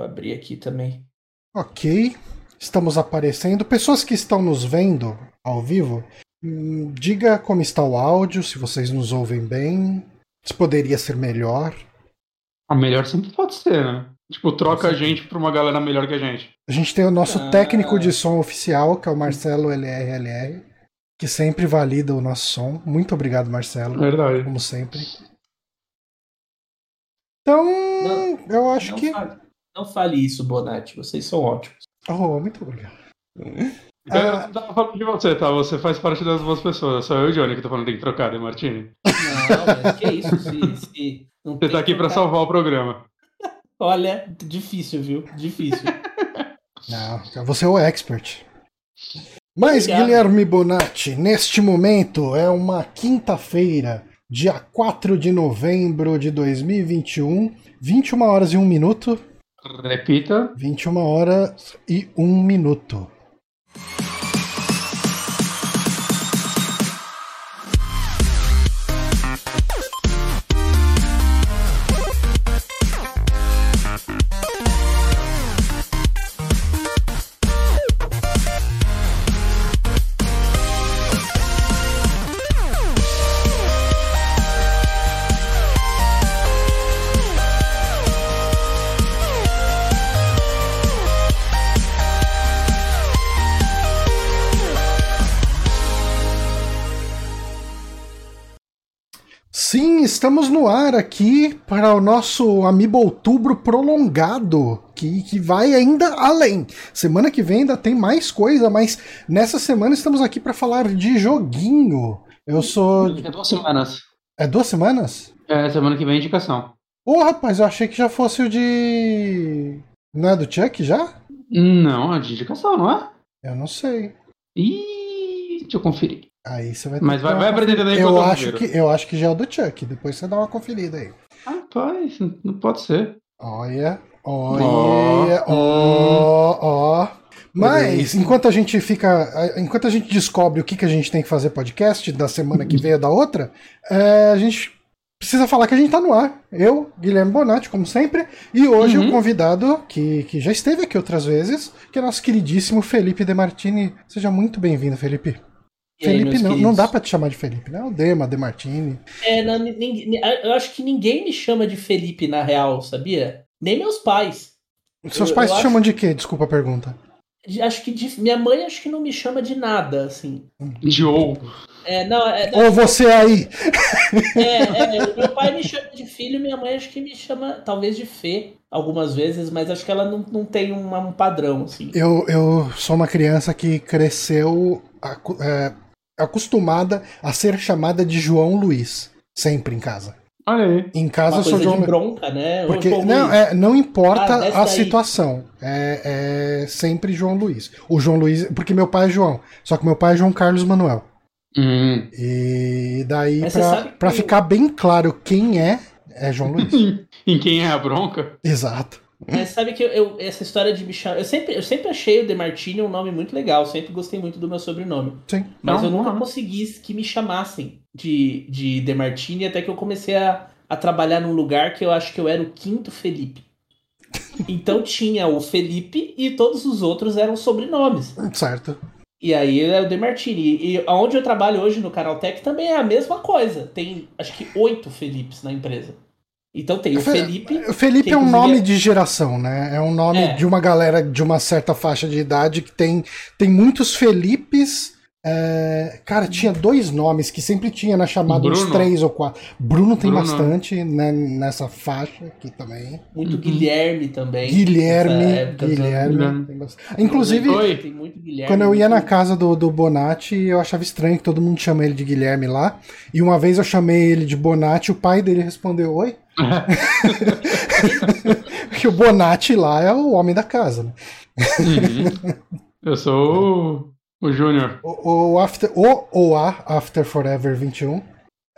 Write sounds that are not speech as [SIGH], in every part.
eu abrir aqui também. Ok. Estamos aparecendo. Pessoas que estão nos vendo ao vivo, hum, diga como está o áudio, se vocês nos ouvem bem. Se poderia ser melhor. A melhor sempre pode ser, né? Tipo, troca a gente pra uma galera melhor que a gente. A gente tem o nosso Ah. técnico de som oficial, que é o Marcelo LRLR, que sempre valida o nosso som. Muito obrigado, Marcelo, Verdade. como sempre. Então, Não, eu acho não, que. fale, não fale isso, Bonatti. Vocês são ótimos. Oh, muito obrigado. Eu não tava falando de você, tá? Você faz parte das duas pessoas. Só eu e o Johnny que tô falando que tem que trocar, De Martini. Não, mas que isso? Se, se não Você tem tá aqui pra trocar- salvar o programa. Olha, difícil, viu? Difícil. [LAUGHS] Não, você é o expert. Mas, Obrigado. Guilherme Bonatti, neste momento é uma quinta-feira, dia 4 de novembro de 2021, 21 horas e 1 minuto. Repita. 21 horas e 1 minuto. Estamos no ar aqui para o nosso Amiibo Outubro prolongado, que, que vai ainda além. Semana que vem ainda tem mais coisa, mas nessa semana estamos aqui para falar de joguinho. Eu sou. É duas semanas. É duas semanas? É, semana que vem é indicação. Ô, rapaz, eu achei que já fosse o de. Não é do Chuck já? Não, é de indicação, não é? Eu não sei. Ih, deixa eu conferir. Aí você vai Mas vai, vai uma aprendendo aí eu acho que Eu acho que já é o do Chuck. Depois você dá uma conferida aí. Rapaz, não pode ser. Olha, olha, ó, ó. Mas, enquanto a gente fica. Enquanto a gente descobre o que, que a gente tem que fazer podcast da semana que vem ou da outra, é, a gente precisa falar que a gente tá no ar. Eu, Guilherme Bonatti, como sempre, e hoje Uhum. o convidado, que, que já esteve aqui outras vezes, que é nosso queridíssimo Felipe De Martini. Seja muito bem-vindo, Felipe. Aí, Felipe, meus não, não dá pra te chamar de Felipe, né? É o Dema, De Martini. É, não, ninguém- eu acho que ninguém me chama de Felipe na real, sabia? Nem meus pais. Seus Eu- pais eu te acho- chamam de quê? Desculpa a pergunta. De- Acho que de- minha mãe acho que não me chama de nada, assim. Joe. É, não, é, Ou você aí! é, é, meu pai me chama de filho, minha mãe acho que me chama talvez de Fê algumas vezes, mas acho que ela não, não tem uma- um padrão, assim. Eu, eu sou uma criança que cresceu acu- é, acostumada a ser chamada de João Luiz. Sempre em casa. Olha aí. Em casa Uma eu sou João Luiz. bronca, né? Porque não, é, não importa Ah, a daí. situação. É, é sempre João Luiz. O João Luiz. Porque meu pai é João. Só que meu pai é João Carlos Manuel. Hum. E daí, Mas pra, pra ficar bem claro quem é, é João Luiz. [LAUGHS] Em quem é a bronca? Exato. Mas sabe que eu, eu- essa história de me chamar. Eu sempre, eu sempre achei o Demartini um nome muito legal, sempre gostei muito do meu sobrenome. Sim. Mas Não, eu nunca não. consegui que me chamassem de, de Demartini até que eu comecei a, a trabalhar num lugar que eu acho que eu era o quinto Felipe. Então [LAUGHS] tinha o Felipe e todos os outros eram sobrenomes. Certo. E aí é o Demartini. E onde eu trabalho hoje no Canaltech também é a mesma coisa. Tem acho que oito Felipes na empresa. Então tem o Fe- Felipe. O Felipe é um nome é- de geração, né? É um nome É. de uma galera de uma certa faixa de idade que tem, tem muitos Felipes. é, Cara, tinha dois nomes que sempre tinha na chamada, uns Bruno. três ou quatro. Bruno tem Bruno. bastante né, nessa faixa aqui também. Muito Uhum. Guilherme também. Guilherme, Guilherme. Tem bastante. Inclusive, Oi. Tem muito Guilherme. quando eu ia na casa do, do Bonatti, eu achava estranho que todo mundo chama ele de Guilherme lá. E uma vez eu chamei ele de Bonatti, o pai dele respondeu: Oi? [LAUGHS] Porque o Bonatti lá é o homem da casa, né? Uhum. Eu sou o, o Júnior. O, o, after, o ou a After Forever 21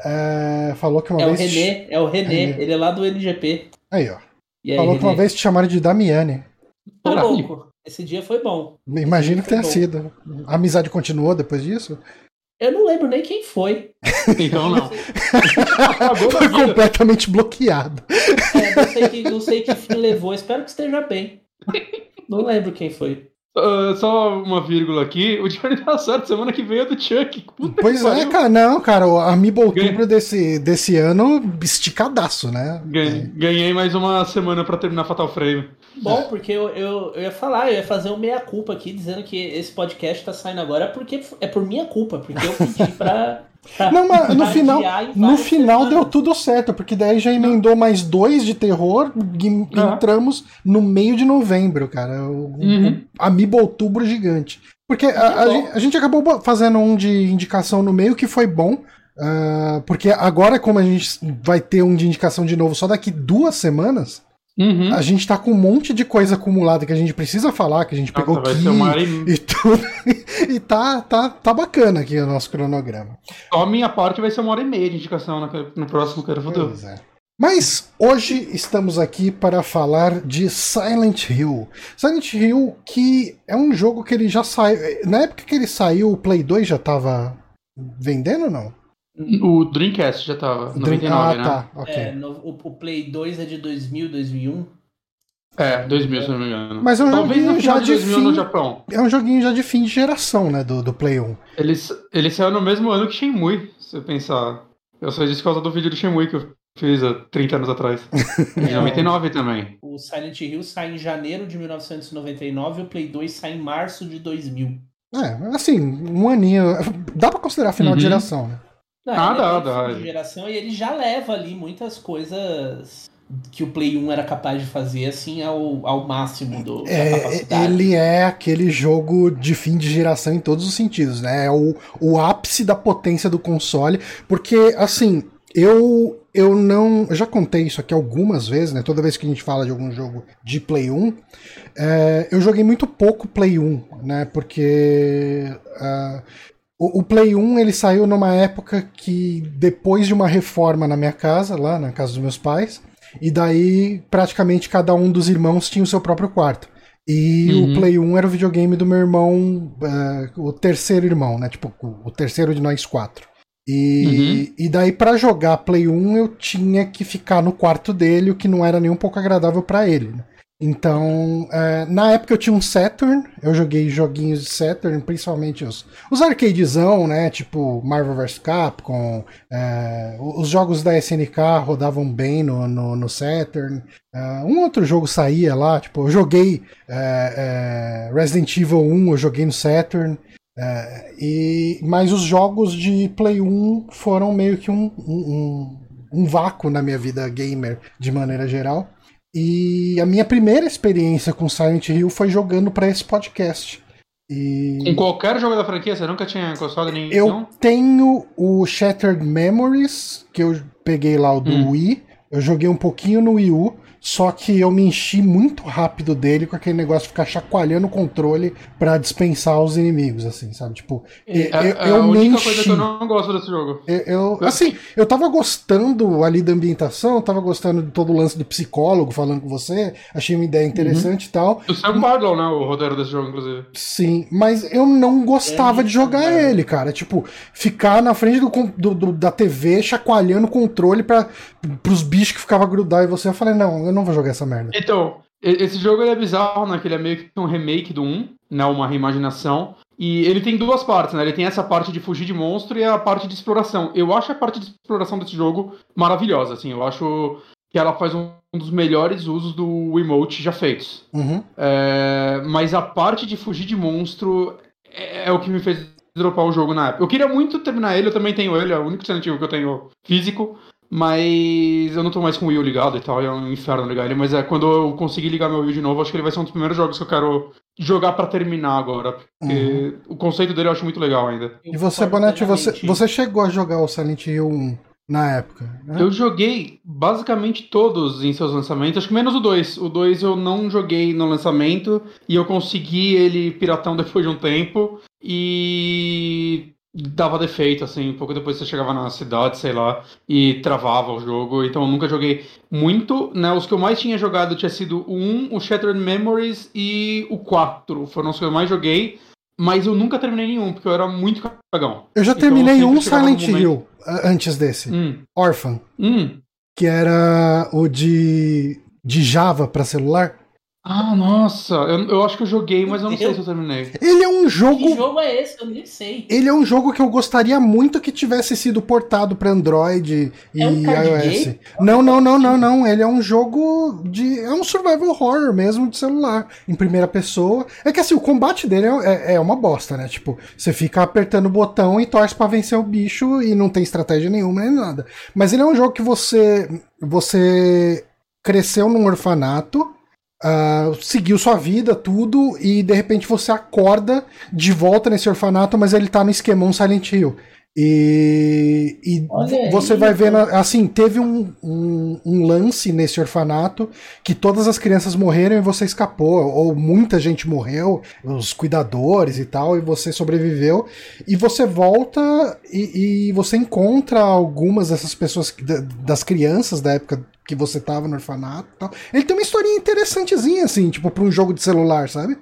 é, falou que uma É o vez. René, é o René, René. ele é lá do NGP. Aí, ó. E aí, falou que uma René? vez te chamaram de Damiani. Foi Caralho. louco. Esse dia foi bom. Imagino que tenha bom. sido. A amizade continuou depois disso? Eu não lembro nem quem foi. Então não. Foi completamente bloqueado. É, não sei, que, não sei que fim levou. Espero que esteja bem. Não lembro quem foi. Uh, só uma vírgula aqui, o Johnny tá certo, semana que vem é do Chuck. Puta pois é, cara, não, cara, o Amiibo Outubro desse, desse ano, esticadaço, né? Ganhei, é. ganhei mais uma semana para terminar Fatal Frame. Bom, é. porque eu, eu, eu ia falar, eu ia fazer um meia-culpa aqui, dizendo que esse podcast tá saindo agora porque é por minha culpa, porque eu pedi pra, [LAUGHS] não, mas no final, no final deu tudo certo, porque daí já emendou mais dois de terror e entramos no meio de novembro, cara. O, uhum. o Amiibo Outubro gigante. Porque a, a, a, gente acabou fazendo um de indicação no meio que foi bom. Uh, porque agora, como a gente vai ter um de indicação de novo só daqui duas semanas, Uhum. A gente tá com um monte de coisa acumulada que a gente precisa falar, que a gente pegou aqui e tudo. [LAUGHS] e tá, tá, tá bacana aqui o nosso cronograma. Só a minha parte vai ser uma hora e meia de indicação no próximo Quero Futuro. É. Mas hoje estamos aqui para falar de Silent Hill. Silent Hill, que é um jogo que ele já saiu. Na época que ele saiu, o Play 2 já tava vendendo ou não? O Dreamcast já tava, 99, ah, né? tá, ok. É, no, o, o, Play 2 é de 2000, 2001. É, 2000, se não me engano. Mas é um Talvez joguinho já de, 2000 fim, no Japão. É um joguinho já de fim de geração, né, do, do Play 1. Ele, ele saiu no mesmo ano que Shenmue, se eu pensar. Eu só disse por causa do vídeo do Shenmue que eu fiz há 30 anos atrás. [LAUGHS] em 99 também. O Silent Hill sai em janeiro de 1999 e o Play 2 sai em março de 2000. É, assim, um aninho. Dá pra considerar final uhum. de geração, né? Não, ah, dá, dá. Geração, e ele já leva ali muitas coisas que o Play 1 era capaz de fazer assim ao, ao máximo do, é, da capacidade. Ele é aquele jogo de fim de geração em todos os sentidos, né? É o, o ápice da potência do console, porque assim, eu eu não. Eu já contei isso aqui algumas vezes, né? Toda vez que a gente fala de algum jogo de Play 1, é, eu joguei muito pouco Play 1, né? Porque uh, o, o, Play 1 ele saiu numa época que depois de uma reforma na minha casa, lá na casa dos meus pais, e daí praticamente cada um dos irmãos tinha o seu próprio quarto. E uhum. o Play 1 era o videogame do meu irmão, uh, o terceiro irmão, né? Tipo, o terceiro de nós quatro. E, uhum. e daí para jogar Play 1 eu tinha que ficar no quarto dele, o que não era nem um pouco agradável para ele. Né? Então, é, na época eu tinha um Saturn, eu joguei joguinhos de Saturn, principalmente os, os arcadezão, né? Tipo Marvel vs Capcom, é, os jogos da SNK rodavam bem no, no, no Saturn. É, um outro jogo saía lá, tipo, eu joguei é, é, Resident Evil 1, eu joguei no Saturn. É, e, mas os jogos de Play 1 foram meio que um, um, um, um vácuo na minha vida gamer, de maneira geral. E a minha primeira experiência com Silent Hill foi jogando para esse podcast. E... Com qualquer jogo da franquia, você nunca tinha console nenhum? Eu tenho o Shattered Memories, que eu peguei lá o do hum. Wii. Eu joguei um pouquinho no Wii U. Só que eu me enchi muito rápido dele com aquele negócio de ficar chacoalhando o controle para dispensar os inimigos, assim, sabe? Tipo, é, eu, é eu a me única enchi. coisa que eu não gosto desse jogo. Eu, eu, assim, eu tava gostando ali da ambientação, tava gostando de todo o lance do psicólogo falando com você, achei uma ideia interessante uhum. e tal. O Sam Barlow, né? O roteiro desse jogo, inclusive. Sim, mas eu não gostava é, de jogar é. ele, cara. Tipo, ficar na frente do, do, do da TV chacoalhando o controle para pros bichos que ficavam grudar em você. Eu falei, não, eu não vou jogar essa merda. Então, esse jogo é bizarro, né? Que ele é meio que um remake do 1, né? Uma reimaginação. E ele tem duas partes, né? Ele tem essa parte de fugir de monstro e a parte de exploração. Eu acho a parte de exploração desse jogo maravilhosa, assim. Eu acho que ela faz um dos melhores usos do emote já feitos. Uhum. É, mas a parte de fugir de monstro é, é, o que me fez dropar o jogo na época. Eu queria muito terminar ele, eu também tenho ele, é o único Silent que eu tenho físico. Mas eu não tô mais com o Wii ligado e tal, é um inferno ligar ele. Mas é quando eu conseguir ligar meu Wii de novo, acho que ele vai ser um dos primeiros jogos que eu quero jogar para terminar agora. Porque uhum. o conceito dele eu acho muito legal ainda. E você, Bonatti, você, você chegou a jogar o Silent Hill 1 na época? Né? Eu joguei basicamente todos em seus lançamentos, acho que menos o 2. O 2 eu não joguei no lançamento e eu consegui ele piratão [LAUGHS] depois de um tempo. E dava defeito, assim, um pouco depois você chegava na cidade, sei lá, e travava o jogo, então eu nunca joguei muito, né, os que eu mais tinha jogado tinha sido o 1, o Shattered Memories e o 4, foram os que eu mais joguei, mas eu nunca terminei nenhum, porque eu era muito cagão. Eu já então, terminei eu um Silent Hill antes desse. Hum. Orphan. Hum. Que era o de, de Java para celular. Ah, nossa, eu, eu acho que eu joguei, mas eu não sei se eu terminei. Ele é um jogo. Que jogo é esse? Eu nem sei. Ele é um jogo que eu gostaria muito que tivesse sido portado para Android e é um iOS. Não, não, não, não, não. Ele é um jogo de. É um survival horror mesmo de celular, em primeira pessoa. É que assim, o combate dele é, é, é uma bosta, né? Tipo, você fica apertando o botão e torce para vencer o bicho e não tem estratégia nenhuma nem nada. Mas ele é um jogo que você. Você cresceu num orfanato uh, seguiu sua vida, tudo, e de repente você acorda de volta nesse orfanato, mas ele tá no esquemão Silent Hill. E, e você aí, vai vendo, assim, teve um, um, um, lance nesse orfanato que todas as crianças morreram e você escapou, ou muita gente morreu, os cuidadores e tal, e você sobreviveu. E você volta e, e você encontra algumas dessas pessoas, das crianças da época que você tava no orfanato e tal. Ele tem uma historinha interessantezinha, assim, tipo, pra um jogo de celular, sabe?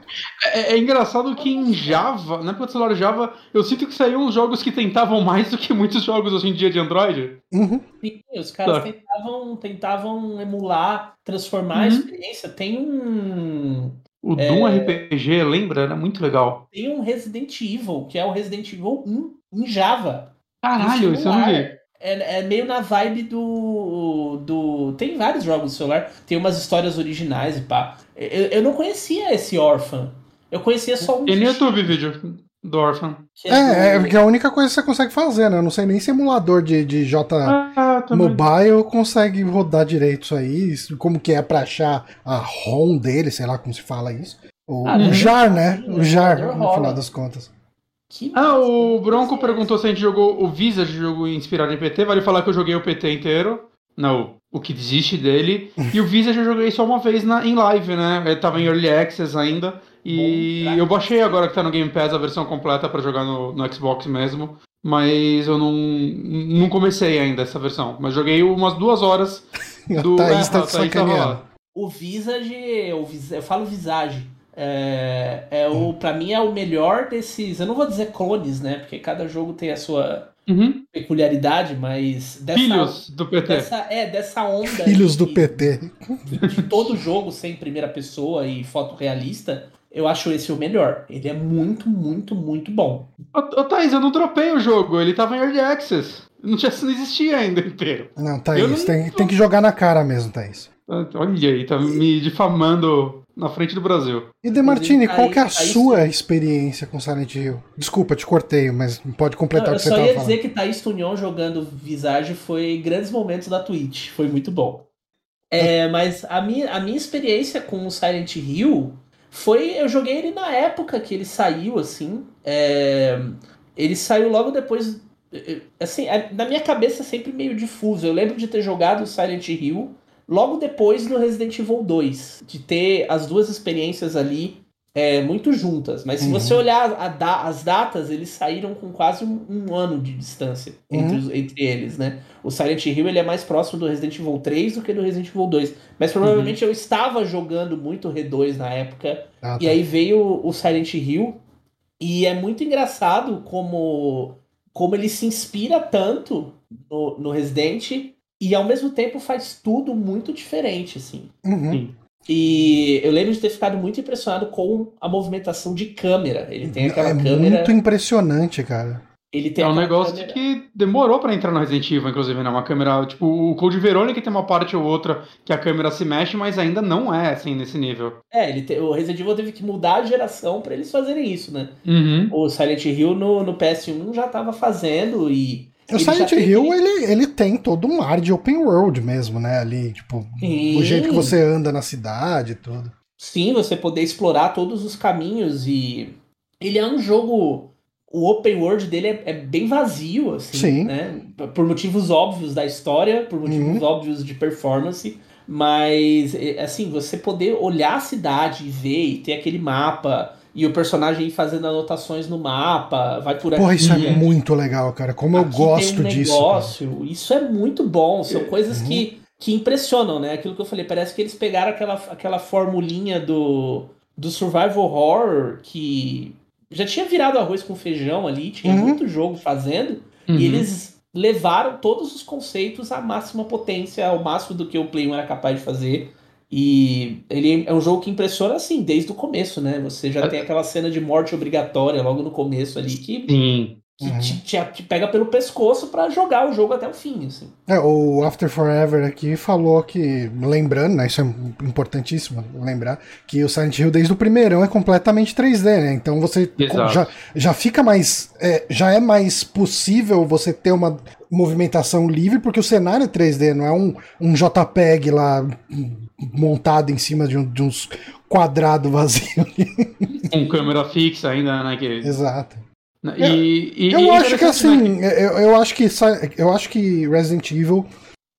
É, é engraçado que em Java, na época do celular Java, eu sinto que saíram uns jogos que tentavam mais do que muitos jogos hoje em dia de Android. Uhum. Sim, os caras tá. tentavam, tentavam emular, transformar uhum. a experiência. Tem um. O Doom é... RPG, lembra? Era muito legal. Tem um Resident Evil, que é o Resident Evil 1 em Java. Caralho, isso eu não vi. É, é, meio na vibe do, do. Tem vários jogos no celular, tem umas histórias originais e pá. Eu, eu não conhecia esse Orphan. Eu conhecia só um. Tem no YouTube vídeo do Orphan. É, é, é, porque é a única coisa que você consegue fazer, né? Eu não sei nem se emulador de, de J ah, Mobile consegue rodar direito isso aí. Como que é pra achar a ROM dele, sei lá como se fala isso. O, ah, o JAR, né? O JAR, no final das contas. Que ah, o Bronco perguntou se a gente jogou o Visa de jogo inspirado em PT. Vale falar que eu joguei o PT inteiro. Não, o que existe dele. [LAUGHS] e o Visa eu joguei só uma vez na, em live, né? Ele tava em Early Access ainda. E Bom, eu baixei agora que tá no Game Pass a versão completa para jogar no, no Xbox mesmo. Mas eu não, não comecei ainda essa versão. Mas joguei umas duas horas [LAUGHS] do. tá, é, tá, tá, o Visage, eu, eu falo Visage é, é o, para mim é o melhor desses. Eu não vou dizer clones, né? Porque cada jogo tem a sua uhum. peculiaridade, mas dessa, filhos do PT. Dessa, é dessa onda. Filhos do PT. De todo jogo sem primeira pessoa e foto realista. Eu acho esse o melhor. Ele é muito, muito, muito bom. Ô, ô Thaís, eu não dropei o jogo. Ele tava em Early Access. Não, tinha, não existia ainda inteiro. Não, Thaís, não... Tem, tem que jogar na cara mesmo, Thaís. Olha aí, tá me difamando na frente do Brasil. E Demartini, qual que é a sua experiência com Silent Hill? Desculpa, te cortei, mas pode completar Não, o que você estava falando. Eu só ia dizer que Thaís Tunion jogando Visage foi grandes momentos da Twitch, foi muito bom. É, mas a minha, a minha experiência com o Silent Hill foi. Eu joguei ele na época que ele saiu, assim. É, ele saiu logo depois. Assim, é, na minha cabeça é sempre meio difuso. Eu lembro de ter jogado Silent Hill logo depois do Resident Evil 2, de ter as duas experiências ali é, muito juntas. Mas se uhum. você olhar da, as datas, eles saíram com quase um, um ano de distância uhum. entre, os, entre, eles, né? O Silent Hill ele é mais próximo do Resident Evil 3 do que do Resident Evil 2. Mas provavelmente uhum. eu estava jogando muito R2 na época. Ah, tá. E aí veio o Silent Hill. E é muito engraçado como, como ele se inspira tanto no, no Resident e ao mesmo tempo faz tudo muito diferente, assim. Uhum. E eu lembro de ter ficado muito impressionado com a movimentação de câmera. Ele tem aquela é câmera. Muito impressionante, cara. Ele tem é um negócio câmera... que demorou para entrar no Resident Evil, inclusive, né? Uma câmera, tipo, o Code Verônica tem uma parte ou outra que a câmera se mexe, mas ainda não é assim nesse nível. É, ele te... o Resident Evil teve que mudar a geração para eles fazerem isso, né? Uhum. O Silent Hill no, no PS1 já tava fazendo e o Silent Hill, ele, ele tem todo um ar de open world mesmo, né? Ali, tipo, Sim. o jeito que você anda na cidade e tudo. Sim, você poder explorar todos os caminhos e. Ele é um jogo. O open world dele é, é bem vazio, assim, Sim. né? Por motivos óbvios da história, por motivos uhum. óbvios de performance. Mas, assim, você poder olhar a cidade e ver e ter aquele mapa e o personagem ir fazendo anotações no mapa, vai por aqui. Porra, isso é muito legal, cara. Como eu gosto tem um disso. Negócio, isso é muito bom. São coisas uhum. que, que impressionam, né? Aquilo que eu falei, parece que eles pegaram aquela, aquela formulinha do, do survival horror que já tinha virado arroz com feijão ali, tinha Uhum. muito jogo fazendo, Uhum. e eles levaram todos os conceitos à máxima potência, ao máximo do que o Play 1 era capaz de fazer. E ele é um jogo que impressiona assim, desde o começo, né? Você já É. tem aquela cena de morte obrigatória logo no começo ali que, Sim. Que Uhum. te, te- te pega pelo pescoço pra jogar o jogo até o fim, assim. É, o After Forever aqui falou que, lembrando, né, isso é importantíssimo lembrar, que o Silent Hill desde o primeirão é completamente 3D, né? Então você Exato. já, já fica mais. é, já é mais possível você ter uma movimentação livre, porque o cenário é 3D, não é um, um JPEG lá montado em cima de, um- de uns quadrados vazios. Com câmera fixa ainda, né? Que... Exato. E, e- Eu e acho que né, assim, eu, eu acho que eu acho que Resident Evil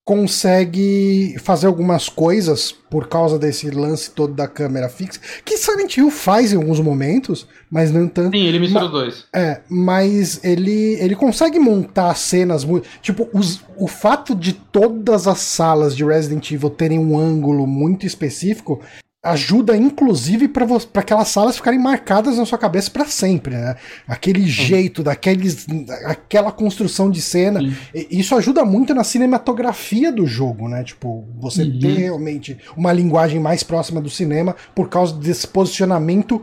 consegue fazer algumas coisas por causa desse lance todo da câmera fixa, que Silent Hill faz em alguns momentos, mas não tanto. Sim, ele mistura os dois. É, mas ele, ele consegue montar cenas muito. Tipo, os- o fato de todas as salas de Resident Evil terem um ângulo muito específico ajuda, inclusive, para aquelas salas ficarem marcadas na sua cabeça para sempre, né? Aquele jeito, daqueles, aquela construção de cena. Sim. Isso ajuda muito na cinematografia do jogo, né? Tipo, você Uhum. ter realmente uma linguagem mais próxima do cinema por causa desse posicionamento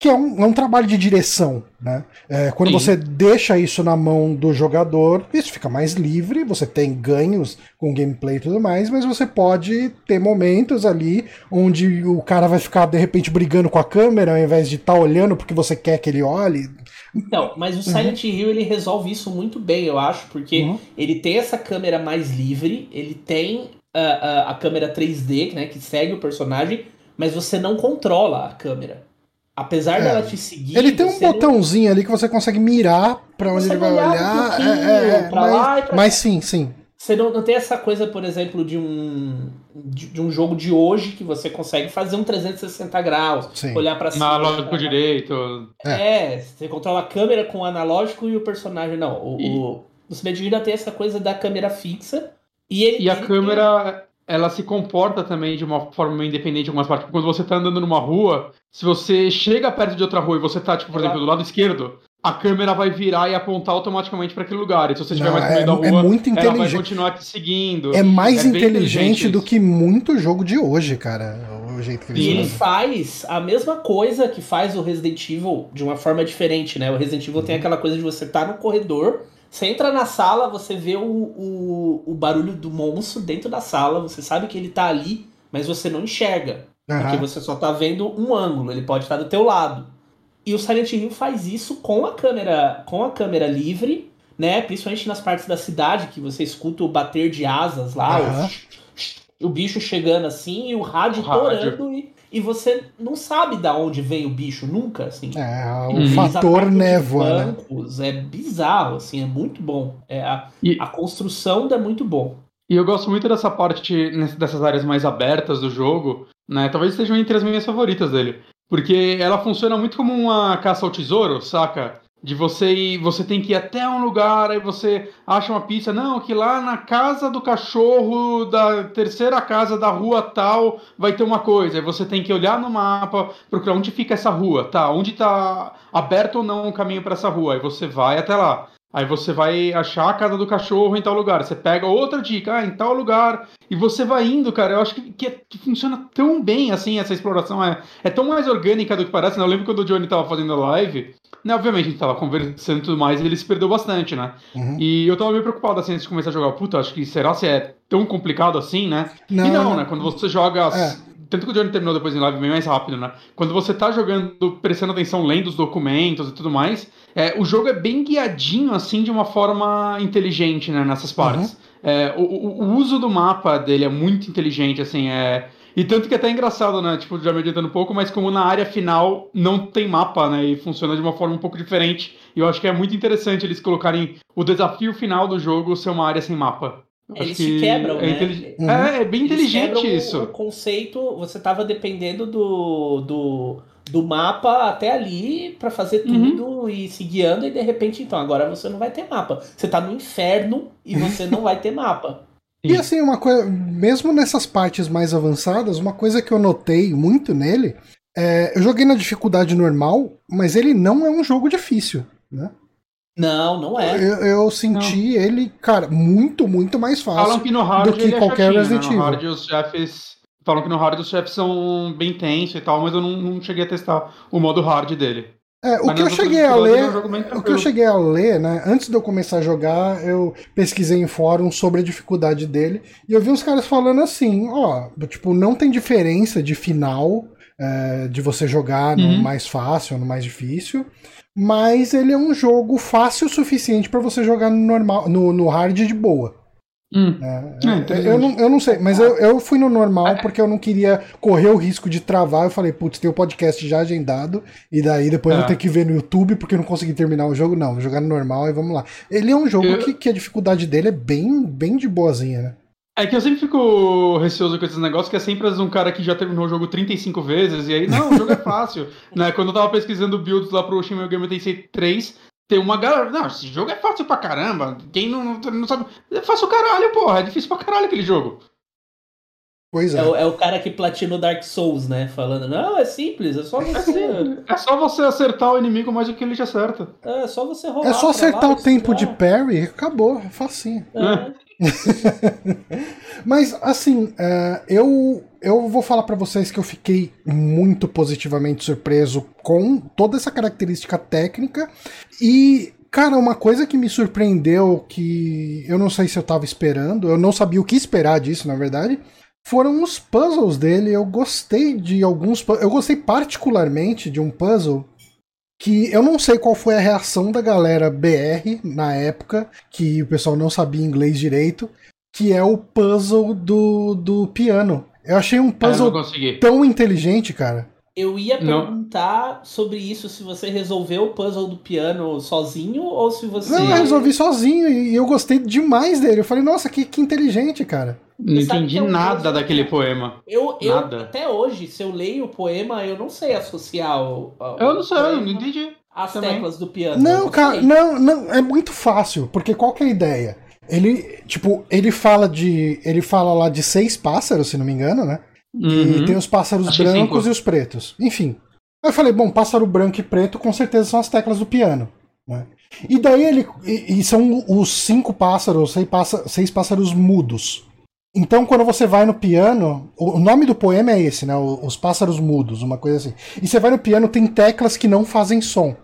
que é um, é um trabalho de direção, né? É, quando Sim. você deixa isso na mão do jogador, isso fica mais livre, você tem ganhos com gameplay e tudo mais, mas você pode ter momentos ali onde o cara vai ficar de repente brigando com a câmera ao invés de estar olhando porque você quer que ele olhe. Então, mas o Silent Hill ele resolve isso muito bem, eu acho, porque Uhum. ele tem essa câmera mais livre, ele tem a, a, a câmera 3D, né, que segue o personagem, mas você não controla a câmera. Apesar É. dela te seguir. Ele tem um você não- botãozinho ali que você consegue mirar pra onde Você ele vai olhar um É, é, é, pra mas, lá e pra mas sim, sim. Você não, não tem essa coisa, por exemplo, de um, de, de um jogo de hoje que você consegue fazer um 360 graus, Sim. olhar pra cima. Analógico direito. É, você controla a câmera com o analógico e o personagem não. O, E- o, o tem essa coisa da câmera fixa. E, ele, E a ele câmera, ela se comporta também de uma forma meio independente em algumas partes. Quando você tá andando numa rua, se você chega perto de outra rua e você tá, tipo, por Ela- exemplo, do lado esquerdo, a câmera vai virar e apontar automaticamente para aquele lugar. E se você estiver mais no meio é- da é rua, muito ela vai inteligente. continuar te seguindo. É mais É bem inteligente do que muito jogo de hoje, cara. O jeito que E ele eles faz a mesma coisa que faz o Resident Evil de uma forma diferente, né? O Resident Evil Uhum. tem aquela coisa de você estar no corredor, você entra na sala, você vê o, o, o barulho do monstro dentro da sala, você sabe que ele tá ali, mas você não enxerga. Porque Aham. você só tá vendo um ângulo, ele pode estar do teu lado. E o Silent Hill faz isso com a câmera, com a câmera livre, né? Principalmente nas partes da cidade que você escuta o bater de asas lá, Aham. o, o bicho chegando assim e o rádio O rádio. torando e, e você não sabe da onde vem o bicho nunca, assim. É, o. Eles fator névoa, né? bancos, É bizarro, assim, é muito bom. É, a, E- a construção é muito bom. E eu gosto muito dessa parte, dessas áreas mais abertas do jogo, né? Talvez estejam entre as minhas favoritas dele. Porque ela funciona muito como uma caça ao tesouro, saca? De você ir, você tem que ir até um lugar, aí você acha uma pista, não, que lá na casa do cachorro da terceira casa da rua tal vai ter uma coisa. Aí você tem que olhar no mapa, procurar onde fica essa rua, tá? Onde tá aberto ou não o caminho para essa rua. Aí você vai até lá. Aí você vai achar a casa do cachorro em tal lugar. Você pega outra dica, ah, em tal lugar. E você vai indo, cara. Eu acho que, que, é- que funciona tão bem assim, essa exploração. É, é tão mais orgânica do que parece. Né? Eu lembro quando o Johnny tava fazendo a live. Né, obviamente, a gente tava conversando e tudo mais, e ele se perdeu bastante, né? Uhum. E eu tava meio preocupado assim antes de começar a jogar. Puta, acho que será se é tão complicado assim, né? e não, né? Quando você joga. É. Tanto que o Johnny terminou depois em live bem mais rápido, né? Quando você tá jogando, prestando atenção, lendo os documentos e tudo mais, é, o jogo é bem guiadinho, assim, de uma forma inteligente, né? Nessas partes. É, o, o- uso do mapa dele é muito inteligente, assim, é. E tanto que é até engraçado, né? Tipo, já me adiantando um pouco, mas como na área final não tem mapa, né? E funciona de uma forma um pouco diferente. E eu acho que é muito interessante eles colocarem o desafio final do jogo ser uma área sem mapa. Eles que quebram, é né? intelig- Uhum. É, é bem inteligente isso. O conceito, você tava dependendo do, do, do mapa até ali pra fazer Uhum. tudo e se guiando, e de repente, então, agora você não vai ter mapa. Você tá no inferno e você não vai ter mapa. E assim, uma coisa, mesmo nessas partes mais avançadas, uma coisa que eu notei muito nele É, eu joguei na dificuldade normal, mas ele não é um jogo difícil, né? Não, não é. Eu, eu senti não. ele, cara, muito, muito mais fácil Falam que no hard do que é qualquer chatinho, Resident Evil. Né? No hard os chefes falam que no hard os chefes são bem tensos e tal, mas eu não, não cheguei a testar o modo hard dele. É, o que eu cheguei a ler, é o que eu cheguei a ler, né, antes de eu começar a jogar, eu pesquisei em fórum sobre a dificuldade dele e eu vi uns caras falando assim, ó, tipo, não tem diferença de final é, de você jogar no uhum. mais fácil ou no mais difícil, mas ele é um jogo fácil o suficiente para você jogar no normal, no, no hard de boa. Hum. É, é, eu, não, eu não sei, mas eu, eu fui no normal porque eu não queria correr o risco de travar. Eu falei, putz, tem o um podcast já agendado, e daí depois eu vou é. ter que ver no YouTube porque eu não consegui terminar o jogo. Não, vou jogar no normal e vamos lá. Ele é um jogo eu... que, que a dificuldade dele é bem, bem de boazinha, né? É que eu sempre fico receoso com esses negócios, que é sempre um cara que já terminou o jogo 35 vezes, e aí, não, o jogo é fácil. [LAUGHS] né? Quando eu tava pesquisando builds lá pro Shin Megami Tensei 3, tem uma galera. Não, esse jogo é fácil pra caramba. Quem não, não sabe. É fácil caralho, porra. É difícil pra caralho aquele jogo. Pois é. É o, é o cara que platinou Dark Souls, né? Falando, não, é simples, é só é você. É, só você acertar o inimigo mais do que ele te acerta. É, só você rolar. É só acertar o tempo de parry, acabou, é facinho. É. [LAUGHS] Mas, assim, uh, eu, eu vou falar para vocês que eu fiquei muito positivamente surpreso com toda essa característica técnica e Cara, uma coisa que me surpreendeu, que eu não sei se eu tava esperando, eu não sabia o que esperar disso, na verdade, foram os puzzles dele. Eu gostei de alguns. Eu gostei particularmente de um puzzle que eu não sei qual foi a reação da galera BR na época, que o pessoal não sabia inglês direito, que é o puzzle do, do piano. Eu achei um puzzle tão inteligente, cara. Eu ia perguntar não. sobre isso, se você resolveu o puzzle do piano sozinho ou se você. Não, eu resolvi sozinho e eu gostei demais dele. Eu falei, nossa, que, que inteligente, cara. Não entendi é um nada daquele poema. Eu, eu nada. até hoje, se eu leio o poema, eu não sei associar o. o eu não sei, eu não entendi. As também. teclas do piano. Não, cara, não, não, é muito fácil, porque qual que é a ideia? Ele, tipo, ele fala de. Ele fala lá de seis pássaros, se não me engano, né? Uhum. E tem os pássaros Acho brancos e os pretos. Enfim. Aí eu falei, bom, pássaro branco e preto com certeza são as teclas do piano. Né? E daí ele. E, e são os cinco pássaros, seis, pássaros, seis pássaros mudos. Então, quando você vai no piano, o nome do poema é esse, né? Os pássaros mudos, uma coisa assim. E você vai no piano, tem teclas que não fazem som.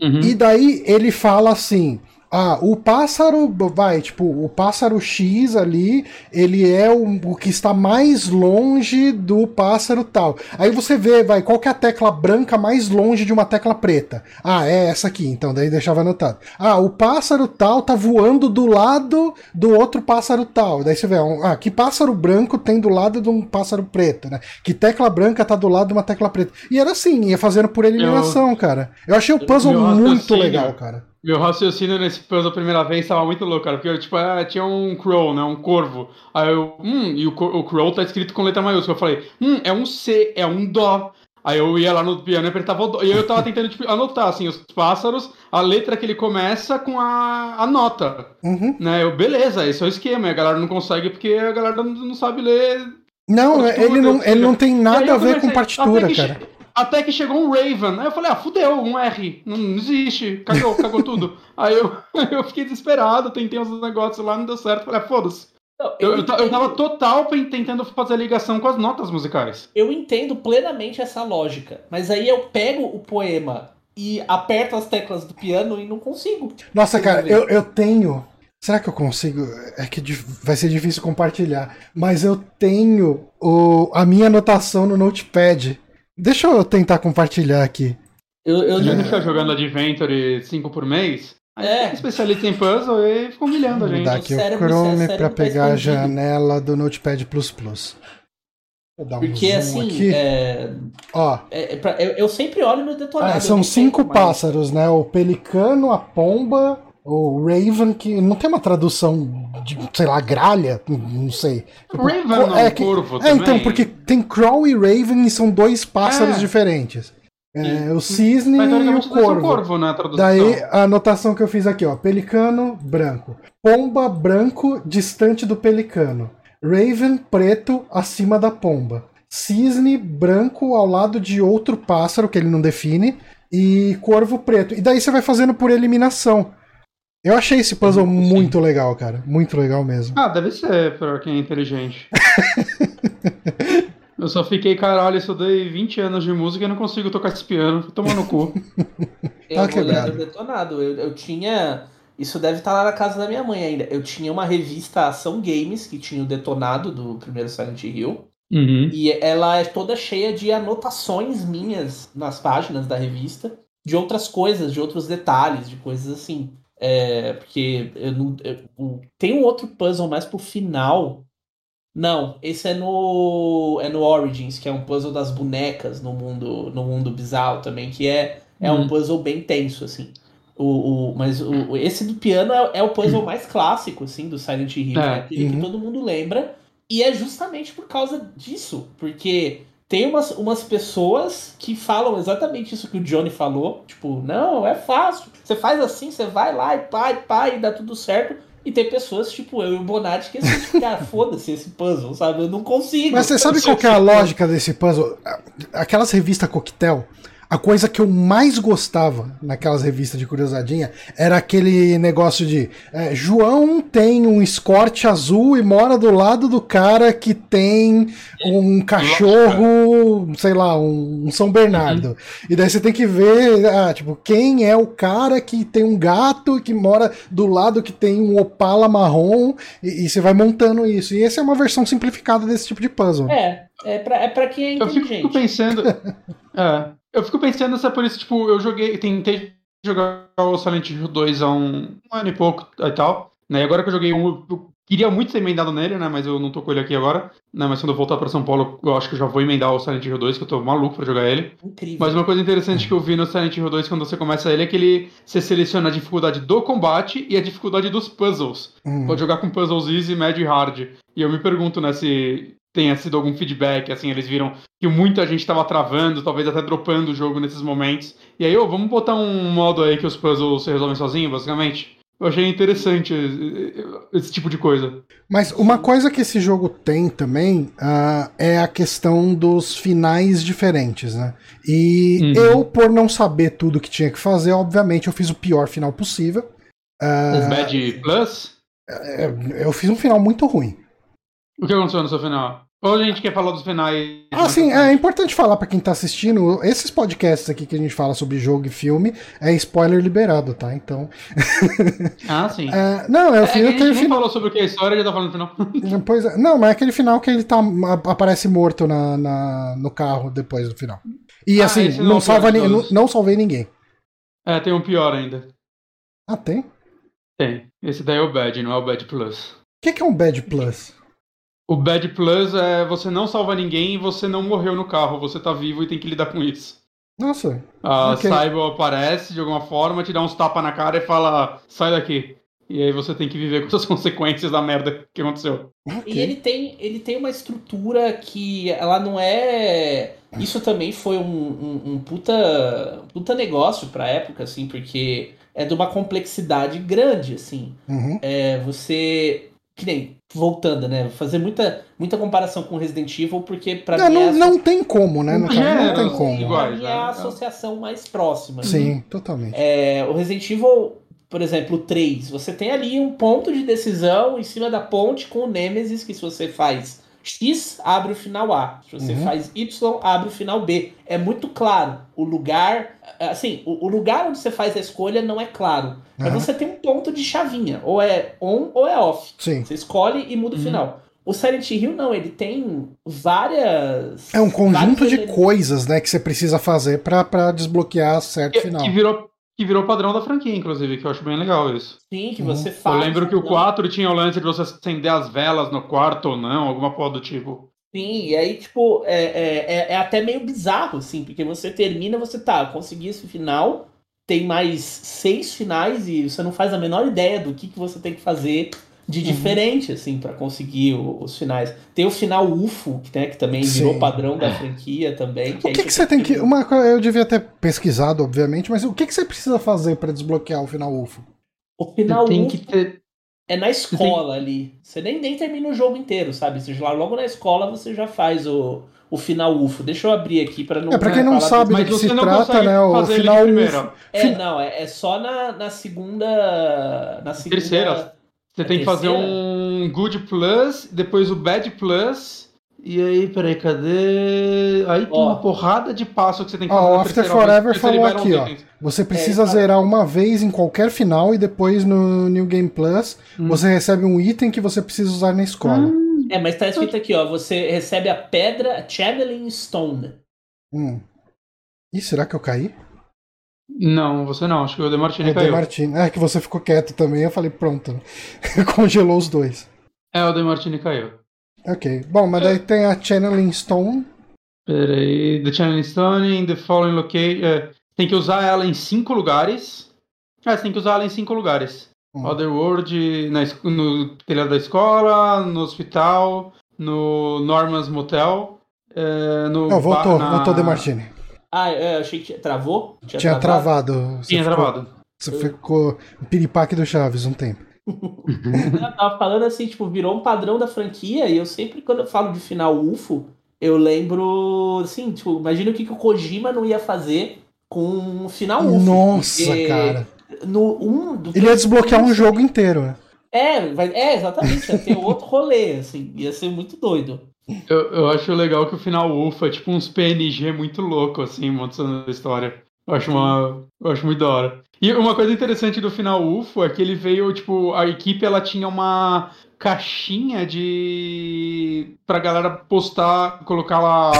Uhum. E daí ele fala assim: ah, o pássaro, vai, tipo, o pássaro X ali, ele é o, o, que está mais longe do pássaro tal. Aí você vê, vai, qual que é a tecla branca mais longe de uma tecla preta? Ah, é essa aqui, então, daí deixava anotado. Ah, o pássaro tal tá voando do lado do outro pássaro tal. Daí você vê, ah, que pássaro branco tem do lado de um pássaro preto, né? Que tecla branca tá do lado de uma tecla preta. E era assim, ia fazendo por eliminação, eu... cara. Eu achei o puzzle muito legal, cara. Meu raciocínio nesse puzzle a primeira vez estava muito louco, cara. Porque eu, tipo, ah, tinha um crow, né? Um corvo. Aí eu, hum, e o, o crow tá escrito com letra maiúscula. Eu falei, hum, é um C, é um dó. Aí eu ia lá no piano e apertava o dó. E aí eu tava tentando, tipo, anotar, assim, os pássaros, a letra que ele começa com a, a nota. Uhum. Né? Eu, beleza, esse é o esquema. E a galera não consegue porque a galera não, não sabe ler. Não, ele não, ele não tem nada a ver com partitura, cara. Até que chegou um Raven. Aí eu falei, ah, fudeu, um R. Não, não existe. Cagou, cagou [LAUGHS] tudo. Aí eu, [LAUGHS] eu fiquei desesperado, tentei uns negócios lá, não deu certo. Falei, ah, foda-se. Eu, eu, eu, tava total tentando fazer a ligação com as notas musicais. Eu entendo plenamente essa lógica, mas aí eu pego o poema e aperto as teclas do piano e não consigo. Nossa, cara, eu, eu tenho. Será que eu consigo? É que vai ser difícil compartilhar. Mas eu tenho o, a minha anotação no Notepad. Deixa eu tentar compartilhar aqui. Eu, eu já ficar jogando Adventure 5 por mês. Aí é. especialista em puzzle e ficou humilhando a gente. Vou dar aqui o, cérebro, o Chrome para pegar a janela do Notepad++. Vou dar um Porque assim, aqui. É... Ó, é, é eu, eu, sempre olho no detonado. Ah, são cinco pássaros, né? O pelicano, a pomba, o Raven, que não tem uma tradução de, sei lá, gralha, não sei. Raven é, que, corvo é, então, porque tem Crow e Raven e são dois pássaros é. diferentes. É, o cisne e o corvo. corvo né, Daí a anotação que eu fiz aqui, ó. Pelicano, branco. Pomba, branco, distante do pelicano. Raven, preto, acima da pomba. cisne branco ao lado de outro pássaro que ele não define e corvo preto. E daí você vai fazendo por eliminação. Eu achei esse puzzle muito legal, cara. Muito legal mesmo. Ah, deve ser pra quem é inteligente. [LAUGHS] eu só fiquei, caralho, eu estudei 20 anos de música e não consigo tocar esse piano. Tomar no cu. eu tá quebrado. detonado. Eu, eu tinha. Isso deve estar lá na casa da minha mãe ainda. Eu tinha uma revista Ação Games que tinha o detonado do primeiro Silent Hill. Uhum. E ela é toda cheia de anotações minhas nas páginas da revista, de outras coisas, de outros detalhes, de coisas assim. É, porque eu não, eu, tem um outro puzzle mais pro final. Não, esse é no é no Origins, que é um puzzle das bonecas no mundo no mundo bizarro também, que é, é um uhum. puzzle bem tenso assim. O, o, mas o, esse do piano é, é o puzzle mais clássico assim do Silent Hill, é. é aquele uhum. que todo mundo lembra. E é justamente por causa disso, porque tem umas, umas pessoas que falam exatamente isso que o Johnny falou. Tipo, não, é fácil. Você faz assim, você vai lá e pá, e pá, e dá tudo certo. E tem pessoas, tipo eu e o Bonatti, que assim, cara, [LAUGHS] foda-se esse puzzle, sabe? Eu não consigo. Mas você sabe qual é a lógica desse puzzle? Aquelas revistas coquetel, a coisa que eu mais gostava naquelas revistas de curiosadinha era aquele negócio de é, João tem um escorte azul e mora do lado do cara que tem um cachorro, sei lá, um, um São Bernardo. Uhum. E daí você tem que ver, ah, tipo, quem é o cara que tem um gato que mora do lado que tem um Opala marrom e, e você vai montando isso. E essa é uma versão simplificada desse tipo de puzzle. É, é pra, é pra quem é inteligente. Eu fico pensando. [LAUGHS] é. Eu fico pensando se é por isso, tipo, eu joguei, tentei jogar o Silent Hill 2 há um, um ano e pouco e tal. Né? E agora que eu joguei um, eu queria muito ter emendado nele, né? Mas eu não tô com ele aqui agora. Né? Mas quando eu voltar pra São Paulo, eu acho que eu já vou emendar o Silent Hill 2, que eu tô maluco pra jogar ele. Incrível. Mas uma coisa interessante que eu vi no Silent Hill 2 quando você começa ele é que ele você seleciona a dificuldade do combate e a dificuldade dos puzzles. Hum. Pode jogar com puzzles easy, médio e hard. E eu me pergunto, né, se tenha sido algum feedback, assim, eles viram que muita gente estava travando, talvez até dropando o jogo nesses momentos. E aí, ô, oh, vamos botar um modo aí que os puzzles se resolvem sozinhos, basicamente? Eu achei interessante esse tipo de coisa. Mas uma coisa que esse jogo tem também uh, é a questão dos finais diferentes, né? E uhum. eu, por não saber tudo que tinha que fazer, obviamente eu fiz o pior final possível. Uh, o Bad Plus? É, eu fiz um final muito ruim. O que aconteceu no seu final? Ou a gente quer falar dos finais? Ah, sim, é importante falar para quem tá assistindo, esses podcasts aqui que a gente fala sobre jogo e filme, é spoiler liberado, tá? Então. [LAUGHS] Ah, sim. É, não, é o final. É, a gente nem final... falou sobre o que é a história, já tá falando no final. [LAUGHS] Pois é, não, mas é aquele final que ele tá, aparece morto na, na no carro depois do final. E ah, assim, não, não, salva ni... não, não salvei ninguém. É, tem um pior ainda. Ah, tem? Tem. Esse daí é o Bad, não é o Bad Plus. O que, que é um Bad Plus? O Bad Plus é você não salva ninguém e você não morreu no carro, você tá vivo e tem que lidar com isso. Nossa. A okay. Cyber aparece de alguma forma, te dá uns tapas na cara e fala: sai daqui. E aí você tem que viver com [LAUGHS] as consequências da merda que aconteceu. Okay. E ele tem, ele tem uma estrutura que ela não é. Isso também foi um, um, um puta, puta negócio pra época, assim, porque é de uma complexidade grande, assim. Uhum. É, você. Que nem voltando, né? Fazer muita, muita comparação com Resident Evil, porque para mim. Não, é não tem como, né? Não, não tem como. Iguais, é a associação mais próxima. Sim, né? totalmente. É, o Resident Evil, por exemplo, o 3, você tem ali um ponto de decisão em cima da ponte com o Nemesis, que se você faz X abre o final A. Se você uhum. faz Y, abre o final B. É muito claro. O lugar. Assim, o, o lugar onde você faz a escolha não é claro. Uhum. Mas você tem um ponto de chavinha. Ou é on ou é off. Sim. Você escolhe e muda uhum. o final. O Silent Hill não, ele tem várias. É um conjunto de coisas, né, que você precisa fazer para desbloquear certo que, final. Que virou que virou padrão da franquia, inclusive, que eu acho bem legal isso. Sim, que você uhum. faz. Eu lembro que o 4 tinha o lance de você acender as velas no quarto ou não, alguma porra do tipo. Sim, e aí, tipo, é, é, é, é até meio bizarro, assim, porque você termina, você tá, consegui esse final, tem mais seis finais e você não faz a menor ideia do que, que você tem que fazer de uhum. diferente, assim, para conseguir o, os finais. Tem o final UFO, né, que também Sim. virou padrão da franquia também. Que o que, que você tem que. Uma, eu devia ter pesquisado, obviamente, mas o que, que você precisa fazer para desbloquear o final UFO? O final tem UFO que ter. É na escola ali. Você nem, nem termina o jogo inteiro, sabe? Você lá logo na escola você já faz o, o final UFO. Deixa eu abrir aqui para não. É, pra quem não sabe do que se trata, né? O final UFO. É, não, é, é só na, na segunda. Na segunda. Terceira. Você tem que fazer um Good Plus, depois o Bad Plus. E aí, peraí, cadê? Aí tem uma porrada de passo que você tem que fazer. Ó, o After Forever falou aqui, ó. Você precisa é, zerar uma vez em qualquer final e depois no New Game Plus hum. você recebe um item que você precisa usar na escola. Hum. É, mas tá escrito aqui, ó. Você recebe a pedra Channeling Stone. Hum. Ih, será que eu caí? Não, você não. Acho que o Demartini é, caiu. O Demartini. É que você ficou quieto também. Eu falei, pronto. [LAUGHS] Congelou os dois. É, o Demartini caiu. Ok. Bom, mas daí tem a Channeling Stone. Peraí. The Channeling Stone in the following location. É, tem que usar ela em cinco lugares. É, você tem que usar ela em cinco lugares. Hum. Otherworld, na, no telhado da escola, no hospital, no Norman's Motel. É, no Não, voltou, na... voltou De Martini. Ah, é, eu achei que travou. Tinha, tinha travado. travado. Tinha ficou, travado. Você eu... ficou piripaque do Chaves um tempo. [LAUGHS] eu tava falando assim, tipo, virou um padrão da franquia e eu sempre, quando eu falo de final UFO, eu lembro, assim, tipo, imagina o que, que o Kojima não ia fazer com um final UFO. Nossa, cara. No, um, Ele ia desbloquear um jogo inteiro, né? É, vai, é, exatamente, ia ter outro rolê, assim, ia ser muito doido. Eu, eu acho legal que o final UFO é tipo uns PNG muito louco, assim, mostrando a história. Eu acho, uma, eu acho muito da hora. E uma coisa interessante do final UFO é que ele veio, tipo, a equipe ela tinha uma caixinha de pra galera postar, colocar lá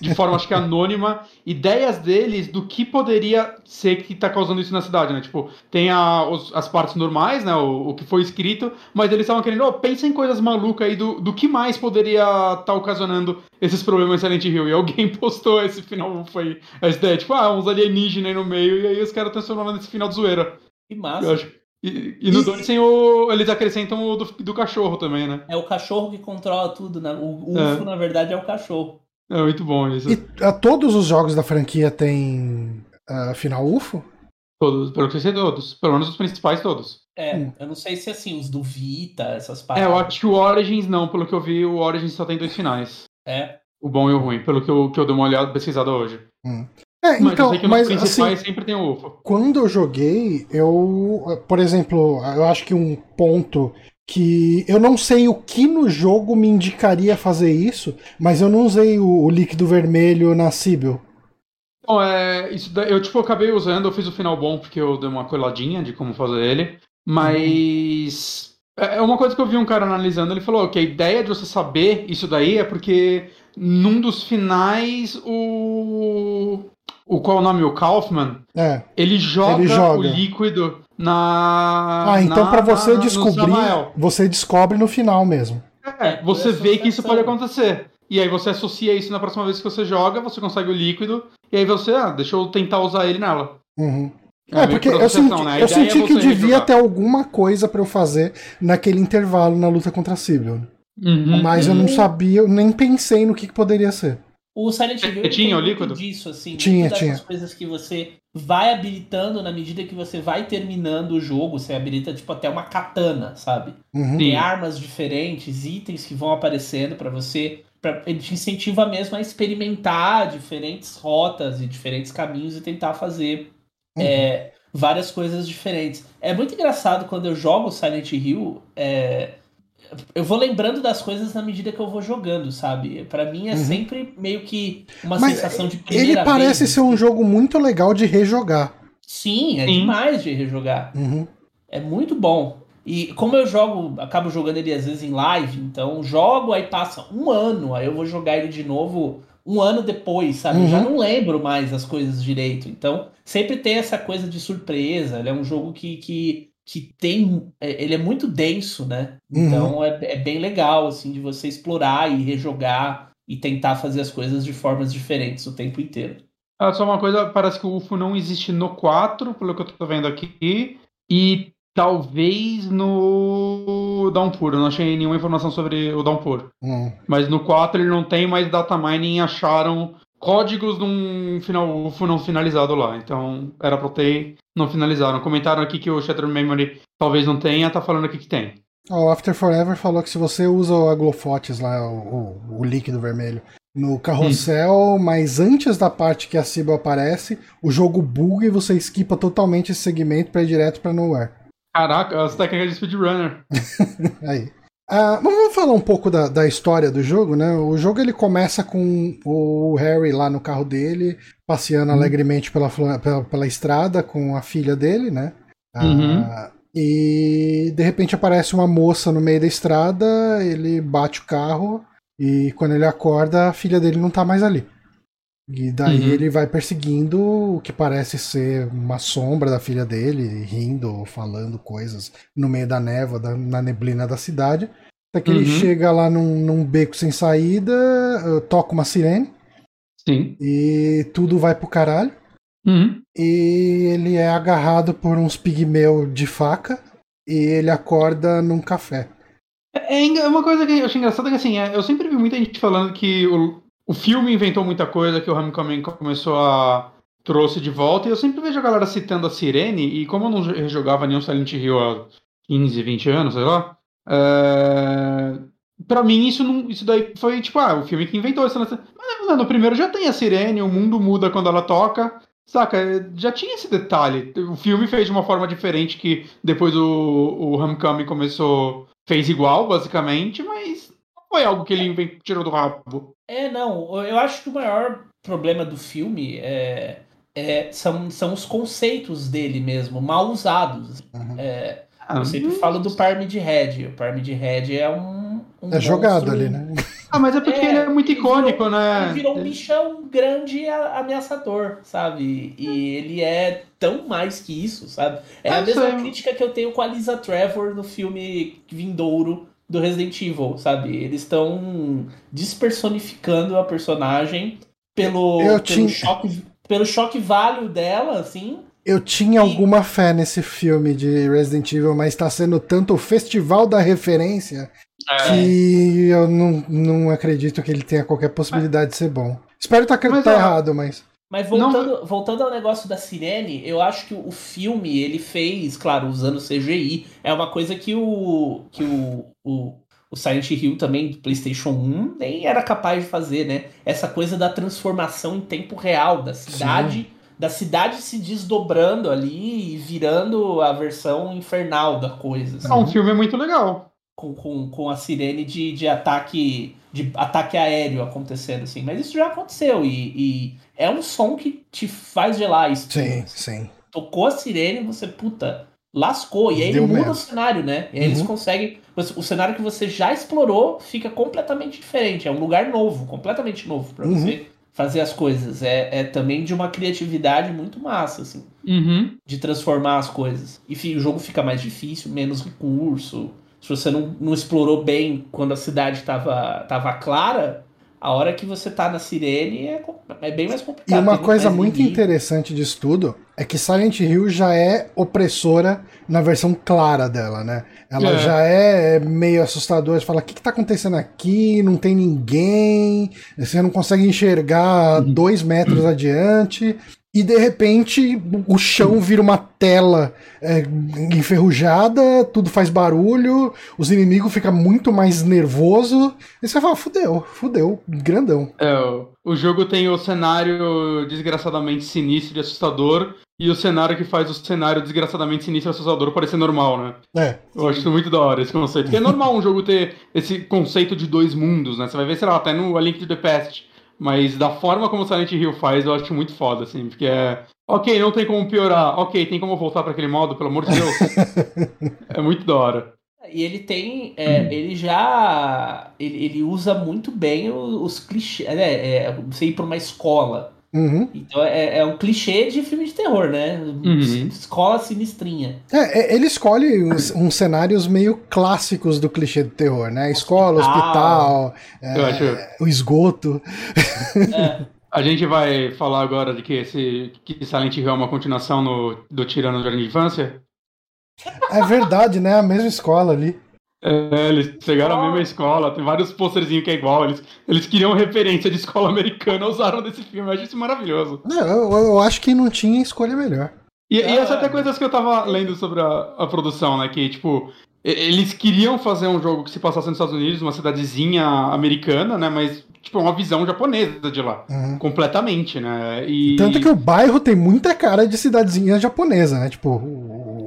de forma acho que anônima, [LAUGHS] ideias deles do que poderia ser que tá causando isso na cidade, né? Tipo, tem a, os, as partes normais, né? O, o, que foi escrito, mas eles estavam querendo, oh, pensa em coisas malucas aí do, do que mais poderia estar tá ocasionando esses problemas em Silent Hill. E alguém [LAUGHS] postou esse final, foi a ideia, tipo, ah, uns alienígenas aí no meio, e aí os caras transformaram nesse final de zoeira. Que massa. Eu acho, e, e no 2 o, eles acrescentam o do, do, cachorro também, né? É o cachorro que controla tudo, né? O, o é. UFO, na verdade, é o cachorro. É muito bom isso. E a, todos os jogos da franquia têm uh, final UFO? Todos, pelo que eu sei, todos. Pelo menos os principais, todos. É, hum. eu não sei se assim, os do Vita, essas partes. É, eu acho que o Origins não, pelo que eu vi, o Origins só tem dois finais. É. O bom e o ruim, pelo que eu, que eu dei uma olhada pesquisada hoje. Hum. É, mas então, mas assim, sempre tem o UFO. Quando eu joguei, eu, por exemplo, eu acho que um ponto que eu não sei o que no jogo me indicaria fazer isso, mas eu não usei o, o líquido vermelho na Sibyl. Bom, é, isso eu tipo acabei usando, eu fiz o final bom porque eu dei uma coladinha de como fazer ele, mas uhum. é uma coisa que eu vi um cara analisando, ele falou que a ideia de você saber isso daí é porque num dos finais o o qual é o nome? O Kaufman? É. Ele joga, ele joga. o líquido na. Ah, então para você descobrir. Você descobre no final mesmo. É, você vê que isso pode acontecer. E aí você associa isso na próxima vez que você joga, você consegue o líquido, e aí você, ah, deixa eu tentar usar ele nela. Uhum. É, é porque eu senti, né? eu senti é que devia rejogar. ter alguma coisa para eu fazer naquele intervalo na luta contra a Sibyl. Uhum. Mas eu não sabia, eu nem pensei no que, que poderia ser. O Silent Hill tinha o líquido disso, assim. Tinha, tinha. coisas que você vai habilitando na medida que você vai terminando o jogo. Você habilita, tipo, até uma katana, sabe? Uhum. Tem armas diferentes, itens que vão aparecendo para você. Pra, ele te incentiva mesmo a experimentar diferentes rotas e diferentes caminhos e tentar fazer uhum. é, várias coisas diferentes. É muito engraçado quando eu jogo Silent Hill. É, eu vou lembrando das coisas na medida que eu vou jogando, sabe? Para mim é uhum. sempre meio que uma Mas sensação de primeira Ele parece vez, ser um jogo muito legal de rejogar. Sim, é Sim. demais de rejogar. Uhum. É muito bom. E como eu jogo, acabo jogando ele às vezes em live, então jogo, aí passa um ano, aí eu vou jogar ele de novo um ano depois, sabe? Uhum. Eu já uhum. não lembro mais as coisas direito. Então, sempre tem essa coisa de surpresa. Ele é um jogo que, que que tem. É, ele é muito denso, né? Uhum. Então é, é bem legal, assim, de você explorar e rejogar e tentar fazer as coisas de formas diferentes o tempo inteiro. Ah, só uma coisa, parece que o UFO não existe no 4, pelo que eu tô vendo aqui, e talvez no Downpour. Eu não achei nenhuma informação sobre o Downpour. Uhum. Mas no 4 ele não tem mais data mining acharam códigos de um final UFO não finalizado lá. Então era pra ter, não finalizaram. Comentaram aqui que o Shattered Memory talvez não tenha, tá falando aqui que tem. O After Forever falou que se você usa o aglofotes lá, o, o, o líquido vermelho, no carrossel, hum. mas antes da parte que a Cibo aparece, o jogo buga e você esquipa totalmente esse segmento para ir direto para Nowhere. Caraca, as técnicas de speedrunner. [LAUGHS] Aí. Uh, vamos falar um pouco da, da, história do jogo, né? O jogo ele começa com o Harry lá no carro dele, passeando hum. alegremente pela, pela, pela, estrada com a filha dele, né? Uhum. Uh, e de repente aparece uma moça no meio da estrada, ele bate o carro e quando ele acorda, a filha dele não tá mais ali. E daí uhum. ele vai perseguindo o que parece ser uma sombra da filha dele, rindo, falando coisas no meio da névoa, da, na neblina da cidade. Até que uhum. ele chega lá num, num, beco sem saída, toca uma sirene. Sim. E tudo vai pro caralho. Uhum. E ele é agarrado por uns pigmeu de faca e ele acorda num café. É, é uma coisa que eu acho engraçada que assim, é, eu sempre vi muita gente falando que o, o filme inventou muita coisa, que o Homecoming começou a trouxe de volta, e eu sempre vejo a galera citando a Sirene, e como eu não jogava nenhum Silent Hill há 15, 20 anos, sei lá, é... pra mim isso, não, isso daí foi tipo, ah, o filme que inventou isso. Mas no primeiro já tem a Sirene, o mundo muda quando ela toca, Saca, já tinha esse detalhe. O filme fez de uma forma diferente que depois o, o Homecoming começou. fez igual, basicamente, mas não foi algo que ele tirou do rabo. É, não. Eu acho que o maior problema do filme é, é são, são os conceitos dele mesmo, mal usados. Uhum. É, eu sempre falo do Parmid Red. O Parmid Red é um. um é jogado ali, né? Ah, mas é porque é, ele é muito icônico, virou, né? Ele virou um bichão grande e ameaçador, sabe? E ele é tão mais que isso, sabe? É a mesma crítica que eu tenho com a Lisa Trevor no filme Vindouro do Resident Evil, sabe? Eles estão despersonificando a personagem pelo, pelo, tinha... choque, pelo choque dela, assim. Eu tinha e... alguma fé nesse filme de Resident Evil, mas está sendo tanto o festival da referência é. Que eu não, não acredito que ele tenha qualquer possibilidade de ser bom. Espero estar tá, tá errado, mas. Mas voltando, não... voltando ao negócio da Sirene, eu acho que o filme ele fez, claro, usando CGI. É uma coisa que o. que o, o, o Silent Hill também, do PlayStation 1, nem era capaz de fazer, né? Essa coisa da transformação em tempo real, da cidade. Sim. Da cidade se desdobrando ali e virando a versão infernal da coisa. Assim. É um filme muito legal com, com, com a sirene de, de ataque de ataque aéreo acontecendo assim. Mas isso já aconteceu e, e é um som que te faz gelar isso. Sim, sim. Tocou a sirene, você puta lascou e aí Deu ele muda mesmo. o cenário, né? E aí uhum. eles conseguem o cenário que você já explorou fica completamente diferente. É um lugar novo, completamente novo para uhum. você fazer as coisas. É, é também de uma criatividade muito massa, assim. Uhum. De transformar as coisas. Enfim, o jogo fica mais difícil, menos recurso se você não, não explorou bem quando a cidade estava tava clara, a hora que você tá na sirene é, é bem mais complicado. E uma coisa muito interessante disso tudo é que Silent Hill já é opressora na versão clara dela, né? Ela é. já é meio assustadora, você fala, o que, que tá acontecendo aqui? Não tem ninguém, você não consegue enxergar uhum. dois metros [CLEARS THROAT] adiante e de repente o chão vira uma tela é, enferrujada, tudo faz barulho, os inimigos ficam muito mais nervoso. E você fala, fudeu, fudeu, grandão. É, o jogo tem o cenário desgraçadamente sinistro e assustador, e o cenário que faz o cenário desgraçadamente sinistro e assustador parecer normal, né? É. Eu acho isso muito da hora, esse conceito. Porque é normal um jogo ter esse conceito de dois mundos, né? Você vai ver, sei lá, até no A Link to the Past mas da forma como o Silent Hill faz, eu acho muito foda, assim, porque é. Ok, não tem como piorar. Ok, tem como voltar para aquele modo, pelo amor de Deus. [LAUGHS] é muito da hora. E ele tem. É, ele já. Ele, ele usa muito bem os, os clichês. Né? É, você ir para uma escola. Uhum. Então é, é, um clichê de filme de terror, né? Uhum. Escola sinistrinha. É, é ele escolhe uns, uns, cenários meio clássicos do clichê do terror, né? Escola, hospital, é, acho... o esgoto. É. [LAUGHS] A gente vai falar agora de que esse que Silent Hill é uma continuação no, do Tirano de Infância? É verdade, né? A mesma escola ali. É, eles chegaram à mesma escola, tem vários posterzinhos que é igual. Eles, eles queriam referência de escola [LAUGHS] americana, usaram desse filme. Eu acho isso maravilhoso. Não, eu, eu acho que não tinha escolha melhor. E, e essa é até coisas que eu tava lendo sobre a, a produção, né? Que, tipo, Eles queriam fazer um jogo que se passasse nos Estados Unidos, uma cidadezinha americana, né? Mas, tipo, uma visão japonesa de lá. Uhum. Completamente, né? E... Tanto que o bairro tem muita cara de cidadezinha japonesa, né? Tipo, o,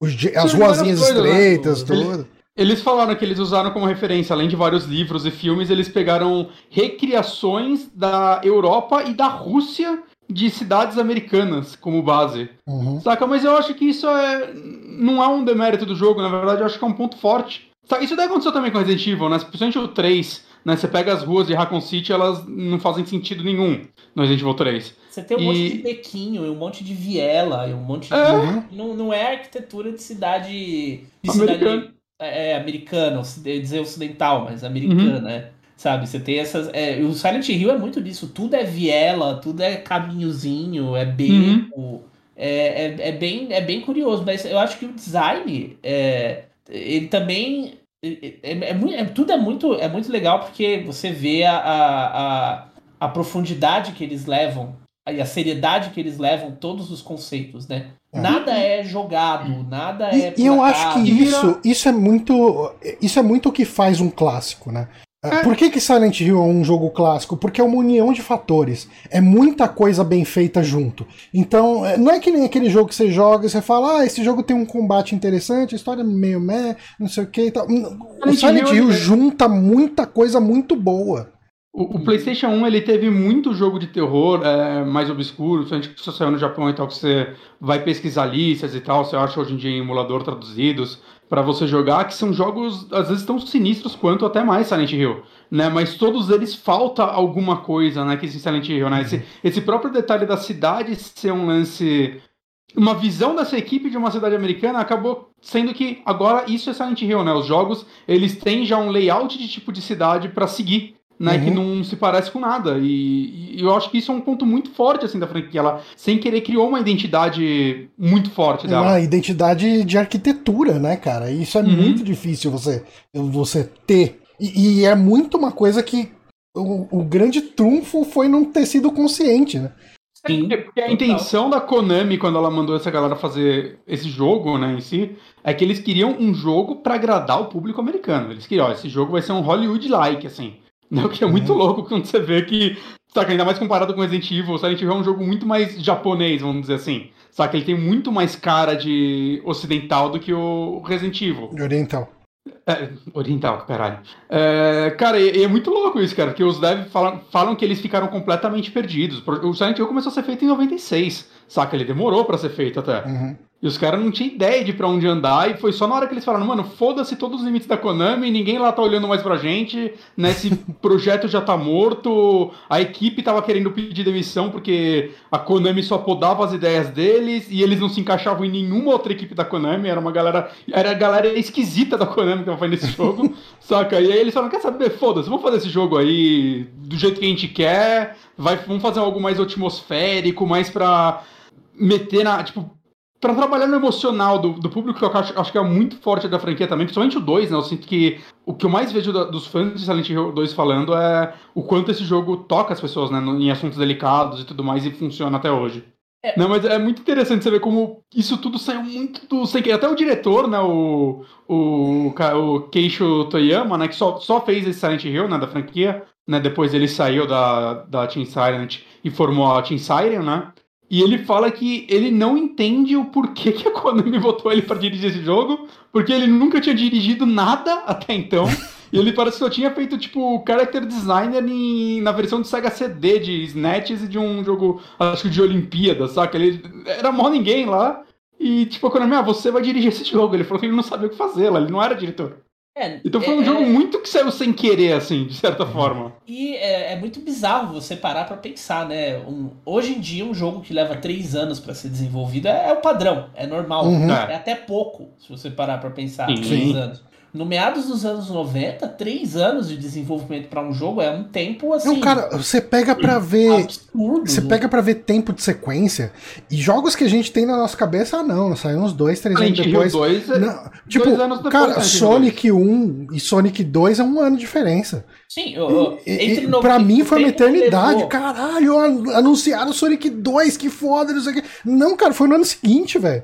o, as ruazinhas né? estreitas, né? tudo. Eles falaram que eles usaram como referência, além de vários livros e filmes, eles pegaram recriações da Europa e da Rússia de cidades americanas como base. Uhum. Saca? Mas eu acho que isso é. não é um demérito do jogo, na verdade, eu acho que é um ponto forte. Saca? Isso daí aconteceu também com Resident Evil, né? Principalmente o 3, né? Você pega as ruas de Raccoon City, elas não fazem sentido nenhum no Resident Evil 3. Você tem um e... monte de bequinho, um monte de viela, um monte de. É. Não, não é arquitetura de cidade. De cidade é, é, americana, dizer ocidental, mas americana, uhum. né? Sabe, você tem essas. É, o Silent Hill é muito disso. Tudo é viela, tudo é caminhozinho, é beco. Uhum. É, é, é, bem, é bem curioso, mas eu acho que o design é, ele também. É, é, é, é, tudo é muito, é muito legal porque você vê a, a, a, profundidade que eles levam e a seriedade que eles levam todos os conceitos, né? É. Nada é jogado, nada e, é. E eu acho que isso, isso é muito. Isso é muito o que faz um clássico, né? É. Por que, que Silent Hill é um jogo clássico? Porque é uma união de fatores. É muita coisa bem feita junto. Então, é, não é que nem aquele jogo que você joga e você fala, ah, esse jogo tem um combate interessante, a história é meio meh, não sei o que e tal. O Silent Hill junta muita coisa muito boa. O, o, PlayStation 1 ele teve muito jogo de terror é, mais obscuro, principalmente que saiu no Japão e tal, que você vai pesquisar listas e tal, você acha hoje em dia em emulador traduzidos para você jogar, que são jogos às vezes tão sinistros quanto até mais Silent Hill, né? Mas todos eles falta alguma coisa, né? Que esse Silent Hill, né? Esse, esse próprio detalhe da cidade ser um lance uma visão dessa equipe de uma cidade americana acabou sendo que agora isso é Silent Hill, né? Os jogos eles têm já um layout de tipo de cidade para seguir né, uhum. que não se parece com nada. E, e, eu acho que isso é um ponto muito forte assim da franquia. Ela, sem querer, criou uma identidade muito forte dela. Uma identidade de arquitetura, né, cara? E isso é uhum. muito difícil você, você ter. E, e, é muito uma coisa que o, o grande trunfo foi não ter sido consciente, né? Sim, é porque a intenção da Konami, quando ela mandou essa galera fazer esse jogo, né, em si, é que eles queriam um jogo para agradar o público americano. Eles queriam, ó, esse jogo vai ser um Hollywood-like, assim. Né? O que é muito uhum. louco quando você vê que, saca, ainda mais comparado com Resident Evil, o Silent Hill é um jogo muito mais japonês, vamos dizer assim. Saca, ele tem muito mais cara de ocidental do que o Resident Evil. Oriental. É, oriental, caralho. É, cara, e, e, é muito louco isso, cara, porque os devs falam, falam que eles ficaram completamente perdidos. O Silent Hill começou a ser feito em 96, saca? Ele demorou para ser feito até. Uhum. E os caras não tinham ideia de pra onde andar, e foi só na hora que eles falaram, mano, foda-se todos os limites da Konami, ninguém lá tá olhando mais pra gente, né? Esse [LAUGHS] projeto já tá morto, a equipe tava querendo pedir demissão porque a Konami só podava as ideias deles, e eles não se encaixavam em nenhuma outra equipe da Konami, era uma galera. Era a galera esquisita da Konami que tava fazendo esse jogo, [LAUGHS] saca? E aí eles falaram, quer saber, foda-se, vamos fazer esse jogo aí do jeito que a gente quer, vai, vamos fazer algo mais atmosférico, mais pra meter na. Tipo, para trabalhar no emocional do, do público, que eu acho, acho, que é muito forte da franquia também, principalmente o 2, né? Eu sinto que o que eu mais vejo da, dos fãs de Silent Hill 2 falando é o quanto esse jogo toca as pessoas, né? Em assuntos delicados e tudo mais, e funciona até hoje. É. Não, mas é muito interessante você ver como isso tudo saiu muito do. Sem Até o diretor, né? O, o, o Keisho Toyama, né? Que só, só fez esse Silent Hill, né? Da franquia. Né, depois ele saiu da, da Team Silent e formou a Team Siren, né? E ele fala que ele não entende o porquê que a Konami [LAUGHS] botou ele para dirigir esse jogo, porque ele nunca tinha dirigido nada [LAUGHS] até então. e ele parece que só tinha feito, tipo, character designer em, na versão de Sega CD, de Snatches e de um jogo, acho que de Olimpíada, saca? Ele era mó ninguém lá. E, tipo, a Konami, ah, você vai dirigir esse jogo. Ele falou que ele não sabia o que fazer lá, ele não era diretor. É, então foi um é, jogo é... muito que saiu sem querer, assim, de certa forma. E é, é muito bizarro você parar para pensar, né? Um, hoje em dia, um jogo que leva três anos para ser desenvolvido é, é, o padrão, é normal. Uhum. É até pouco, se você parar para pensar, Sim. três anos. No meados dos anos 90, três anos de desenvolvimento para um jogo é um tempo assim. Não, cara, você pega para ver. Absurdo. Você pega para ver tempo de sequência e jogos que a gente tem na nossa cabeça, ah, não, saiu uns dois, três anos depois. Dois, é não, tipo, dois anos depois, cara, Sonic 1 e Sonic 2 é um ano de diferença. Sim, eu, eu, entre no, pra mim foi uma eternidade. Levou. Caralho, anunciaram Sonic 2, que foda, não sei o quê. Não, cara, foi no ano seguinte, velho.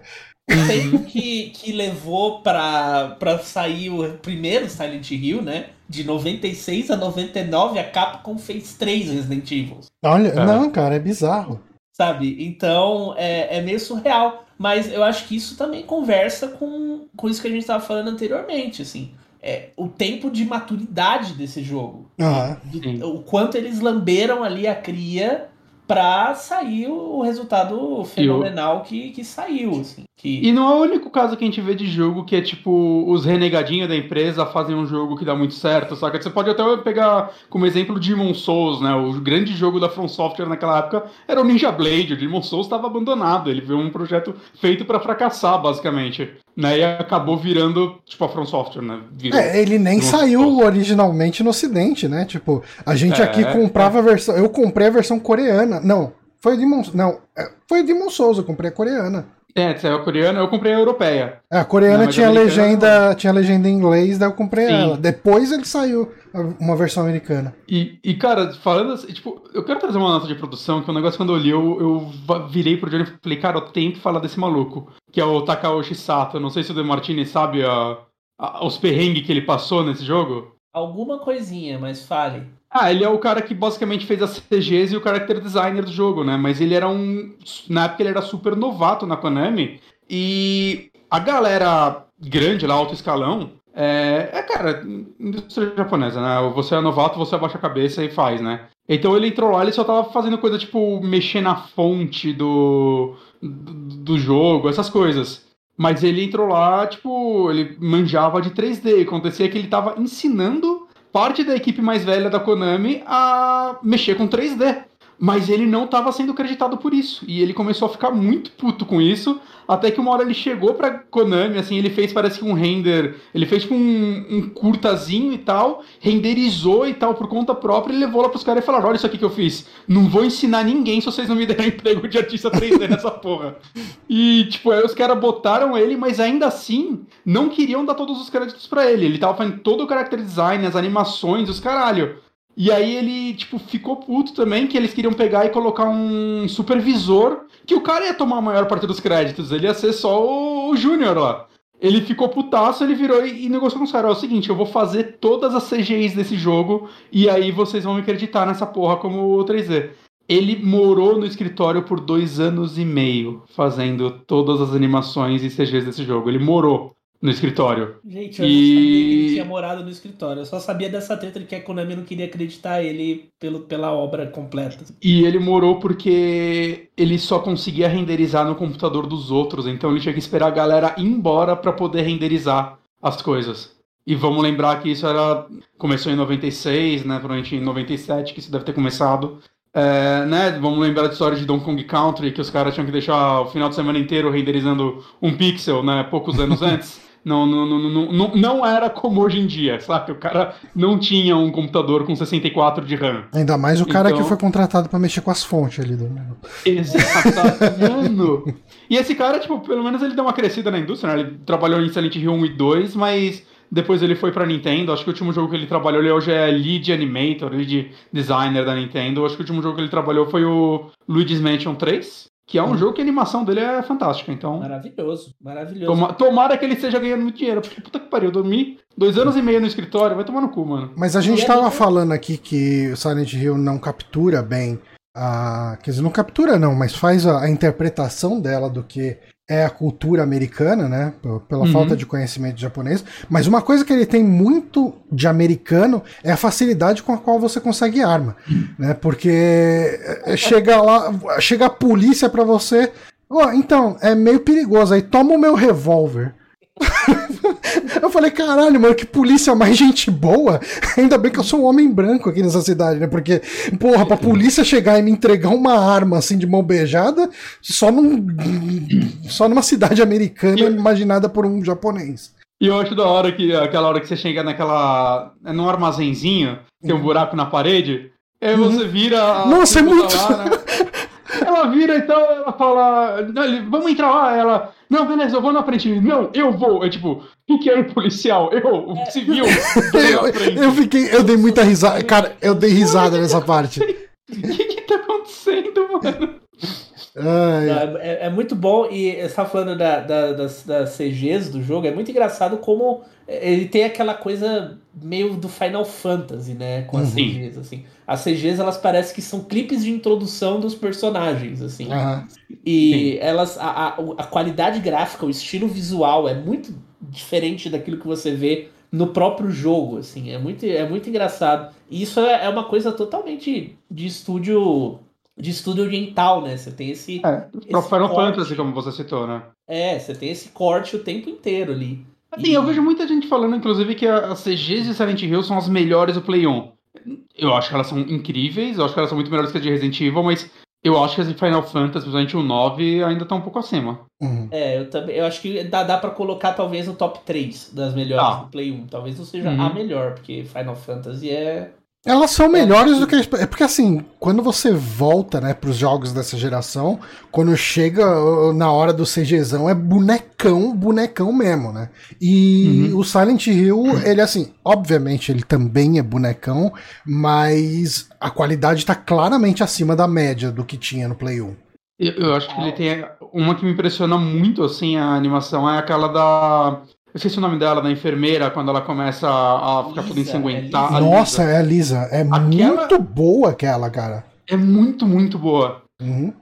O tempo que, que levou pra, pra sair o primeiro Silent Hill, né? De 96 a 99, a Capcom fez três Resident Evil. Olha, é. não, cara, é bizarro. Sabe? Então, é, é meio surreal. Mas eu acho que isso também conversa com, com isso que a gente estava falando anteriormente, assim. É, o tempo de maturidade desse jogo. Uhum. Do, o quanto eles lamberam ali a cria pra sair o resultado fenomenal que, que saiu, assim. Que... E não é o único caso que a gente vê de jogo que é tipo, os renegadinhos da empresa fazem um jogo que dá muito certo, saca? Você pode até pegar como exemplo Demon Souls, né? O grande jogo da From Software naquela época era o Ninja Blade. O Demon Souls estava abandonado, ele viu um projeto feito para fracassar, basicamente. Né, e acabou virando, tipo, a From Software, né? Virou é, ele nem saiu Souls. originalmente no ocidente, né? Tipo, a gente é, aqui comprava a versão... Eu comprei a versão coreana. Não, foi o Demon... Não, é, foi o Demon Souls, eu comprei a coreana. É, saiu a coreana, eu comprei a europeia. É, a coreana tinha legenda, tinha legenda em inglês, daí eu comprei Sim. ela. Depois ele saiu uma versão americana. E, e, cara, falando assim, tipo, eu quero trazer uma nota de produção, que é um negócio quando eu li, eu, eu virei pro Johnny e falei, cara, eu tenho que falar desse maluco, que é o Takaoshi Sato. Eu não sei se o De Martini sabe a, a, os perrengues que ele passou nesse jogo. Alguma coisinha, mas fale. Ah, ele é o cara que basicamente fez as CGs e o character designer do jogo, né? Mas ele era um. Na época ele era super novato na Konami. E a galera grande lá, alto escalão, é, é, cara, indústria japonesa, né? Você é novato, você abaixa a cabeça e faz, né? Então ele entrou lá, ele só tava fazendo coisa tipo mexer na fonte do, do, do jogo, essas coisas. Mas ele entrou lá, tipo, ele manjava de 3D. Acontecia que ele tava ensinando parte da equipe mais velha da Konami a mexer com 3D. Mas ele não estava sendo creditado por isso. E ele começou a ficar muito puto com isso. Até que uma hora ele chegou pra Konami, assim, ele fez parece que um render. Ele fez tipo um, um curtazinho e tal, renderizou e tal por conta própria e levou lá pros caras e falaram: Olha isso aqui que eu fiz. Não vou ensinar ninguém se vocês não me derem [LAUGHS] emprego de artista 3D nessa porra. E, tipo, aí os caras botaram ele, mas ainda assim não queriam dar todos os créditos para ele. Ele tava fazendo todo o character design, as animações, os caralho. E aí ele, tipo, ficou puto também que eles queriam pegar e colocar um supervisor, que o cara ia tomar a maior parte dos créditos, ele ia ser só o, o Júnior lá. Ele ficou putaço, ele virou e, e negociou com os caras, é o seguinte, eu vou fazer todas as CGIs desse jogo e aí vocês vão me acreditar nessa porra como 3D. Ele morou no escritório por dois anos e meio, fazendo todas as animações e CGs desse jogo. Ele morou no escritório. Gente, eu e... não sabia que ele tinha morado no escritório. Eu só sabia dessa treta de que a Konami não queria acreditar ele pelo, pela obra completa. E ele morou porque ele só conseguia renderizar no computador dos outros, então ele tinha que esperar a galera ir embora para poder renderizar as coisas. E vamos lembrar que isso era começou em 96, né? Provavelmente em 97 que isso deve ter começado. É, né, vamos lembrar da história de Donkey Kong Country, que os caras tinham que deixar o final de semana inteiro renderizando um pixel, né, poucos anos [LAUGHS] antes. Não, não, não, não, não era como hoje em dia, sabe? O cara não tinha um computador com 64 de RAM. Ainda mais o cara então... que foi contratado para mexer com as fontes ali do. Exato, [LAUGHS] mano. E esse cara, tipo, pelo menos ele deu uma crescida na indústria, né? Ele trabalhou em Silent Hill 1 e 2, mas depois ele foi pra Nintendo. Acho que o último jogo que ele trabalhou, ele hoje é lead animator, lead designer da Nintendo. Acho que o último jogo que ele trabalhou foi o Luigi's Mansion 3. Que é um hum. jogo que a animação dele é fantástica, então. Maravilhoso, maravilhoso. Toma, tomara que ele esteja ganhando muito dinheiro, porque puta que pariu, eu dormi dois anos e meio no escritório, vai tomar no cu, mano. Mas a gente e tava falando aqui que o Silent Hill não captura bem a. Quer dizer, não captura não, mas faz a, a interpretação dela do que é a cultura americana, né? Pela uhum. falta de conhecimento de japonês. Mas uma coisa que ele tem muito de americano é a facilidade com a qual você consegue arma, né? Porque é, chega lá, chega a polícia para você. Oh, então, é meio perigoso. Aí toma o meu revólver. [LAUGHS] eu falei, caralho, mano, que polícia mais gente boa. Ainda bem que eu sou um homem branco aqui nessa cidade, né? Porque, porra, pra polícia chegar e me entregar uma arma assim de mão beijada, só, num, só numa cidade americana imaginada por um japonês. E eu acho da hora que aquela hora que você chega naquela. num armazenzinho, tem um uhum. buraco na parede, aí você vira. Nossa, é muito. Lá, né? Ela vira então, ela fala, vamos entrar lá, ela, não, beleza, eu vou na frente. Não, eu vou. É tipo, o que é policial? Eu, o civil. [LAUGHS] eu, eu fiquei, eu dei muita risada, cara, eu dei risada nessa parte. [LAUGHS] O que que tá acontecendo, mano? É, é, muito bom, e você tá falando da, da, das, das CGs do jogo, é muito engraçado como ele tem aquela coisa meio do Final Fantasy, né? Com as uhum. CGs, assim. As CGs, elas parecem que são clipes de introdução dos personagens, assim. Uhum. E Sim. elas, a, a, a qualidade gráfica, o estilo visual é muito diferente daquilo que você vê no próprio jogo, assim. É muito, é muito engraçado. E isso é, é uma coisa totalmente de estúdio de estúdio oriental, né? Você tem esse. É, esse Final corte. Fantasy, como você citou, né? É, você tem esse corte o tempo inteiro ali. Assim, e... eu vejo muita gente falando, inclusive, que as CGs de Silent Hill são as melhores do Play 1. Eu acho que elas são incríveis, eu acho que elas são muito melhores que as de Resident Evil, mas eu acho que as de Final Fantasy, principalmente o 9, ainda estão um pouco acima. Uhum. É, eu também. Eu acho que dá, dá pra colocar talvez no top 3 das melhores ah. do Play 1. Talvez não seja uhum. a melhor, porque Final Fantasy é elas são melhores do que. É porque assim, quando você volta, né, pros jogos dessa geração, quando chega na hora do CGzão, é bonecão, bonecão mesmo, né? E uhum. o Silent Hill, ele assim, obviamente ele também é bonecão, mas a qualidade tá claramente acima da média do que tinha no Play 1. Eu, eu acho que ele tem. Uma que me impressiona muito, assim, a animação é aquela da eu esqueci o nome dela, da enfermeira, quando ela começa a ficar toda ensanguentada. É Nossa, é a Lisa. É aquela... muito boa aquela, cara. É muito, muito boa. Uhum.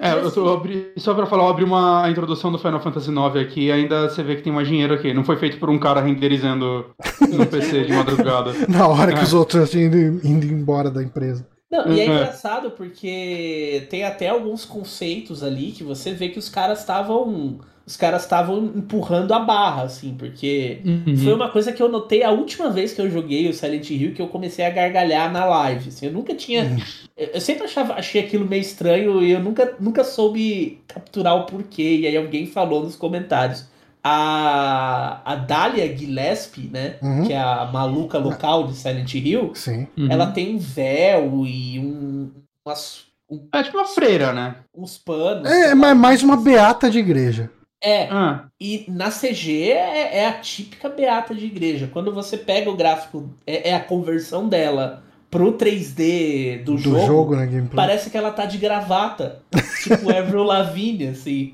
É, eu, tô, eu abri, só pra falar, eu abri uma introdução do Final Fantasy IX aqui ainda você vê que tem mais dinheiro aqui. Não foi feito por um cara renderizando no PC de [LAUGHS] madrugada. Na hora é. que os outros indo, indo embora da empresa. Não, e é, é engraçado porque tem até alguns conceitos ali que você vê que os caras estavam os caras estavam empurrando a barra, assim, porque uhum. foi uma coisa que eu notei a última vez que eu joguei o Silent Hill que eu comecei a gargalhar na live. Assim, eu nunca tinha. Uhum. Eu sempre achava, achei aquilo meio estranho e eu nunca, nunca soube capturar o porquê. E aí alguém falou nos comentários. A, a Dahlia Gillespie, né? Uhum. Que é a maluca local de Silent Hill. Sim. Ela tem um véu e um, umas é tipo uma freira, né? Uns panos. É, mas mais uma beata de igreja. É. Ah. E na CG é, é, a típica beata de igreja. Quando você pega o gráfico, é, é a conversão dela pro 3D do, do jogo, jogo né, parece que ela tá de gravata. tipo [LAUGHS] Avril Lavigne, assim.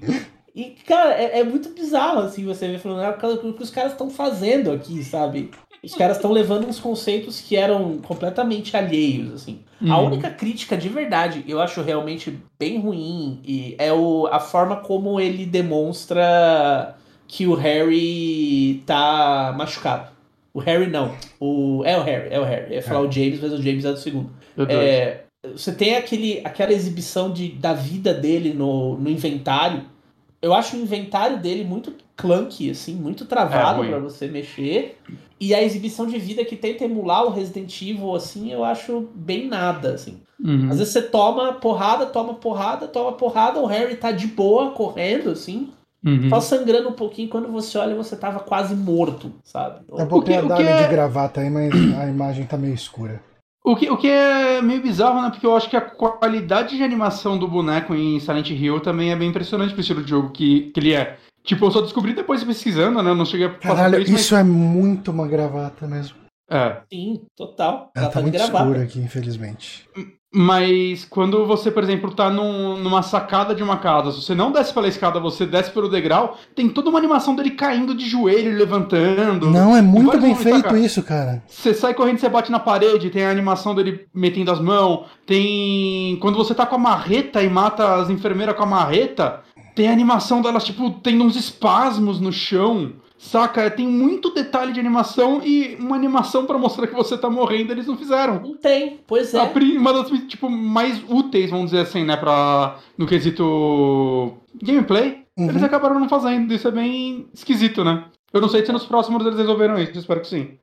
E, cara, é, é, muito bizarro, assim, você ver falando, é o que os caras estão fazendo aqui, sabe? Os caras estão levando uns conceitos que eram completamente alheios, assim. Uhum. A única crítica de verdade, eu acho realmente bem ruim, e é o, a forma como ele demonstra que o Harry tá machucado. O Harry não. O, é o Harry, é o Harry. Eu ia falar é. o James, mas o James é do segundo. É, você tem aquele, aquela exibição de, da vida dele no, no inventário. Eu acho o inventário dele muito clunky, assim, muito travado é, para você mexer. E a exibição de vida que tenta emular o Resident Evil, assim, eu acho bem nada, assim. Uhum. Às vezes você toma porrada, toma porrada, toma porrada, o Harry tá de boa, correndo, assim. Uhum. Só sangrando um pouquinho, quando você olha, você tava quase morto, sabe? Eu botei a Dali é... de gravata aí, mas a imagem tá meio escura. O que, o que é meio bizarro, né? Porque eu acho que a qualidade de animação do boneco em Silent Hill também é bem impressionante pro estilo de jogo que, que ele é. Tipo, eu só descobri depois pesquisando, né? Eu não cheguei a passar Caralho, isso, isso mas... é muito uma gravata mesmo. É. Sim, total. Ela, Ela tá, tá muito gravata. escura aqui, infelizmente. Mas quando você, por exemplo, tá num, numa sacada de uma casa, se você não desce pela escada, você desce pelo degrau, tem toda uma animação dele caindo de joelho, levantando. Não, é muito bem feito isso, cara. Você sai correndo, você bate na parede, tem a animação dele metendo as mãos, tem. Quando você tá com a marreta e mata as enfermeiras com a marreta, tem a animação delas, tipo, tendo uns espasmos no chão. Saca? Tem muito detalhe de animação e uma animação para mostrar que você tá morrendo, eles não fizeram. Não tem, pois é. uma das, tipo, mais úteis, vamos dizer assim, né, pra, no quesito gameplay, uhum. eles acabaram não fazendo. Isso é bem esquisito, né? Eu não sei se nos próximos eles resolveram isso, espero que sim.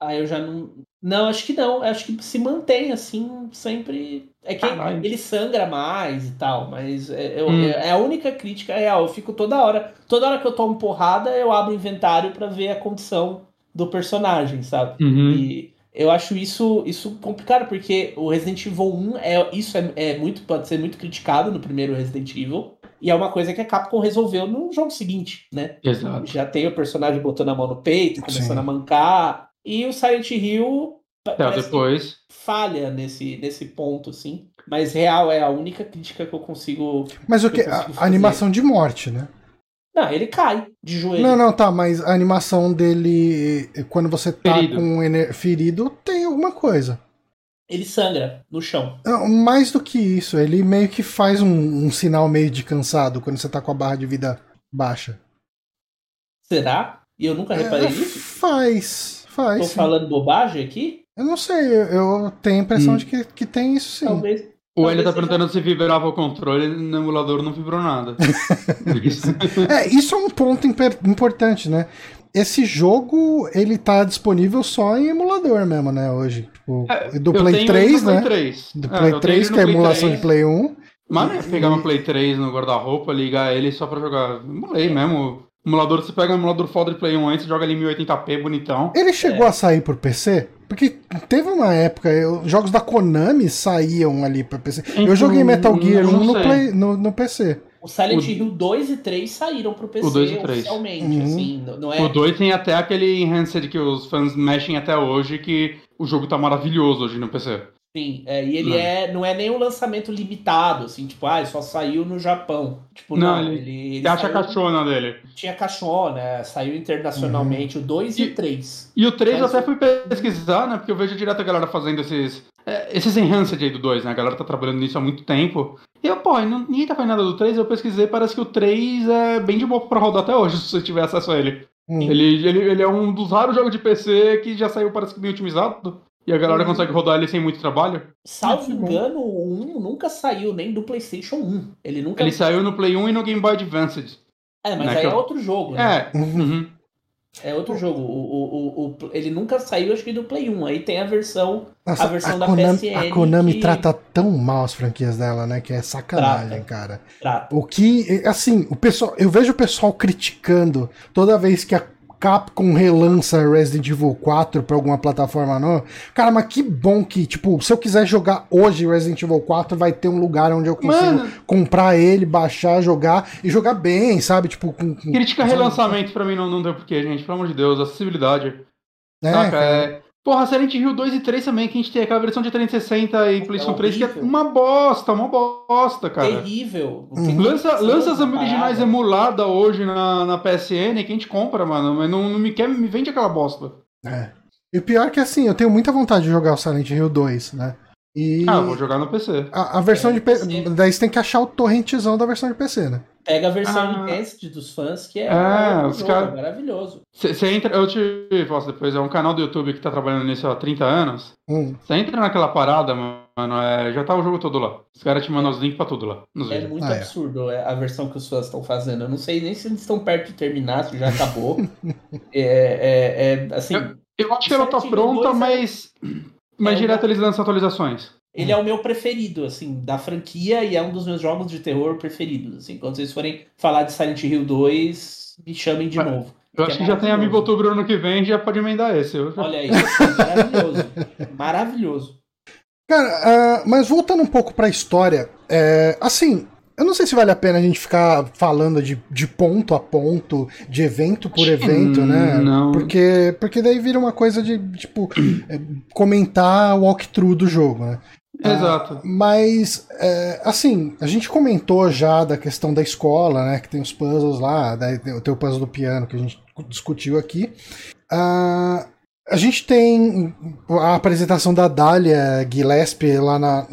Ah, eu já não. Não, acho que não. Acho que se mantém assim, sempre. É que Caralho. ele sangra mais e tal, mas é, eu, hum. é, a única crítica real. Eu fico toda hora. Toda hora que eu tomo porrada, eu abro o inventário para ver a condição do personagem, sabe? Uhum. E eu acho isso, isso complicado, porque o Resident Evil 1 é, isso é, é muito, pode ser muito criticado no primeiro Resident Evil. E é uma coisa que a Capcom resolveu no jogo seguinte, né? Exato. Já tem o personagem botando a mão no peito, começando Sim. a mancar. E o Silent Hill é, depois falha nesse, nesse ponto, assim. Mas real é a única crítica que eu consigo. Mas o que? A, a animação de morte, né? Não, ele cai de joelho. Não, não, tá, mas a animação dele, quando você tá ferido. com ferido, tem alguma coisa. Ele sangra no chão. Não, mais do que isso, ele meio que faz um, um, sinal meio de cansado quando você tá com a barra de vida baixa. Será? E eu nunca reparei é, nisso? Faz, faz. Tô sim. falando bobagem aqui? Eu não sei, eu tenho a impressão hum. de que, que tem isso sim. Talvez. O Hélio tá perguntando se vibrava o controle, no emulador não vibrou nada. [LAUGHS] [LAUGHS] é, isso é um ponto importante, né? Esse jogo, ele tá disponível só em emulador mesmo, né, hoje. Tipo, é, do Play 3, né? Play 3. Do Play é, 3, que é a emulação 3. de Play 1. Mas pegar uma Play 3 no guarda-roupa, ligar ele só pra jogar. Emulei mesmo. Emulador, você pega um emulador foda de Play 1 antes, joga ali em 1080p, bonitão. Ele chegou é. a sair por PC? Porque teve uma época, eu, jogos da Konami saíam ali pra PC. Então, eu joguei Metal Gear 1 no, play, no, no PC. O Silent o... Hill 2 e 3 saíram pro PC o 2 e 3. oficialmente, uhum. assim, não é... O 2 tem até aquele enhanced que os fãs mexem até hoje, que o jogo tá maravilhoso hoje no PC. Sim, é, e ele não. é não é nem um lançamento limitado, assim, tipo, ah, só saiu no Japão. Tipo, não, não ele, ele acha a caixona dele. Tinha caixona, saiu internacionalmente uhum. o 2 e, o 3. E o 3 eu até fui pesquisar, né, porque eu vejo direto a galera fazendo esses é, esses enhanced aí do 2, né, a galera tá trabalhando nisso há muito tempo. E eu, pô, ninguém tá fazendo nada do 3, eu pesquisei, parece que o 3 é bem de boa pra rodar até hoje, [LAUGHS] se você tiver acesso a ele. Uhum. Ele, ele, ele é um dos raros jogos de PC que já saiu, parece que bem otimizado. E a galera consegue rodar ele sem muito trabalho? Salvo engano, o 1 nunca saiu nem do PlayStation 1. Ele nunca. Ele saiu no Play 1 e no Game Boy Advance. É, mas né, aí é outro jogo, né? É. Uhum. É outro jogo. O, o, o, ele nunca saiu, acho que do Play 1. Aí tem a versão, Nossa, a versão a da Konami, PSN. A Konami que... trata tão mal as franquias dela, né? Que é sacanagem, trata, cara. Trata. O que, assim, o pessoal, eu vejo o pessoal criticando toda vez que a Capcom relança Resident Evil 4 pra alguma plataforma nova. Cara, mas que bom que, tipo, se eu quiser jogar hoje Resident Evil 4, vai ter um lugar onde eu consigo Mano. comprar ele, baixar, jogar e jogar bem, sabe? Tipo, com. com Crítica relançamento pra mim não, não deu porquê, gente. Pelo amor de Deus, acessibilidade. É, Saca? É, Porra, Silent Hill 2 e 3 também, que a gente tem aquela versão de 360 e PlayStation é 3, que é uma bosta, uma bosta, cara. Terrível. Uhum. Lança, lança as originais emulada hoje na, na PSN que a gente compra, mano, mas não, não me quer, me vende aquela bosta. É. E o pior é que assim, eu tenho muita vontade de jogar o Silent Hill 2, né? E ah, vou jogar no PC. A, a versão é, de PC. Daí você tem que achar o torrentzão da versão de PC, né? Pega a versão ah. dos fãs, que é, é os cara... maravilhoso. Você entra, eu te posso depois, é um canal do YouTube que tá trabalhando nisso há 30 anos. Você hum. entra naquela parada, mano, é, já tá o jogo todo lá. Os caras te mandam os links pra tudo lá. é vídeos. muito ah, é. absurdo é. a versão que os fãs estão fazendo. Eu não sei nem se eles estão perto de terminar, se já acabou. [LAUGHS] é, é, é, assim. Eu, eu acho que ela tá pronta, é mas. Mas direto eles lançam atualizações. Ele é o meu preferido, assim, da franquia e é um dos meus jogos de terror preferidos. Assim, quando vocês forem falar de Silent Hill 2, me chamem de novo. Eu acho que, é já tem amigo outubro ano que vem, já pode emendar esse. Eu... Olha aí, maravilhoso. [LAUGHS] maravilhoso. Cara, uh, mas voltando um pouco pra história, é, assim, eu não sei se vale a pena a gente ficar falando de, de ponto a ponto, de evento por evento, né? Não. Porque, porque daí vira uma coisa de, tipo, é, comentar o walkthrough do jogo, né? Exato. Ah, mas, é, assim, a gente comentou já da questão da escola, né? Que tem os puzzles lá, daí tem o puzzle do piano que a gente discutiu aqui. Ah, a gente tem a apresentação da Dália Gillespie lá na,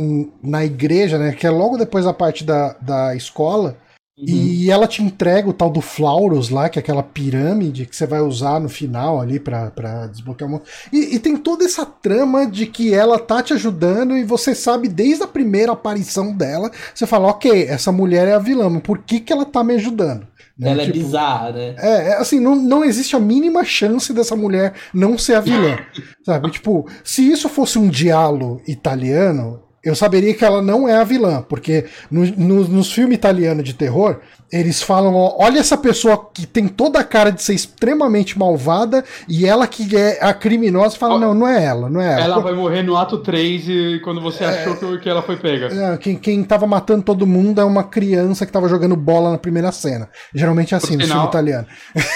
na igreja, né? Que é logo depois da parte da, da escola. Uhum. E ela te entrega o tal do Flauros lá, que é aquela pirâmide que você vai usar no final ali para desbloquear o mundo. E, e, tem toda essa trama de que ela tá te ajudando e você sabe desde a primeira aparição dela, você fala, ok, essa mulher é a vilã, mas por que, que ela tá me ajudando? Né? Ela é tipo, é bizarra, né? É, assim, não, não existe a mínima chance dessa mulher não ser a vilã. [LAUGHS] sabe? Tipo, se isso fosse um diálogo italiano, eu saberia que ela não é a vilã, porque no, no, nos filmes italianos de terror, eles falam: olha essa pessoa que tem toda a cara de ser extremamente malvada e ela que é a criminosa fala: não, não é ela, não é ela. Ela vai morrer no ato 3 e quando você é, achou que ela foi pega. É, quem, quem tava matando todo mundo é uma criança que tava jogando bola na primeira cena. Geralmente é assim no filme italiano.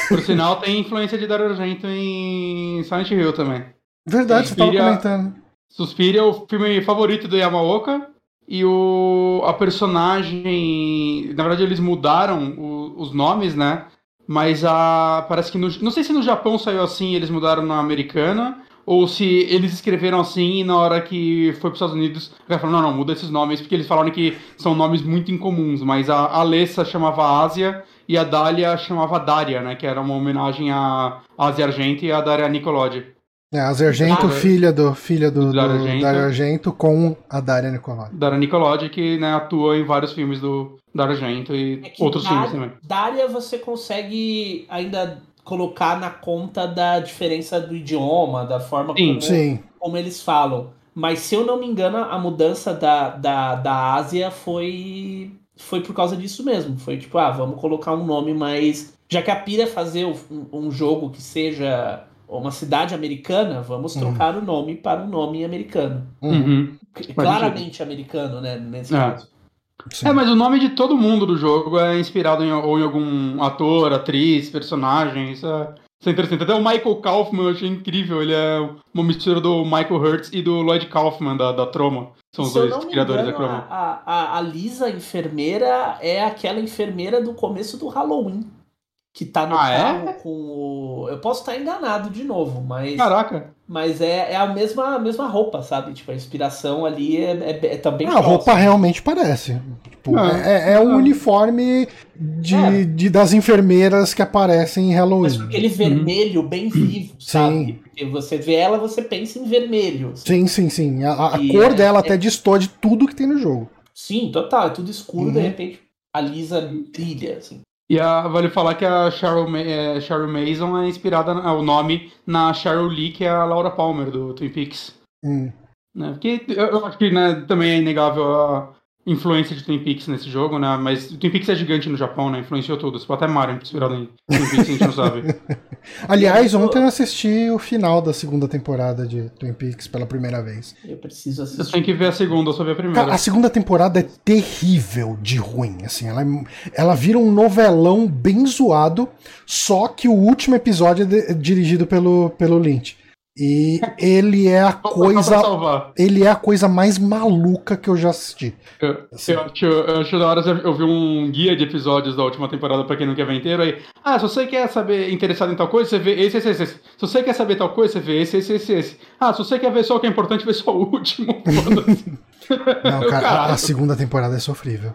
Por [LAUGHS] sinal, tem influência de Dario Argento em Silent Hill também. Verdade, você tava comentando. Suspiria é o filme favorito do Yamaoka e o, a personagem. Na verdade, eles mudaram o, os nomes, né? Mas a. Parece que no. Não sei se no Japão saiu assim eles mudaram na americana. Ou se eles escreveram assim e na hora que foi para os Estados Unidos, o cara falou: não, não, muda esses nomes, porque eles falaram que são nomes muito incomuns. Mas a Alessa chamava Ásia e a Dália chamava Daria, né? Que era uma homenagem a Asia Argento e a Daria Nicolodi. É, a Argento, ah, filha do filha do, do Dario, Argento, Dario Argento com a Daria Nicolodi. Daria Nicolodi, que né, atua em vários filmes do Dario Argento e é outros filmes também. Daria você consegue ainda colocar na conta da diferença do idioma, da forma sim, como, sim. como eles falam. Mas se eu não me engano, a mudança da, da, da Ásia foi foi por causa disso mesmo. Foi tipo, ah, vamos colocar um nome mais. Já que a pira é fazer um, um jogo que seja uma cidade americana, vamos uhum. trocar o nome para um nome americano. Uhum. Claramente americano, né? Nesse é. caso. Sim. É, mas o nome de todo mundo do jogo é inspirado em, ou em algum ator, atriz, personagem. Isso é, isso é interessante. Até o Michael Kaufman eu achei incrível. Ele é uma mistura do Michael Hurts e do Lloyd Kaufman da, da Troma. São os dois criadores engano, da Troma. A, a, a Lisa, enfermeira, é aquela enfermeira do começo do Halloween que tá no ah, é? carro é? com o. Eu posso estar enganado de novo, mas. Caraca! Mas é, é a, mesma, a mesma roupa, sabe? Tipo, a inspiração ali é, é, é também. Ah, a roupa realmente parece. Tipo, é, é, é o uniforme de, é. de, das enfermeiras que aparecem em Halloween. Mas aquele vermelho uhum. bem vivo, sabe? Sim. Porque você vê ela, você pensa em vermelho. Sim, sim, sim. A, a cor é, dela até distorce de tudo que tem no jogo. Sim, total. É tudo escuro, uhum. de repente a Lisa brilha, assim. E a, vale falar que a Cheryl, é, Cheryl Mason é inspirada, o nome, na Cheryl Lee, que é a Laura Palmer do Twin Peaks. Hum. Né? Porque eu acho que né, também é inegável a, influência de Twin Peaks nesse jogo, né? Mas Twin Peaks é gigante no Japão, né? Influenciou tudo. Você pode até Mario inspirado em Twin Peaks, a gente não sabe. [LAUGHS] Aliás, ontem eu assisti o final da segunda temporada de Twin Peaks pela primeira vez. Eu preciso assistir. Você tem que ver a segunda, eu só vi a primeira. Cara, a segunda temporada é terrível de ruim, assim. Ela, é, ela vira um novelão bem zoado, só que o último episódio é, é dirigido pelo, pelo Lynch. E ele é a coisa. Ele é a coisa mais maluca que eu já assisti. Eu, assim. eu, acho, eu acho da hora eu vi um guia de episódios da última temporada pra quem não quer ver inteiro. Aí, ah, se você quer saber interessado em tal coisa, você vê esse, esse, esse. Se você quer saber tal coisa, você vê esse, esse, esse, esse. Ah, se você quer ver só o que é importante, vê só o último. [LAUGHS] não, cara, a segunda temporada é sofrível.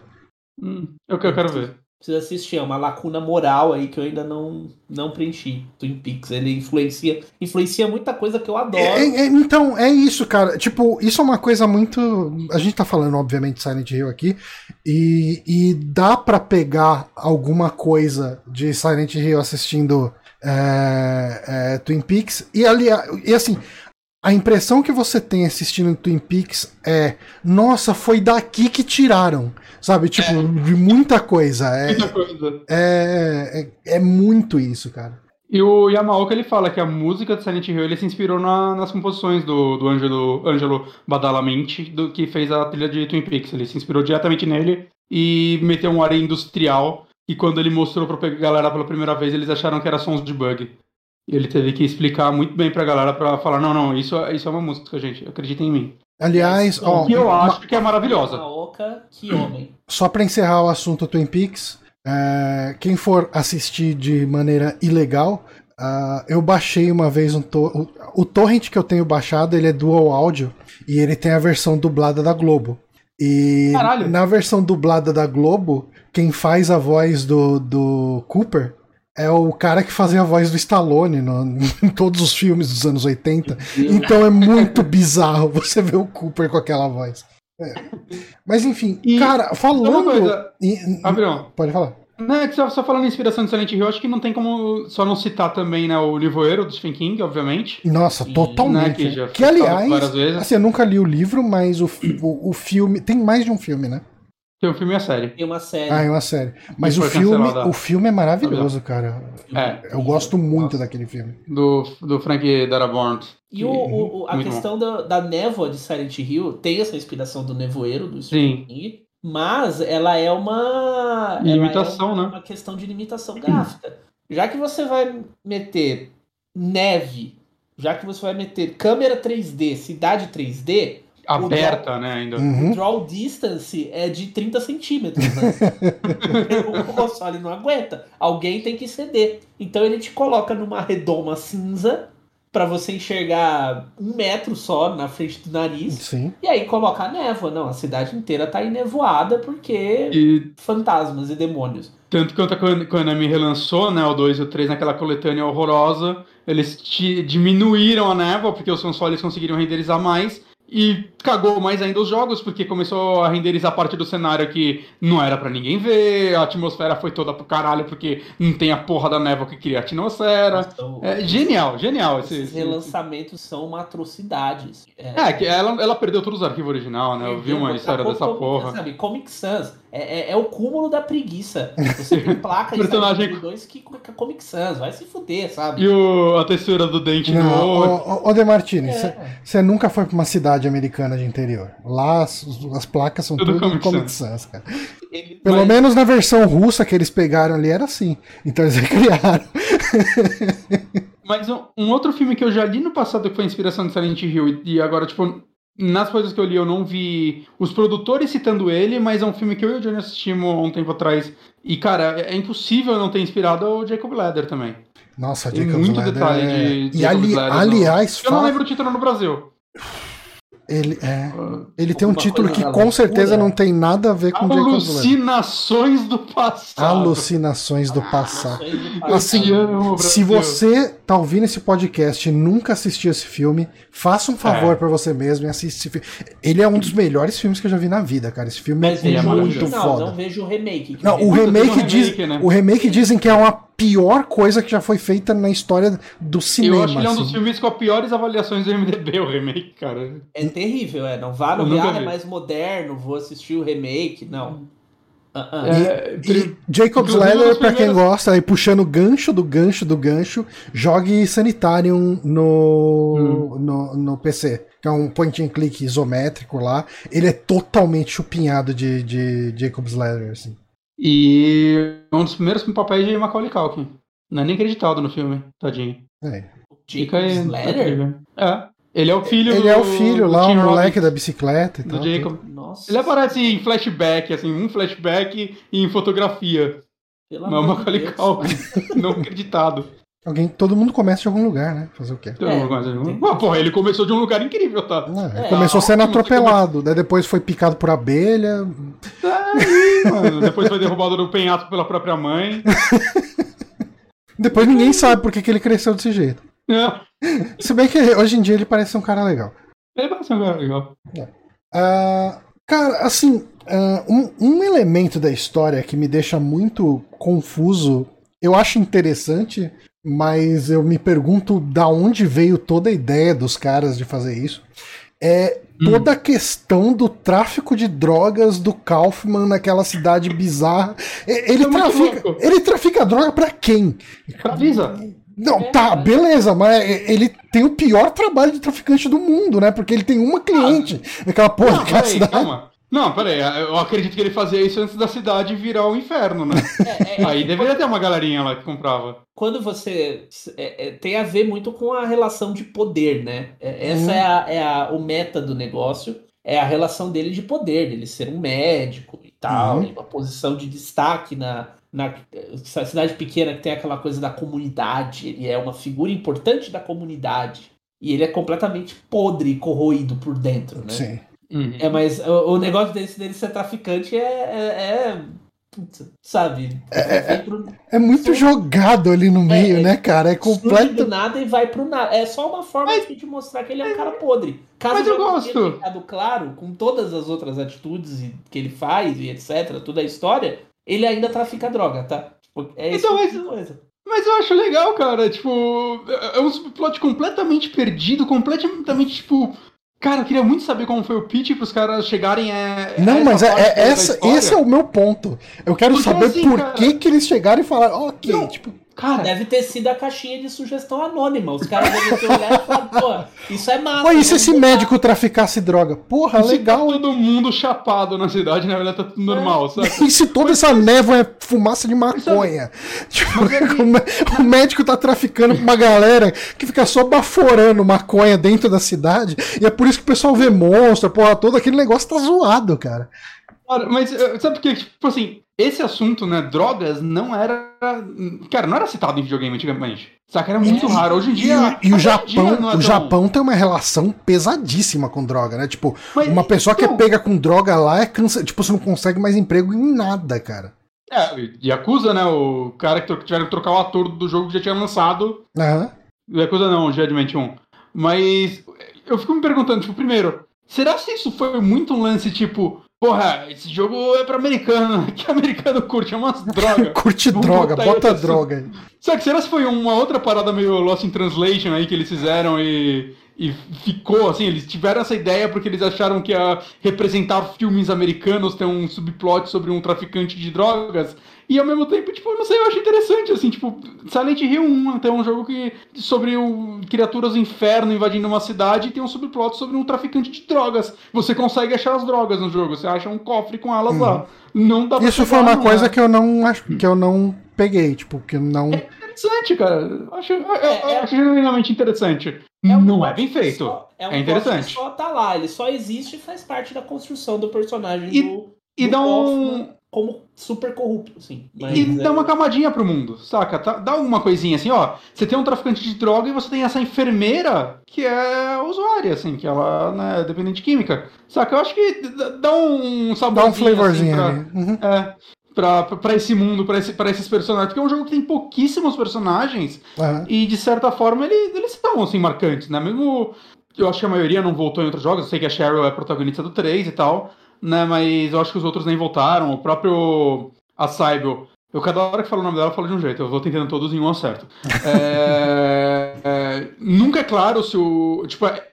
Hum, é o que eu quero ver precisa assistir. É uma lacuna moral aí que eu ainda não, não preenchi. Twin Peaks. Ele influencia, influencia muita coisa que eu adoro. É, é, então, é isso, cara. Tipo, isso é uma coisa muito. A gente tá falando, obviamente, de Silent Hill aqui. E, e dá para pegar alguma coisa de Silent Hill assistindo é, é, Twin Peaks. E, ali, e assim, a impressão que você tem assistindo Twin Peaks é: nossa, foi daqui que tiraram. Sabe? Tipo, é. de muita coisa. É, muita coisa. É, é, é, muito isso, cara. E o Yamaoka ele fala que a música de Silent Hill ele se inspirou na, nas composições do, do Angelo, Angelo Badalamenti, do, que fez a trilha de Twin Peaks. Ele se inspirou diretamente nele e meteu um ar industrial. E quando ele mostrou pra galera pela primeira vez, eles acharam que era sons de bug. E ele teve que explicar muito bem pra galera pra falar: não, não, isso, isso é uma música, gente, acreditem em mim. Aliás, ó, que eu acho que é maravilhosa. Oca, que homem. [CLEARS THROAT] Só para encerrar o assunto Twin Peaks, é, quem for assistir de maneira ilegal, uh, eu baixei uma vez um to o, o torrent que eu tenho baixado, ele é dual áudio e ele tem a versão dublada da Globo. E Caralho. na versão dublada da Globo, quem faz a voz do, do Cooper é o cara que fazia a voz do Stallone no, [LAUGHS] em todos os filmes dos anos 80. Então é muito bizarro você ver o Cooper com aquela voz. É. Mas enfim, e cara, falando. Coisa, pode falar. Não, é que só, só falando em inspiração de Silent Hill, acho que não tem como só não citar também né, o Livoeiro do Stephen King, obviamente. Nossa, e, totalmente. Né, que, que aliás, assim, eu nunca li o livro, mas o, o, o filme. Tem mais de um filme, né? Tem um filme e a série. Tem uma série. Ah, é uma série. Mas o filme, o filme é maravilhoso, cara. É. Eu gosto muito Nossa. daquele filme. Do, do Frank Darabont. E o, o, a muito questão da, da névoa de Silent Hill tem essa inspiração do nevoeiro do Stephen King, mas ela é uma. Limitação, é uma, né? Uma questão de limitação gráfica. Já que você vai meter neve, já que você vai meter câmera 3D, cidade 3D, Aberta, draw, né, ainda. Uhum. O draw distance é de 30 centímetros, né? [LAUGHS] o console não aguenta. Alguém tem que ceder. Então ele te coloca numa redoma cinza para você enxergar um metro só na frente do nariz. Sim. E aí coloca a névoa. Não, a cidade inteira tá enevoada porque E fantasmas e demônios. tanto quanto a Kon- Konami relançou, né, o 2 e o 3 naquela coletânea horrorosa, eles diminuíram a névoa, porque os consoles conseguiram renderizar mais, e cagou mais ainda os jogos, porque começou a renderizar parte do cenário que não era pra ninguém ver, a atmosfera foi toda pro caralho, porque não tem a porra da névoa que cria a atmosfera. Então, É genial, genial esse. esses esse- relançamentos são uma atrocidade. É, que ela, ela perdeu todos os arquivos original, né? Eu vi uma história dessa como- porra. Sabe, Comic Sans é, é, é o cúmulo da preguiça. Você tem [LAUGHS] placa de Personagem- 2 que é Comic Sans, vai se fuder, sabe? E o, a textura do dente no Não, olho. ô, ô, ô Demartini, É. você nunca foi pra uma cidade americana de interior. Lá as, as placas são Tudo tudo Comic Comic Sans. Cara. Ele- Pelo Mas- menos na versão russa que eles pegaram ali era assim. Então eles [LAUGHS] recriaram. Mas um, um outro filme que eu já li no passado que foi inspiração de Silent Hill, e, e agora, tipo, nas coisas que eu li eu não vi os produtores citando ele, mas é um filme que eu e o Johnny assistimos há um tempo atrás. E, cara, é, é impossível não ter inspirado o Jacob Ladder também. Nossa, Tem Jacob's muito Ladder detalhe é- de E Jacob's ali, Ladder aliás, Eu não lembro o título no Brasil. Ele, é, ele tem um título que com certeza não tem nada a ver com. Alucinações do passado. Alucinações do passado. Assim, Se você tá ouvindo esse podcast e nunca assistiu esse filme, faça um favor É. pra você mesmo e assista esse filme. Ele é um dos melhores filmes que eu já vi na vida, cara. Esse filme Mas é o muito original, foda. não vejo o remake. Não, o um remake, remake, diz, né? o remake dizem que é uma pior coisa que já foi feita na história do cinema. Eu acho que ele é um dos assim. filmes com piores avaliações do MDB, o remake, cara. É terrível, é. Não vá no ah, é mais moderno, vou assistir o remake. Não. Ah, ah. É, E Jacob's Ladder, pra quem gosta, aí puxando o gancho do gancho do gancho, jogue Sanitarium no, Hum. no, no PC. Que é um point and click isométrico lá. Ele é totalmente chupinhado de, de Jacob's Ladder, assim. E um dos primeiros papéis de Macaulay Culkin. Não é nem acreditado no filme, tadinho. É. Jacob's Ladder? É. Ele é o filho Ele do, é o filho lá, o moleque Robbins, da bicicleta e do tal. Jacob. Nossa. Ele aparece em flashback, assim, um flashback e em fotografia. Pelo Mas de Macaulay. Culkin, [LAUGHS] não acreditado. Alguém, todo mundo começa de algum lugar, né? Fazer o quê? Então, É, mas- tem- Ah, porra, ele começou de um lugar incrível, tá? Ah, É, começou sendo ótimo, atropelado, daí depois foi picado por abelha. Aí, mano. Depois foi derrubado do penhasco pela própria mãe. [LAUGHS] Depois ninguém sabe por que, que ele cresceu desse jeito. É, Se bem que hoje em dia ele parece ser um cara legal. Ele parece um cara legal. Ah, cara, assim, ah, um, um elemento da história que me deixa muito confuso, eu acho interessante, mas eu me pergunto da onde veio toda a ideia dos caras de fazer isso. É toda a questão do tráfico de drogas do Kaufman naquela cidade bizarra. Ele, É trafica, ele trafica droga pra quem? Pra Não, tá, beleza, mas ele tem o pior trabalho de traficante do mundo, né? Porque ele tem uma cliente naquela porra Não, daquela peraí, cidade. calma. Não, peraí, eu acredito que ele fazia isso antes da cidade virar o inferno, né? [LAUGHS] É, é, Aí deveria ter uma galerinha lá que comprava. quando você é, é, tem a ver muito com a relação de poder, né? É, essa Uhum. é, a, é a- o meta do negócio, é a relação dele de poder, dele ser um médico e tal, Uhum. e uma posição de destaque na, na essa cidade pequena que tem aquela coisa da comunidade, ele é uma figura importante da comunidade. E ele é completamente podre e corroído por dentro, né? Sim. Uhum. É, mas o, o negócio desse, dele ser traficante é. é, é- sabe? Vem pro- É muito Sim. jogado ali no meio, é, né, cara? É surge do completo. nada e vai pro nada. É só uma forma de te mostrar que ele é um cara podre. Caso Mas eu gosto. ficado claro, com todas as outras atitudes que ele faz e etc., toda a história, ele ainda trafica droga, tá? Tipo, É isso Então, tipo mas- coisa. Mas eu acho legal, cara. Tipo, é é um subplot completamente perdido, completamente, tipo. Cara, eu queria muito saber como foi o pitch pros caras chegarem a. a Não, mas é, é- essa, esse é o meu ponto. Eu quero Porque saber assim, por cara- que, que eles chegaram e falaram, ok, Não, tipo, Cara, deve ter sido a caixinha de sugestão anônima. Os caras devem ter olhado e falado, pô, isso é massa. Olha, e se esse médico traficasse droga? Porra, e legal. Se tá todo mundo chapado na cidade, na verdade tá tudo normal, é. sabe? E se toda essa névoa é fumaça de maconha? Tipo, [LAUGHS] o médico tá traficando com uma galera que fica só baforando maconha dentro da cidade. E é por isso que o pessoal vê monstro, porra, todo aquele negócio tá zoado, cara. Mas eh, sabe por que, tipo assim, esse assunto, né, drogas, não era. Cara, não era citado em videogame antigamente. Saca? Era muito é, raro. Hoje em dia. E, e o Japão, é o tão... Japão tem uma relação pesadíssima com droga, né? Tipo, Mas, uma pessoa então... que é pega com droga lá é cansa... Tipo, você não consegue mais emprego em nada, cara. É, e acusa, né? O cara que tiveram que trocar o ator do jogo que já tinha lançado. Aham. Uhum. Acusa não, Judgment 1. Mas eu fico me perguntando, tipo, primeiro, será que isso foi muito um lance, tipo, Porra, esse jogo é pra americano. [LAUGHS] Que americano curte? É umas [LAUGHS] drogas. curte Vamos droga, bota droga aí. Só que será que foi uma outra parada meio Lost in Translation aí que eles fizeram e, e ficou assim? Eles tiveram essa ideia porque eles acharam que ia representar filmes americanos, ter um subplot sobre um traficante de drogas. E ao mesmo tempo, tipo, não sei, eu acho interessante, assim, tipo, Silent Hill 1 até um jogo que sobre o, criaturas do inferno invadindo uma cidade e tem um subplot sobre um traficante de drogas. Você consegue achar as drogas no jogo, você acha um cofre com elas uhum. lá. Não dá pra Isso foi uma coisa é. que eu não acho que eu não peguei, tipo, que não. É interessante, cara. Eu acho, é, eu acho genuinamente interessante. É um não é bem feito. Só, é, um é interessante. só tá lá, ele só existe e faz parte da construção do personagem e, do, e do dá um como super corrupto, assim. Mas e é... dá uma camadinha pro mundo, saca? Tá, dá uma coisinha assim, ó. Você tem um traficante de droga e você tem essa enfermeira que é usuária, assim, que ela né, é dependente de química. Saca? Eu acho que dá um sabor. Dá um flavorzinho assim, pra, uhum. é, pra, pra esse mundo, pra, esse, pra esses personagens. Porque é um jogo que tem pouquíssimos personagens uhum. e, de certa forma, eles, eles estão, assim, marcantes, né? Mesmo. Eu acho que a maioria não voltou em outros jogos. Eu sei que a Cheryl é protagonista do 3 e tal né? Mas eu acho que os outros nem voltaram. O próprio a Saibel. Eu cada hora que falo o nome dela, eu falo de um jeito. Eu vou tentando todos em um acerto. [LAUGHS] é, é, nunca é claro se o. Tipo, é,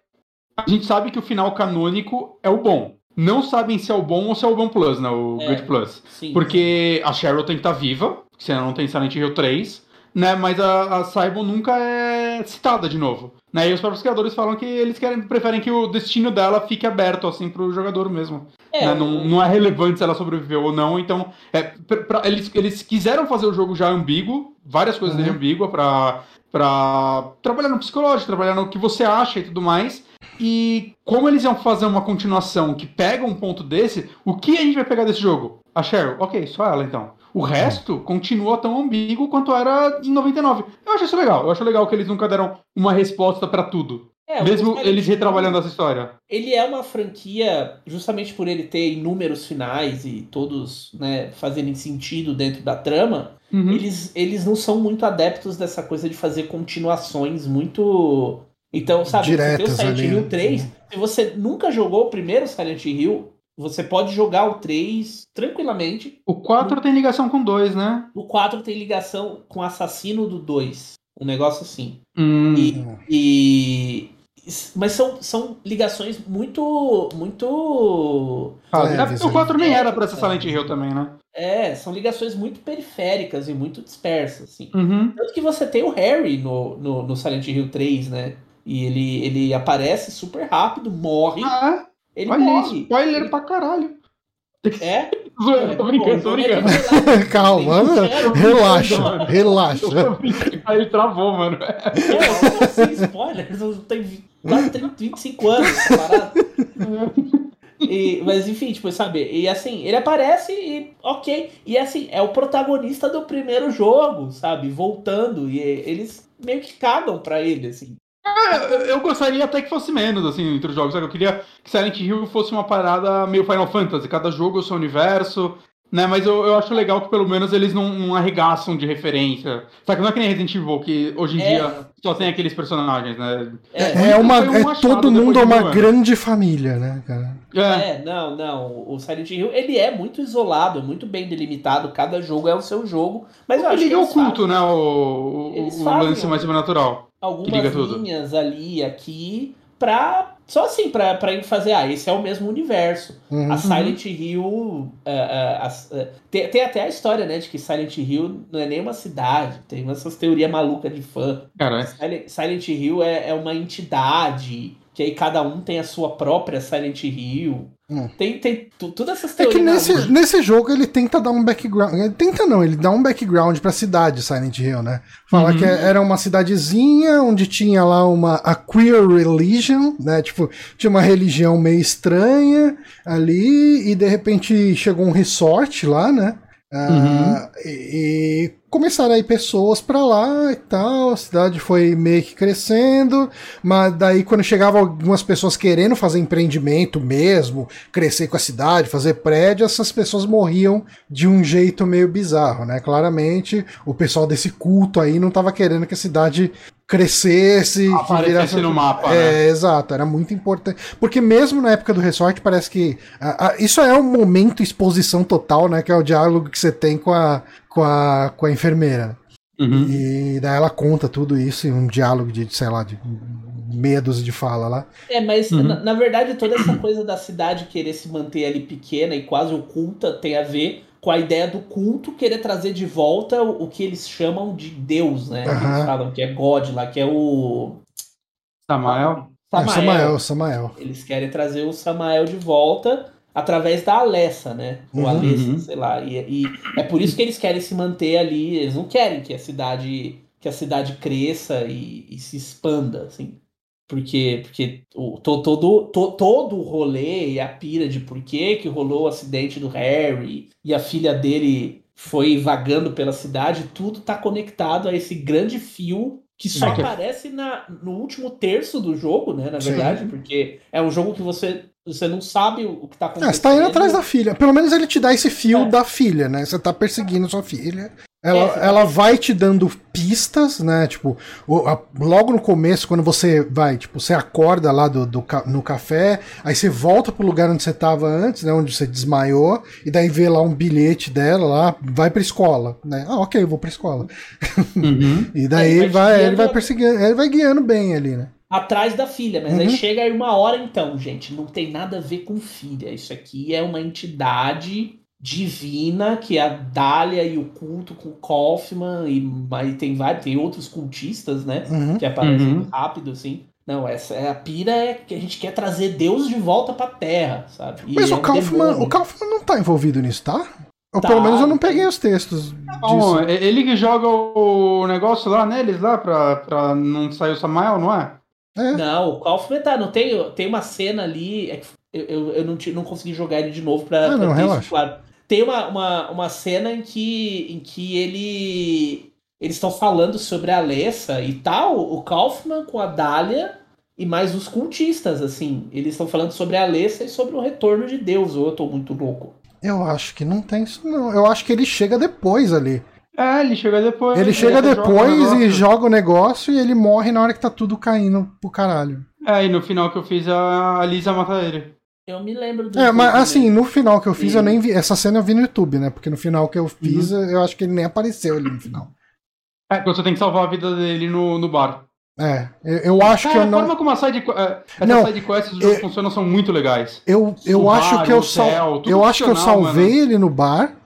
a gente sabe que o final canônico é o bom. Não sabem se é o bom ou se é o bom plus, né? O é, Good Plus. Sim, porque sim. a Cheryl tem que estar tá viva, senão não tem Silent Hill 3, né? Mas a, a Saibon nunca é citada de novo. Né? E os próprios criadores falam que eles querem, preferem que o destino dela fique aberto assim pro jogador mesmo. É, né? não, não é relevante se ela sobreviveu ou não. Então, é, pra, pra, eles, eles quiseram fazer o jogo já ambíguo, várias coisas uhum. ambígua pra, pra trabalhar no psicológico, trabalhar no que você acha e tudo mais. E como eles iam fazer uma continuação que pega um ponto desse, o que a gente vai pegar desse jogo? A Cheryl, ok, só ela então. O resto continua tão ambíguo quanto era em 99. Eu acho isso legal. Eu acho legal que eles nunca deram uma resposta para tudo. É, Mesmo eles retrabalhando essa história. Ele é uma franquia, justamente por ele ter inúmeros finais e todos né, fazerem sentido dentro da trama, uhum. eles, eles não são muito adeptos dessa coisa de fazer continuações muito. Então, sabe, Diretas você tem o Silent ali. Hill 3, né? se você nunca jogou o primeiro Silent Hill, você pode jogar o 3 tranquilamente. O 4 no... tem ligação com o 2, né? O 4 tem ligação com o assassino do 2. Um negócio assim. Hum. E, e, Mas são, são ligações muito. muito. Ah, é, o 4 nem era pra ser Silent Hill também, né? É, são ligações muito periféricas e muito dispersas, assim. Uhum. Tanto que você tem o Harry no, no, no Silent Hill 3, né? E ele, ele aparece super rápido, morre. Ah, ele Olha morre. Spoiler ele... pra caralho. É? [LAUGHS] tô brincando, tô brincando. [LAUGHS] Calma, relaxa, relaxa. Aí ele travou, mano. É, assim, spoiler? Tem quase 25 anos parado. E, mas enfim, tipo, sabe? E assim, ele aparece e ok. E assim, é o protagonista do primeiro jogo, sabe? Voltando. E eles meio que cagam pra ele, assim. É, eu gostaria até que fosse menos, assim, entre os jogos. Sabe? Eu queria que Silent Hill fosse uma parada meio Final Fantasy, cada jogo é o seu universo, né? Mas eu, eu acho legal que pelo menos eles não, não arregaçam de referência. Sabe? Não é que nem Resident Evil, que hoje em é. dia só tem aqueles personagens, né? É, é uma. Um é, todo mundo é uma grande família, né, cara? É. é, não, não. O Silent Hill, ele é muito isolado, muito bem delimitado. Cada jogo é o seu jogo. Mas eu acho ele que é oculto, né? O, o lance mais sobrenatural algumas linhas ali aqui pra Só assim, pra, pra fazer, ah, esse é o mesmo universo. Uhum. A Silent Hill. Uh, uh, uh, tem, tem, até a história, né, de que Silent Hill não é nem uma cidade. Tem essas teorias malucas de fã. Cara, Silent, Silent Hill é, é uma entidade que aí cada um tem a sua própria Silent Hill. Hum. Tem, tem todas essas teorias. É que nesse, nesse jogo ele tenta dar um background. Ele tenta não, ele dá um background pra cidade Silent Hill, né? Fala uhum. que era uma cidadezinha onde tinha lá uma a queer religion, né? Tipo, tinha uma religião meio estranha ali e de repente chegou um resort lá, né? Uhum. Uh, e, e, começaram a ir pessoas para lá e tal, a cidade foi meio que crescendo, mas daí quando chegavam algumas pessoas querendo fazer empreendimento mesmo, crescer com a cidade, fazer prédio, essas pessoas morriam de um jeito meio bizarro, né? Claramente o pessoal desse culto aí não estava querendo que a cidade crescesse. Aparecesse virasse... no mapa. É, né? exato, era muito importante. Porque mesmo na época do resort, parece que. A, a, isso é um momento exposição total, né? Que é o diálogo que você tem com a, com a, com a enfermeira. Uhum. E daí ela conta tudo isso em um diálogo de, sei lá, de meia dúzia de fala lá. É, mas uhum. na, na, verdade toda essa coisa da cidade querer se manter ali pequena e quase oculta tem a ver com a ideia do culto querer trazer de volta o, o que eles chamam de Deus, né? Uhum. Eles falam que é God lá, que é o. Samael? Samael. É, Samael, Samael. Eles querem trazer o Samael de volta através da Alessa, né? O uhum. Alessa, uhum. sei lá. E, e, é por isso que eles querem se manter ali. Eles não querem que a cidade que a cidade cresça e, e se expanda, assim. Porque, porque o, to, todo, to, todo o rolê e a pira de por que, que rolou o acidente do Harry e a filha dele foi vagando pela cidade, tudo tá conectado a esse grande fio que só aparece na, no último terço do jogo, né? Na verdade, Sim. porque é um jogo que você, você não sabe o que tá acontecendo. É, você tá indo atrás da filha. Pelo menos ele te dá esse fio é. da filha, né? Você tá perseguindo sua filha. Ela, é, ela vai te dando pistas, né? Tipo, logo no começo, quando você vai, tipo, você acorda lá do, do, no café, aí você volta pro lugar onde você tava antes, né? Onde você desmaiou, e daí vê lá um bilhete dela lá, vai pra escola, né? Ah, ok, eu vou pra escola. Uhum. [LAUGHS] e daí ele vai, ele vai perseguindo, ele vai guiando bem ali, né? atrás da filha, mas uhum. aí chega aí uma hora então, gente, não tem nada a ver com filha. Isso aqui é uma entidade divina, que é a Dália e o culto com Kaufman, e mas tem vários, tem outros cultistas, né? Uhum. Que aparecem uhum. rápido, assim. Não, essa é a pira é que a gente quer trazer Deus de volta pra Terra, sabe? E mas é o, Kaufman, o Kaufman não tá envolvido nisso, tá? Ou tá, pelo menos eu não peguei os textos. Bom, ele que joga o negócio lá neles, lá, pra, pra não sair o Samael, não é? é? Não, o Kaufman tá. Não tem, tem uma cena ali. É eu, eu, eu não, não consegui jogar ele de novo pra, ah, pra não, ter isso claro. Tem uma, uma, uma cena em que, em que ele eles estão falando sobre a Alessa e tal, o Kaufman com a Dália e mais os cultistas, assim. Eles estão falando sobre a Alessa e sobre o retorno de Deus, ou eu tô muito louco. Eu acho que não tem isso, não. Eu acho que ele chega depois ali. É, ele chega depois. Ele chega ele depois joga e joga o negócio e ele morre na hora que tá tudo caindo pro caralho. É, e no final que eu fiz, a Lisa mata ele. Eu me lembro do. É, mas assim, no final que eu fiz, e... eu nem vi. Essa cena eu vi no YouTube, né? Porque no final que eu fiz, uhum. eu acho que ele nem apareceu ali no final. É, você tem que salvar a vida dele no, no bar. É, eu, eu acho que eu não. A forma como a side, uh, essas side quests do jogo eu, funcionam são muito legais. Eu, eu acho que eu sal... eu acho que eu salvei mano. ele no bar.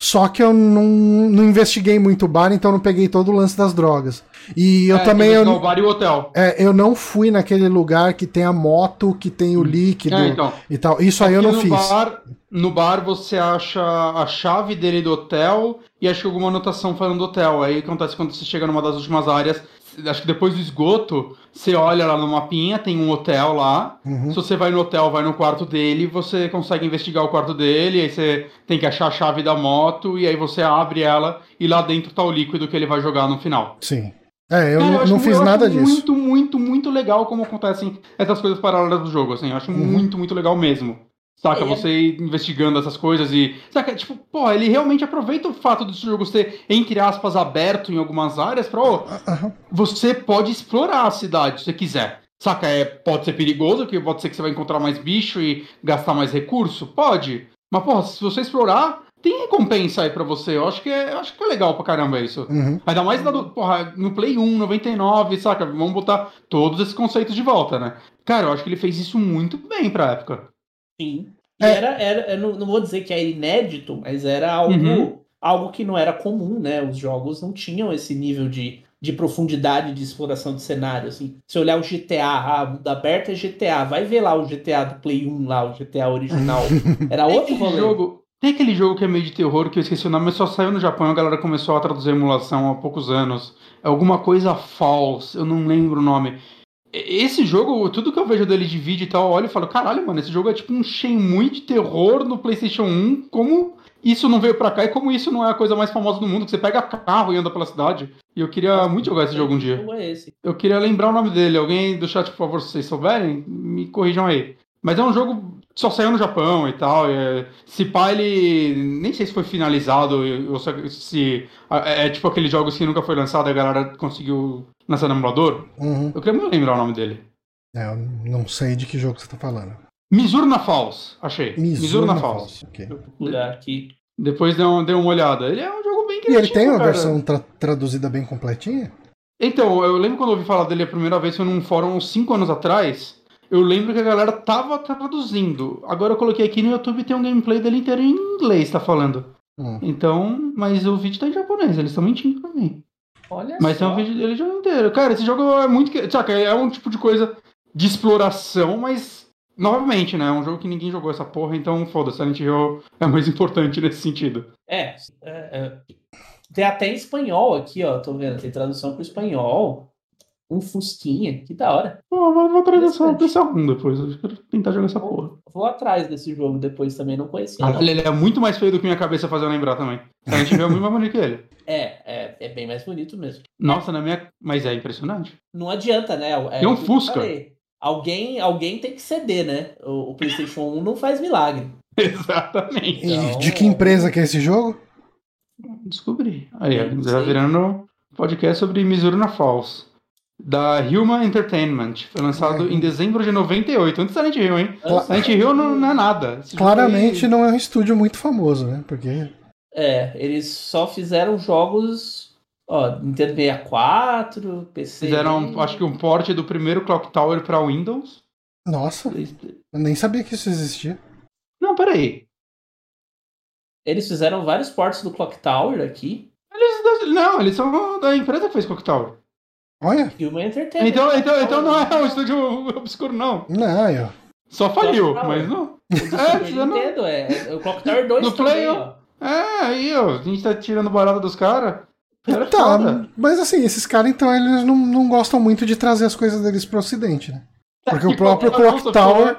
Só que eu não, não investiguei muito o bar, então não peguei todo o lance das drogas. E eu é, também. Eu, o bar e o hotel. É, eu não fui naquele lugar que tem a moto, que tem o hum. líquido é, então, e tal. Isso aí eu não no fiz. Bar, no bar você acha a chave dele do hotel e acho que alguma anotação falando do hotel. Aí acontece quando você chega numa das últimas áreas acho que depois do esgoto, você olha lá no mapinha, tem um hotel lá. Uhum. Se você vai no hotel, vai no quarto dele, você consegue investigar o quarto dele, aí você tem que achar a chave da moto, e aí você abre ela, e lá dentro tá o líquido que ele vai jogar no final. Sim. É, eu, Cara, não, eu não fiz nada disso. Muito, muito, muito legal como acontecem essas coisas paralelas do jogo, assim. Eu acho uhum. muito, muito legal mesmo. Saca, é. você investigando essas coisas e. Saca, tipo, pô, ele realmente aproveita o fato do jogo ser, entre aspas, aberto em algumas áreas pra, uhum. você pode explorar a cidade se você quiser. Saca, é, pode ser perigoso, que pode ser que você vai encontrar mais bicho e gastar mais recurso? Pode. Mas, porra, se você explorar, tem recompensa aí pra você. Eu acho que é, eu acho que é legal pra caramba isso. Uhum. Ainda mais na do, porra, no Play 1, 99, saca? Vamos botar todos esses conceitos de volta, né? Cara, eu acho que ele fez isso muito bem pra época. Sim. E É. era, era, eu não, não vou dizer que era inédito, mas era algo, Uhum. algo que não era comum, né? Os jogos não tinham esse nível de, de profundidade de exploração de cenário. Assim. Se olhar o GTA, ah, mundo aberto é GTA, vai ver lá o GTA do Play 1, lá, o GTA original. [LAUGHS] Era outro rolê. jogo. Tem aquele jogo que é meio de terror que eu esqueci o nome, mas só saiu no Japão e a galera começou a traduzir a emulação há poucos anos. É alguma coisa false, eu não lembro o nome. Esse jogo, tudo que eu vejo dele de vídeo e tal, eu olho e falo, caralho, mano, esse jogo é tipo um Shenmue de terror no PlayStation 1. Como isso não veio pra cá e como isso não é a coisa mais famosa do mundo, que você pega carro e anda pela cidade. E eu queria muito jogar esse jogo um dia. é esse? Eu queria lembrar o nome dele. Alguém do chat, por favor, se vocês souberem, me corrijam aí. Mas é um jogo só saiu no Japão e tal. É, se pá, ele. Nem sei se foi finalizado, ou se, se- é, é tipo aqueles jogos que nunca foi lançado e a galera conseguiu lançar no emulador. Uhum. Eu queria muito lembrar o nome dele. É, eu não sei de que jogo você tá falando. Mizurna Falls, achei. Mizurna, Falls. Falls. ok. Deixa eu procurar aqui. Depois dê, um, dê uma olhada. Ele é um jogo bem E ele tem uma cara. versão tra- traduzida bem completinha? Então, eu lembro quando eu ouvi falar dele a primeira vez, foi num fórum uns 5 anos atrás. Eu lembro que a galera tava traduzindo. Agora eu coloquei aqui no YouTube tem um gameplay dele inteiro em inglês, tá falando. Hum. Então, mas o vídeo tá em japonês, eles estão mentindo pra mim. Olha Mas tem só. um vídeo dele já inteiro. Cara, esse jogo é muito. Saca, é um tipo de coisa de exploração, mas. Novamente, né? É um jogo que ninguém jogou essa porra, então foda-se, Silent Hill é mais importante [LAUGHS] nesse sentido. É, é, é. Tem até em espanhol aqui, ó. Tô vendo. Tem tradução pro espanhol. Um Fusquinha. Que da hora. Pô, vou, vou atrás dessa, dessa um depois. Eu quero tentar jogar essa porra. Vou atrás desse jogo depois também. Não conhecia. não. Caralho, ele é muito mais feio do que minha cabeça fazendo lembrar também. Silent Hill é muito mais bonito que ele. [LAUGHS] É, é, é bem mais bonito mesmo. Nossa, na minha. Mas é impressionante. Não adianta, né? É, Tem um Fusca. Alguém, alguém tem que ceder, né? O, o PlayStation 1 não faz milagre. [LAUGHS] Exatamente. E Então- de que empresa que é esse jogo? Descobri. Aí, Não já virando podcast sobre Mizurna Falls. Da Human Entertainment. Foi lançado É. em dezembro de 98. Antes da Silent Hill, hein? Cla- Silent Hill não, não é nada. Esse Claramente aí- não é um estúdio muito famoso, né? Porque. É, eles só fizeram jogos. Ó, Nintendo 64, PC. Fizeram, acho que um port do primeiro Clock Tower pra Windows. Nossa, eu nem sabia que isso existia. Não, peraí. Eles fizeram vários ports do Clock Tower aqui. Eles, não, eles são da empresa que fez Clock Tower. Olha, Human Entertainment. Então, então, então não é um estúdio obscuro, não. não, eu. Só faliu, mas não. O do É, Super fizeram- Nintendo, é. é O Clock Tower 2 No também, Play, ó. É, aí, ó. A gente tá tirando barato dos caras. Cara, é Tá, foda. mas assim, esses caras então eles não, não gostam muito de trazer as coisas deles pro ocidente, né? Porque o próprio Clock Tower.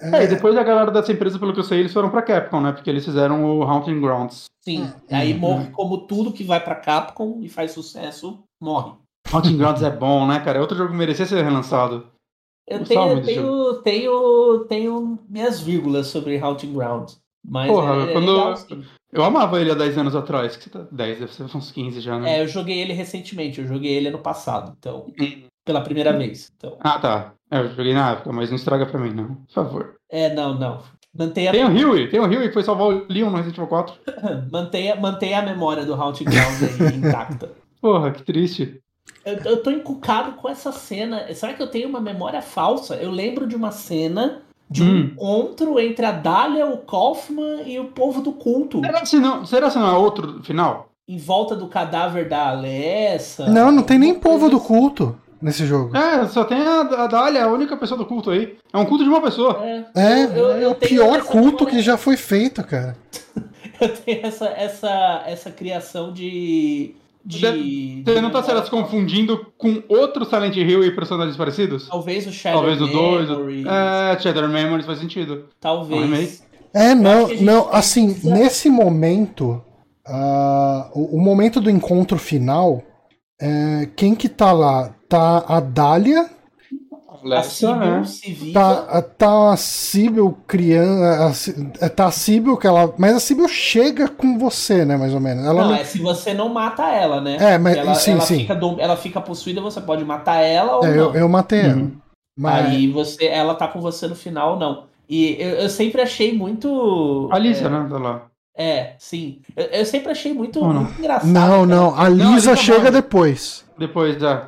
É, e depois a galera dessa empresa, pelo que eu sei, eles foram pra Capcom, né? Porque eles fizeram o Haunting Grounds. Sim. Hum, Aí morre como tudo que vai pra Capcom e faz sucesso, morre. Haunting Grounds é bom, né, cara? É outro jogo que merecia ser relançado. Eu tenho, tenho, tenho, tenho minhas vírgulas sobre Haunting Ground. Mas Porra, é, é quando- legal. Eu amava ele há 10 anos atrás. Que você tá... 10, deve ser uns 15 já, né? É, eu joguei ele recentemente, eu joguei ele ano passado, então. Pela primeira vez. Então. Ah, tá. É, eu joguei na época, mas não estraga pra mim, não. Por favor. É, não, não. Mantenha, Tem o Huey, tem o Huey que foi salvar o Leon no Resident Evil 4. [LAUGHS] mantenha, mantenha a memória do Haunting Ground aí intacta. Porra, que triste. Eu, eu tô encucado com essa cena. Será que eu tenho uma memória falsa? Eu lembro de uma cena de um Hum. encontro entre a Dália, o Kaufman e o povo do culto. Será se não, será se não é outro final? Em volta do cadáver da Alessa. Não, não tem nem povo do culto nesse jogo. É, só tem a, a Dália, a única pessoa do culto aí. É um culto de uma pessoa. É, É, eu- eu- é eu o pior culto memória- que já foi feito, cara. [LAUGHS] Eu tenho essa, essa, essa criação de. De Você não tá se confundindo com outro Silent Hill e personagens parecidos? Talvez o Shadow Talvez o 2. Memories, É, Cheddar Memories faz sentido. Talvez. um. É, não, não, precisa- assim, nesse momento, ah, o, o momento do encontro final, é, quem que tá lá? Tá a Dália, A né? se viva. tá, tá a Sibyl criança, tá a Sibyl que ela, mas a Sibyl chega com você, né, mais ou menos. Ela Não, não- é se você não mata ela, né? É, mas- ela, sim, ela sim. Fica, dom- ela fica possuída, você pode matar ela ou é, não. eu, eu matei ela. Uhum. Mas, Aí você, ela tá com você no final ou não. E eu, eu sempre achei muito. Alicia, é, né? Tá lá. É, sim. Eu, eu sempre achei muito, muito engraçado. Não, cara. não. A Não, Lisa ele tá chega bom. depois. Depois, é.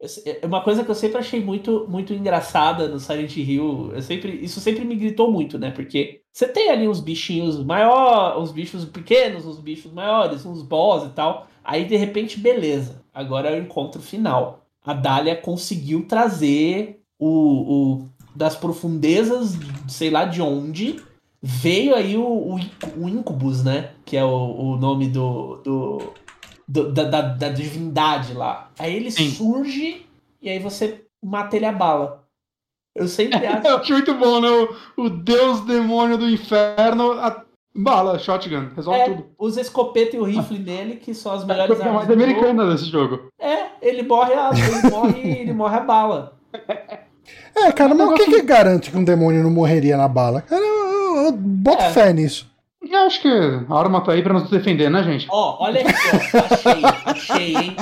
É Uma coisa que eu sempre achei muito, muito engraçada no Silent Hill, eu sempre, isso sempre me gritou muito, né? Porque você tem ali uns bichinhos maiores, uns bichos pequenos, uns bichos maiores, uns boss e tal. Aí de repente, beleza. Agora é o encontro final. A Dália conseguiu trazer o, o das profundezas, sei lá de onde, veio aí o, o, o Incubus, né? Que é o, o nome do, do, do- da, da, da divindade lá. Aí ele Sim. surge e aí você mata ele a bala. Eu sempre Eu acho. acho muito bom, né? O, o deus demônio do inferno. A... Bala, shotgun, resolve É, tudo. usa escopeta e o rifle nele, que são as É a melhores coisa mais do jogo. americana desse jogo. É, ele morre a, ele morre, ele morre a bala. É, cara, mas o que, que garante que um demônio não morreria na bala? Cara, eu, eu boto É. fé nisso. Eu acho que a arma tá aí pra nos defender, né, gente? Ó, olha aqui, ó. Achei, achei, hein?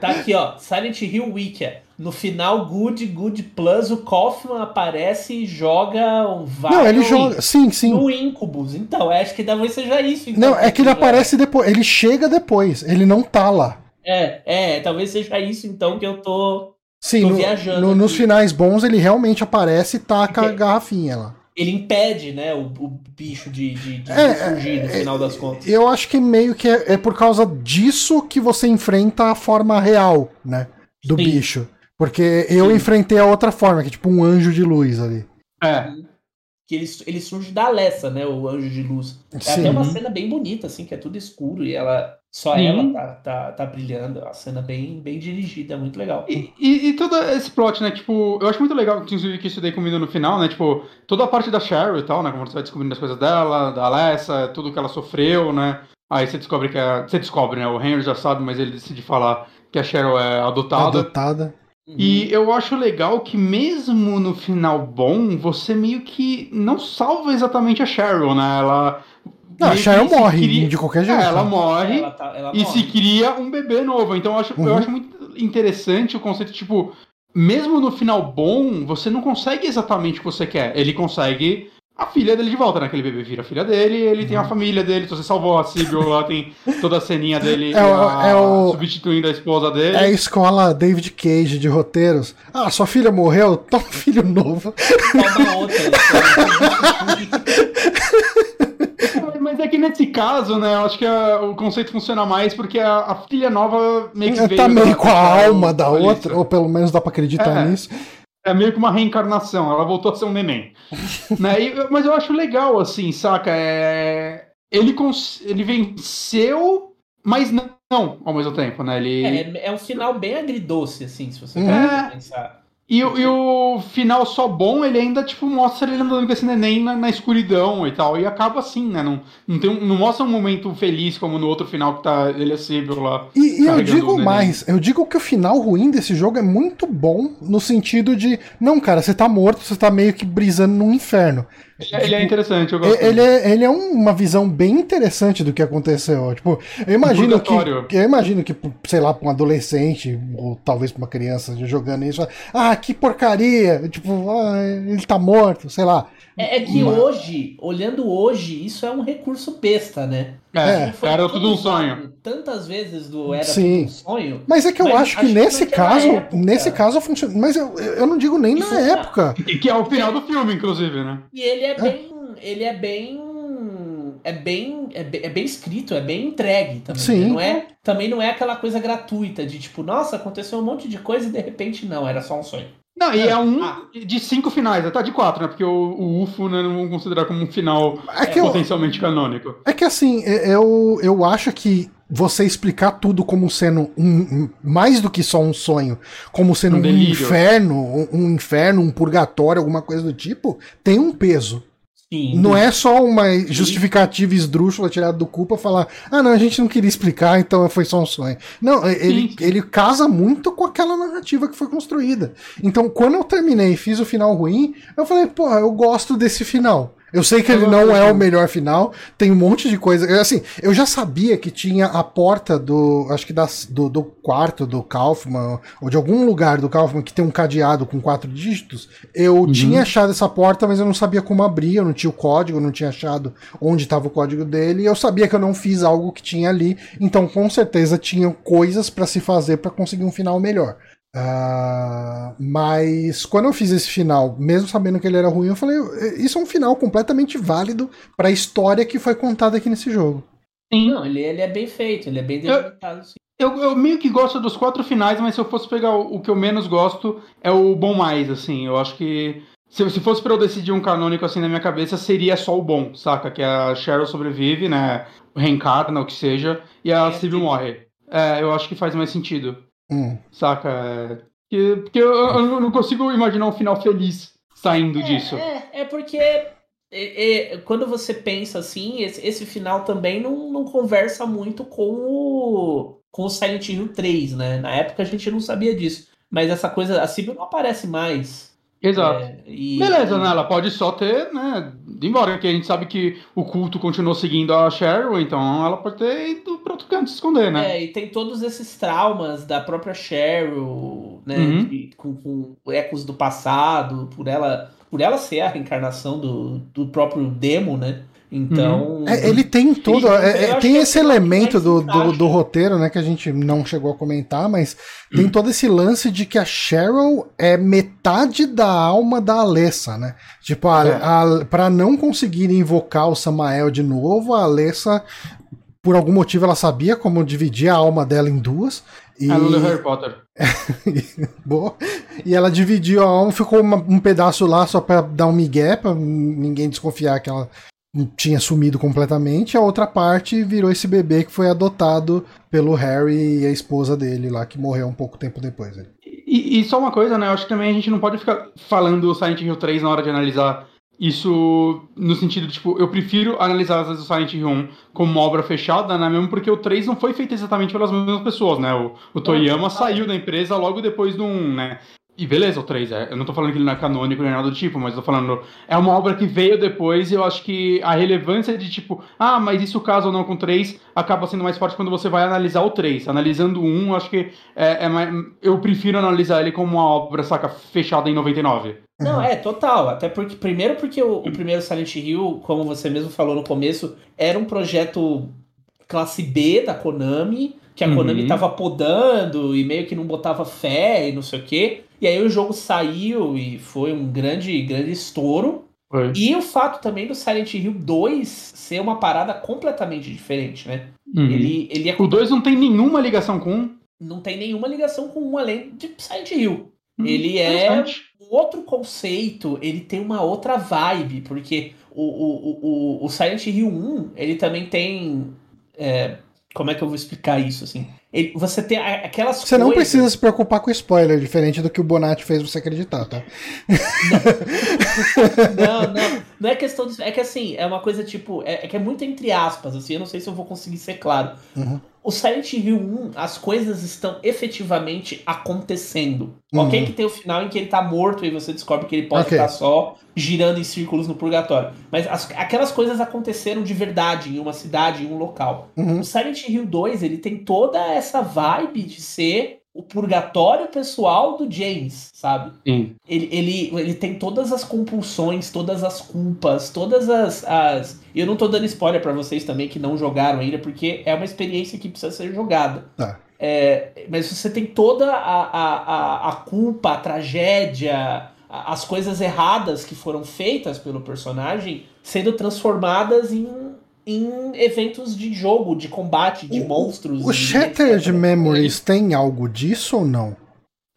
Tá aqui, ó. Silent Hill Wiki. No final, Good, Good Plus, o Kaufman aparece e joga um não, ele joga. Sim, sim. no Incubus. Então, acho que talvez seja isso. Então, Não, é que ele né? aparece depois. Ele chega depois. Ele não tá lá. É, é, talvez seja isso então que eu tô. Sim, Tô no- viajando no- nos finais bons ele realmente aparece e taca a garrafinha lá. Ele impede, né, o, o bicho de, de, de É, surgir no final das contas. Eu acho que meio que é, é por causa disso que você enfrenta a forma real, né? Do Sim. bicho. Porque eu Sim. enfrentei a outra forma, que é tipo um anjo de luz ali. É. Que ele, ele surge da Alessa, né, o anjo de luz. É Sim. até uma cena bem bonita, assim, que é tudo escuro e ela. Só Sim. ela tá, tá, tá brilhando. É uma cena bem, bem dirigida, muito legal. E, e, e todo esse plot, né? Tipo, eu acho muito legal, inclusive, que isso daí combina no final, né? Tipo, toda a parte da Cheryl e tal, né? Como você vai descobrindo as coisas dela, da Alessa, tudo que ela sofreu, né? Aí você descobre que a. Você descobre, né? O Henry já sabe, mas ele decide falar que a Cheryl é adotada. Adotada. Uhum. E eu acho legal que mesmo no final bom, você meio que não salva exatamente a Cheryl, né? Ela. Não, a se morre cria- de qualquer É, jeito. ela né? morre Ela tá- ela e morre. se cria um bebê novo. Então eu acho, eu Uhum. acho muito interessante o conceito, tipo, mesmo no final bom, você não consegue exatamente o que você quer. Ele consegue a filha dele de volta, né? Aquele bebê vira a filha dele, ele tem a família dele, se você salvou a Sibyl lá, tem toda a ceninha [LAUGHS] dele Uhum. É o- a- é o- substituindo a esposa dele. É a escola David Cage de roteiros. Ah, sua filha morreu? Toma um filho novo. Toma outra. [LAUGHS] [LAUGHS] É que nesse caso, né, eu acho que a- o conceito funciona mais porque a, a filha nova meio que veio tá meio com a alma da Alissa. outra, ou pelo menos dá pra acreditar É. nisso. É meio que uma reencarnação, ela voltou a ser um neném. [LAUGHS] né? E- mas eu acho legal, assim, saca? É... Ele, cons... ele venceu, mas não, não ao mesmo tempo, né? Ele... É, é um final bem agridoce, assim, se você Uhum. pensar. E, o- e o final só bom, ele ainda, tipo, mostra ele andando com esse neném na, na escuridão e tal. E acaba assim, né? Não, não, tem não mostra um momento feliz como no outro final que tá ele e a Sibyl lá. E, e eu digo mais, eu digo que o final ruim desse jogo é muito bom no sentido de, não, cara, você tá morto, você tá meio que brisando num inferno. Ele é Tipo, interessante, eu gosto. Ele é, ele é uma visão bem interessante do que aconteceu. Tipo, eu imagino que, eu imagino que, sei lá, pra um adolescente, ou talvez pra uma criança jogando isso, ah, que porcaria! Tipo, ah, ele tá morto, sei lá. É, é que Mas- hoje, olhando hoje, isso é um recurso besta, né? É, É. Foi era tudo um sonho. Tantas vezes do era Sim. tudo um sonho. Mas é que eu Mas acho que acho que nesse caso, época- nesse caso funciona. Mas eu, eu não digo nem na funciona. época. E que é o final do filme, inclusive, né? E ele é bem. Ele é bem. É bem, é bem. é bem escrito, é bem entregue também. Sim. Não é, também não é aquela coisa gratuita de tipo, nossa, aconteceu um monte de coisa e de repente não, era só um sonho. Não, e é um Ah. de cinco finais, tá de quatro, né? Porque o, o UFO né, não vamos considerar como um final É que, eu, potencialmente canônico. é que assim, eu, eu acho que você explicar tudo como sendo um, mais do que só um sonho, como sendo Um um, inferno, um, um inferno, um purgatório, alguma coisa do tipo, tem um peso. Sim. Não é só uma justificativa esdrúxula tirada do cu pra falar, ah, não, a gente não queria explicar, então foi só um sonho. Não, ele, Sim. ele casa muito com aquela narrativa que foi construída. Então, quando eu terminei e fiz o final ruim, eu falei, porra, eu gosto desse final. Eu sei que ele não é o melhor final, tem um monte de coisa. Assim, eu já sabia que tinha a porta do. Acho que das, do, do quarto do Kaufman, ou de algum lugar do Kaufman que tem um cadeado com quatro dígitos. Eu uhum. tinha achado essa porta, mas eu não sabia como abrir, eu não tinha o código, não tinha achado onde estava o código dele, e eu sabia que eu não fiz algo que tinha ali, então com certeza tinham coisas para se fazer para conseguir um final melhor. Uh, mas quando eu fiz esse final, mesmo sabendo que ele era ruim, eu falei: isso é um final completamente válido para a história que foi contada aqui nesse jogo. Sim. Não, ele, ele é bem feito, ele é bem delimitado. Eu, eu, eu, meio que gosto dos quatro finais, mas se eu fosse pegar o, o, que eu menos gosto, é o bom mais, assim. Eu acho que. Se, se fosse para eu decidir um canônico assim na minha cabeça, seria só o bom, saca? Que a Cheryl sobrevive, né? Reencarna, o que seja, e a é, Civil morre. É, eu acho que faz mais sentido. Hum. Saca? É, porque, porque eu, eu, não consigo imaginar um final feliz saindo é, disso. É, é porque é, é, quando você pensa assim, esse, esse final também não, não conversa muito com o, com o Silent Hill 3, né? Na época a gente não sabia disso. Mas essa coisa, a Sibyl não aparece mais. Exato. É, e, Beleza, né? Ela pode só ter, né? Embora que a gente sabe que o culto continuou seguindo a Cheryl, então ela pode ter ido para outro canto se esconder, né? É, e tem todos esses traumas da própria Cheryl, né? Uhum. De, com, com, ecos do passado, por ela, por ela ser a reencarnação do, do próprio demo, né? Então. Uhum. É, ele tem todo. É, é tem esse elemento do, do, do, roteiro, né, que a gente não chegou a comentar, mas tem todo esse lance de que a Cheryl é metade da alma da Alessa, né? Tipo, a, é. a, pra não conseguir invocar o Samael de novo, a Alessa, por algum motivo, ela sabia como dividir a alma dela em duas. E... A do Harry Potter. [LAUGHS] Boa. E ela dividiu a alma, ficou uma, um pedaço lá só pra dar um migué, pra ninguém desconfiar que ela tinha sumido completamente, a outra parte virou esse bebê que foi adotado pelo Harry e a esposa dele lá, que morreu um pouco tempo depois. E, e, só uma coisa, né? Eu acho que também a gente não pode ficar falando Silent Hill 3 na hora de analisar isso no sentido, tipo, eu prefiro analisar às vezes o Silent Hill 1 como uma obra fechada, né? Mesmo porque o 3 não foi feito exatamente pelas mesmas pessoas, né? O, o Toyama saiu da empresa logo depois do 1, né? E beleza, o 3, é. Eu não tô falando que ele não é canônico nem nada do tipo, mas tô falando. É uma obra que veio depois e eu acho que a relevância de tipo, ah, mas isso caso ou não com o 3 acaba sendo mais forte quando você vai analisar o 3. Analisando 1, acho que é, é mais, eu prefiro analisar ele como uma obra, saca, fechada em 99. Não, é, total. Até porque, primeiro porque o, o primeiro Silent Hill, como você mesmo falou no começo, era um projeto classe B da Konami que a uhum. Konami tava podando e meio que não botava fé e não sei o quê. E aí o jogo saiu e foi um grande, grande estouro. Foi. E o fato também do Silent Hill 2 ser uma parada completamente diferente, né? Uhum. Ele, ele é... O 2 não tem nenhuma ligação com um? Não tem nenhuma ligação com um além de Silent Hill. Uhum. Ele é um outro conceito, ele tem uma outra vibe, porque o, o, o, o Silent Hill 1, ele também tem... É, como é que eu vou explicar isso, assim? Ele, você tem aquelas Você coisas... não precisa se preocupar com spoiler, diferente do que o Bonatti fez você acreditar, tá? [LAUGHS] Não, não, não é questão disso. É que assim, é uma coisa tipo. É, é, que é muito entre aspas, assim, eu não sei se eu vou conseguir ser claro. Uhum. O Silent Hill 1, as coisas estão efetivamente acontecendo. Uhum. Ok que tem o final em que ele tá morto e você descobre que ele pode okay. estar só girando em círculos no purgatório. Mas as, aquelas coisas aconteceram de verdade em uma cidade, em um local. Uhum. O Silent Hill 2, ele tem toda essa vibe de ser o purgatório pessoal do James, sabe? Sim. Ele, ele, ele tem todas as compulsões, todas as culpas, todas as. as... Eu não tô dando spoiler para vocês também que não jogaram ainda, porque é uma experiência que precisa ser jogada. Tá. É, mas você tem toda a, a, a, a culpa, a tragédia, as coisas erradas que foram feitas pelo personagem sendo transformadas em, em eventos de jogo, de combate, de o, monstros. O Shattered Memories tem algo disso ou não?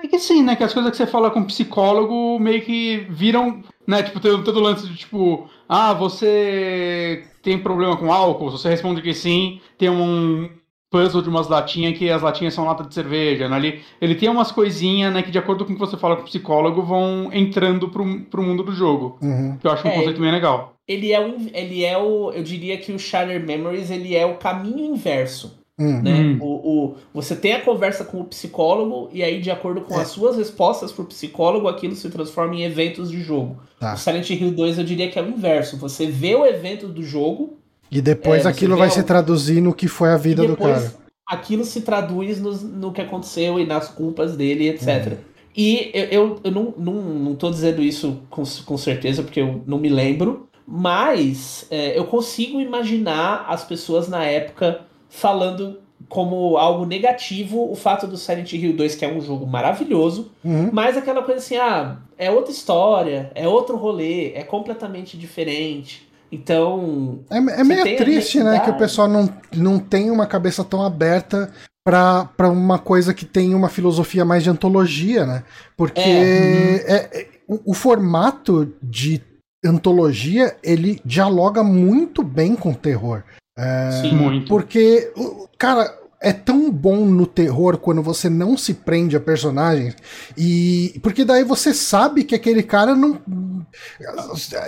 É que sim, né? Que as coisas que você fala com psicólogo meio que viram, né? Tipo, todo, todo lance de tipo, ah, você tem problema com álcool? Se você responde que sim, tem um, puzzle de umas latinhas que as latinhas são lata de cerveja. Né? Ele, ele tem umas coisinhas, né, que de acordo com o que você fala com o psicólogo, vão entrando pro, pro mundo do jogo. Uhum. Que eu acho um é, conceito bem legal. Ele é, o, ele é o. Eu diria que o Shattered Memories ele é o caminho inverso. Hum. Né? Hum. O, o, você tem a conversa com o psicólogo, e aí, de acordo com é. as suas respostas pro psicólogo, aquilo se transforma em eventos de jogo. Tá. O Silent Hill 2 eu diria que é o inverso. Você vê o evento do jogo. E depois é, aquilo vai se traduzir no que foi a vida do cara. Aquilo se traduz no, no que aconteceu e nas culpas dele, etc. Hum. E eu, eu, eu, não, não, não tô dizendo isso com, com certeza, porque eu não me lembro, mas é, eu consigo imaginar as pessoas na época falando como algo negativo o fato do Silent Hill 2, que é um jogo maravilhoso, uhum. mas aquela coisa assim, ah, é outra história, é outro rolê, é completamente diferente. Então. É, é meio triste, né? Que o pessoal não, não tem uma cabeça tão aberta para uma coisa que tem uma filosofia mais de antologia, né? Porque é, é, é o, o, formato de antologia ele dialoga muito bem com o terror. É, Sim, muito. Porque, cara, é tão bom no terror quando você não se prende a personagens e porque daí você sabe que aquele cara não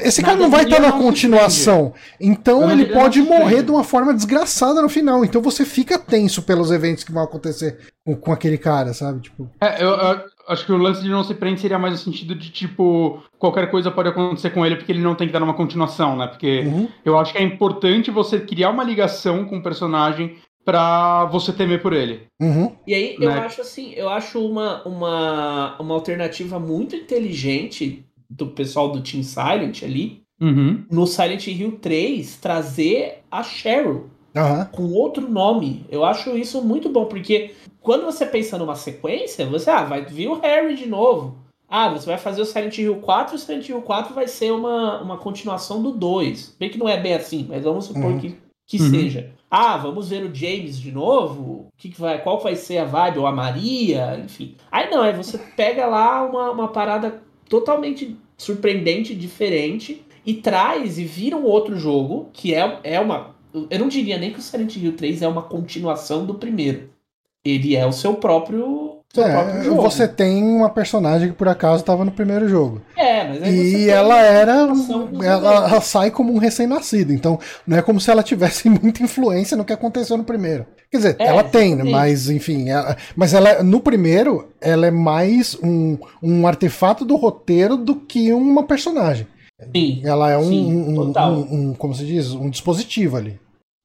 esse cara não vai estar na continuação. Então ele pode morrer de uma forma desgraçada no final. Então você fica tenso pelos eventos que vão acontecer com, com aquele cara sabe? Tipo é, eu, eu, acho que o lance de não se prende seria mais no sentido de tipo qualquer coisa pode acontecer com ele porque ele não tem que dar uma continuação né? Porque uhum. eu acho que é importante você criar uma ligação com o personagem para você temer por ele. Uhum. E aí né? eu acho assim, eu acho uma, uma, uma alternativa muito inteligente do pessoal do Team Silent ali, uhum. no Silent Hill 3, trazer a Cheryl uhum. com outro nome. Eu acho isso muito bom, porque quando você pensa numa sequência, você ah, vai vir o Harry de novo. Ah, você vai fazer o Silent Hill 4 e o Silent Hill 4 vai ser uma, uma continuação do 2. Bem que não é bem assim, mas vamos supor uhum. que, que uhum. seja. Ah, vamos ver o James de novo? Que que vai, qual vai ser a vibe? Ou a Maria? Enfim. Aí não, aí você [LAUGHS] pega lá uma, uma parada totalmente surpreendente, diferente, e traz e vira um outro jogo, que é, é uma. Eu não diria nem que o Silent Hill 3 é uma continuação do primeiro. Ele é o seu próprio é, você tem uma personagem que por acaso estava no primeiro jogo. É, mas E ela era. Ela, ela, sai como um recém-nascido. Então, não é como se ela tivesse [LAUGHS] muita influência no que aconteceu no primeiro. Quer dizer, é, ela tem, mas enfim. Ela, mas ela, no primeiro, ela é mais um, um artefato do roteiro do que uma personagem. Sim. Ela é um, sim, um, um, um, como se diz, um dispositivo ali.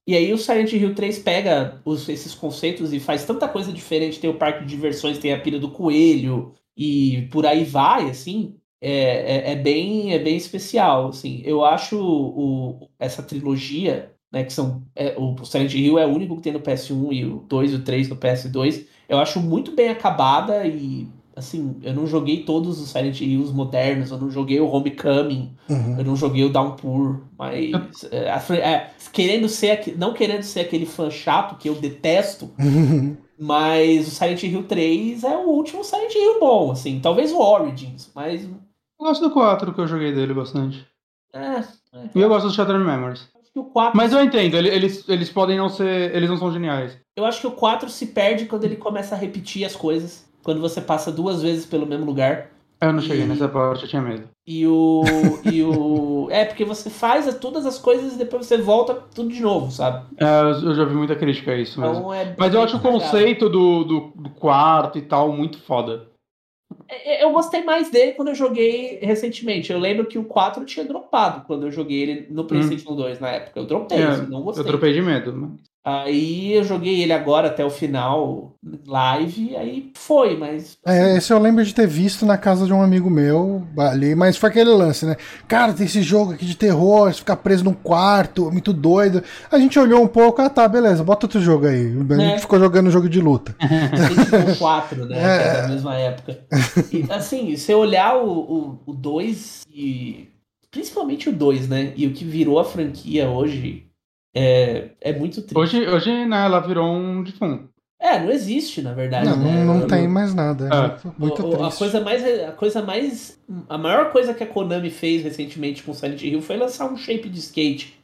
E aí o Silent Hill 3 pega os, esses conceitos e faz tanta coisa diferente. Tem o parque de diversões, tem a pilha do coelho e por aí vai, assim. É, é, é bem, é bem especial, assim. Eu acho o, essa trilogia, né, que são... É, o Silent Hill é o único que tem no PS1 e o 2 e o 3 no PS2. Eu acho muito bem acabada e assim, eu não joguei todos os Silent Hills modernos, eu não joguei o Homecoming, uhum. eu não joguei o Downpour, mas [LAUGHS] é, é, querendo ser, não querendo ser aquele fã chato que eu detesto, uhum. [LAUGHS] mas o Silent Hill 3 é o último Silent Hill bom, assim, talvez o Origins, mas... Eu gosto do 4 que eu joguei dele bastante. É, é. E eu gosto do Shattered Memories. O 4... Mas eu entendo, eles, eles podem não ser. Eles não são geniais. Eu acho que o 4 se perde quando ele começa a repetir as coisas quando você passa duas vezes pelo mesmo lugar. Eu não cheguei e... nessa parte, eu tinha medo. E o. e o. [LAUGHS] É, porque você faz todas as coisas e depois você volta tudo de novo, sabe? É, eu já vi muita crítica a isso então, mesmo. É Mas eu acho o conceito do, do, do, quarto e tal muito foda. É, é, eu gostei mais dele quando eu joguei recentemente. Eu lembro que o 4 tinha dropado quando eu joguei ele no PlayStation hum. 2 na época. Eu dropei, é, não gostei. Eu dropei de medo. Aí eu joguei ele agora até o final, live, aí foi, mas. É, esse eu lembro de ter visto na casa de um amigo meu ali, mas foi aquele lance, né? Cara, tem esse jogo aqui de terror, você fica preso num quarto, muito doido. A gente olhou um pouco, ah tá, beleza, bota outro jogo aí. A gente é. ficou jogando jogo de luta. [LAUGHS] Resident 4, né? É. Que é da mesma época. E, assim, se olhar o 2 e. Principalmente o 2, né? E o que virou a franquia hoje é, é muito triste. Hoje, hoje né, ela virou um defunto. É, não existe, na verdade. Não, né? não, não tem mais nada. É. é. Muito o, triste. A coisa, mais, a coisa mais. A maior coisa que a Konami fez recentemente com Silent Hill foi lançar um shape de skate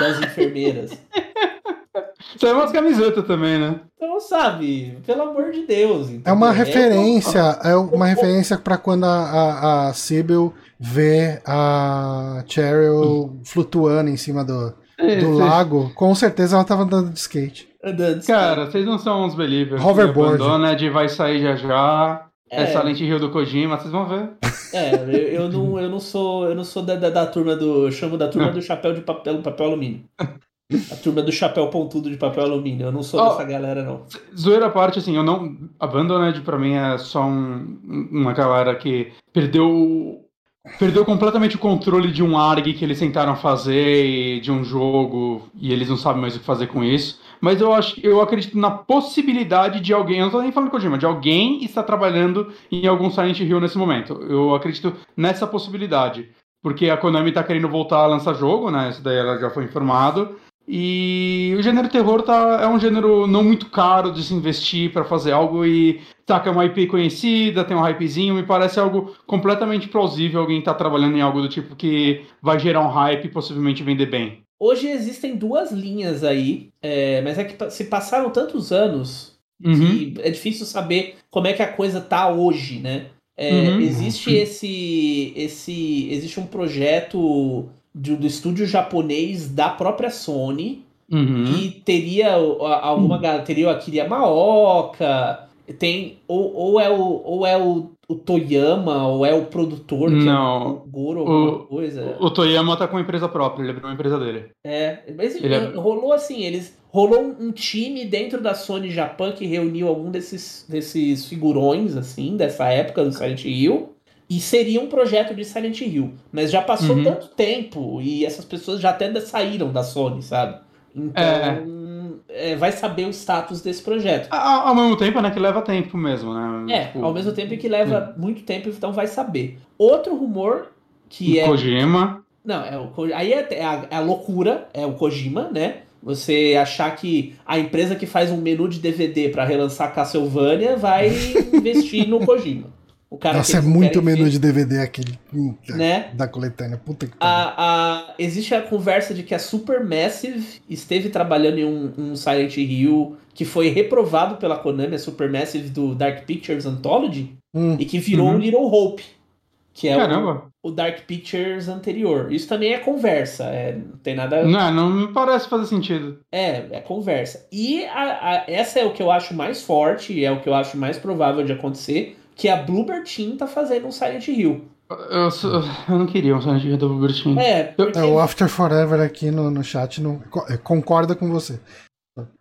das enfermeiras. [LAUGHS] Saiu umas camisetas também, né? Então, sabe, pelo amor de Deus. Entendeu? É uma referência, é [LAUGHS] uma referência para quando a, a, a Sibyl vê a Cheryl flutuando em cima do, do lago, com certeza ela tava andando de skate. Cara, vocês não são uns believers. Hoverboard. Abandoned vai sair já já. É, é Silent Hill do Kojima, vocês vão ver. É, eu, eu, não, eu não sou, eu não sou da, da, da turma do. Eu chamo da turma do chapéu de papel, papel alumínio. A turma do chapéu pontudo de papel alumínio. Eu não sou oh, dessa galera, não. Zoeira à parte, assim, eu não. Abandoned pra mim é só um, uma galera que perdeu. Perdeu completamente o controle de um ARG que eles tentaram fazer, de um jogo, e eles não sabem mais o que fazer com isso. Mas eu acho eu acredito na possibilidade de alguém, eu não tô nem falando Kojima, de alguém estar trabalhando em algum Silent Hill nesse momento. Eu acredito nessa possibilidade. Porque a Konami tá querendo voltar a lançar jogo, né? Isso daí ela já foi informado. E o gênero terror tá, é um gênero não muito caro de se investir para fazer algo e saca, é uma IP conhecida, tem um hypezinho, me parece algo completamente plausível alguém tá trabalhando em algo do tipo que vai gerar um hype e possivelmente vender bem. Hoje existem duas linhas aí, é, mas é que se passaram tantos anos uhum. que é difícil saber como é que a coisa tá hoje, né? É, uhum. Existe esse, esse, existe um projeto do, do estúdio japonês da própria Sony, uhum. que teria alguma uhum. teria a Kiria Maoka, tem ou, ou é o ou é o, o Toyama ou é o produtor que não é o Goro alguma coisa o, o Toyama tá com uma empresa própria ele abriu uma empresa dele é mas ele é... rolou assim eles rolou um time dentro da Sony Japan que reuniu algum desses desses figurões assim dessa época do Silent Hill e seria um projeto de Silent Hill. Mas já passou uhum. tanto tempo e essas pessoas já até saíram da Sony, sabe? Então, é. É, vai saber o status desse projeto. Ao, ao, mesmo tempo, né? Que leva tempo mesmo, né? É, tipo... ao mesmo tempo que leva uhum. muito tempo, então vai saber. Outro rumor que o é. Kojima. Não, é o, aí é, é, a, é a loucura, é o Kojima, né? Você achar que a empresa que faz um menu de DVD para relançar Castlevania vai [LAUGHS] investir no Kojima. O cara Nossa, é muito menu de DVD aquele né? da coletânea. Puta que a, a, Existe a conversa de que a Supermassive esteve trabalhando em um, um, Silent Hill que foi reprovado pela Konami, a Supermassive do Dark Pictures Anthology, hum. e que virou uhum. um Little Hope, que é o, o, Dark Pictures anterior. Isso também é conversa, é, não tem nada... Não, não me parece fazer sentido. É, é conversa. E a, essa é o que eu acho mais forte, é o que eu acho mais provável de acontecer, que a Bloober Team tá fazendo um Silent Hill. Eu, eu não queria um Silent Hill da Bloober Team. É, porque... é, o After Forever aqui no, no chat não, é, concorda com você.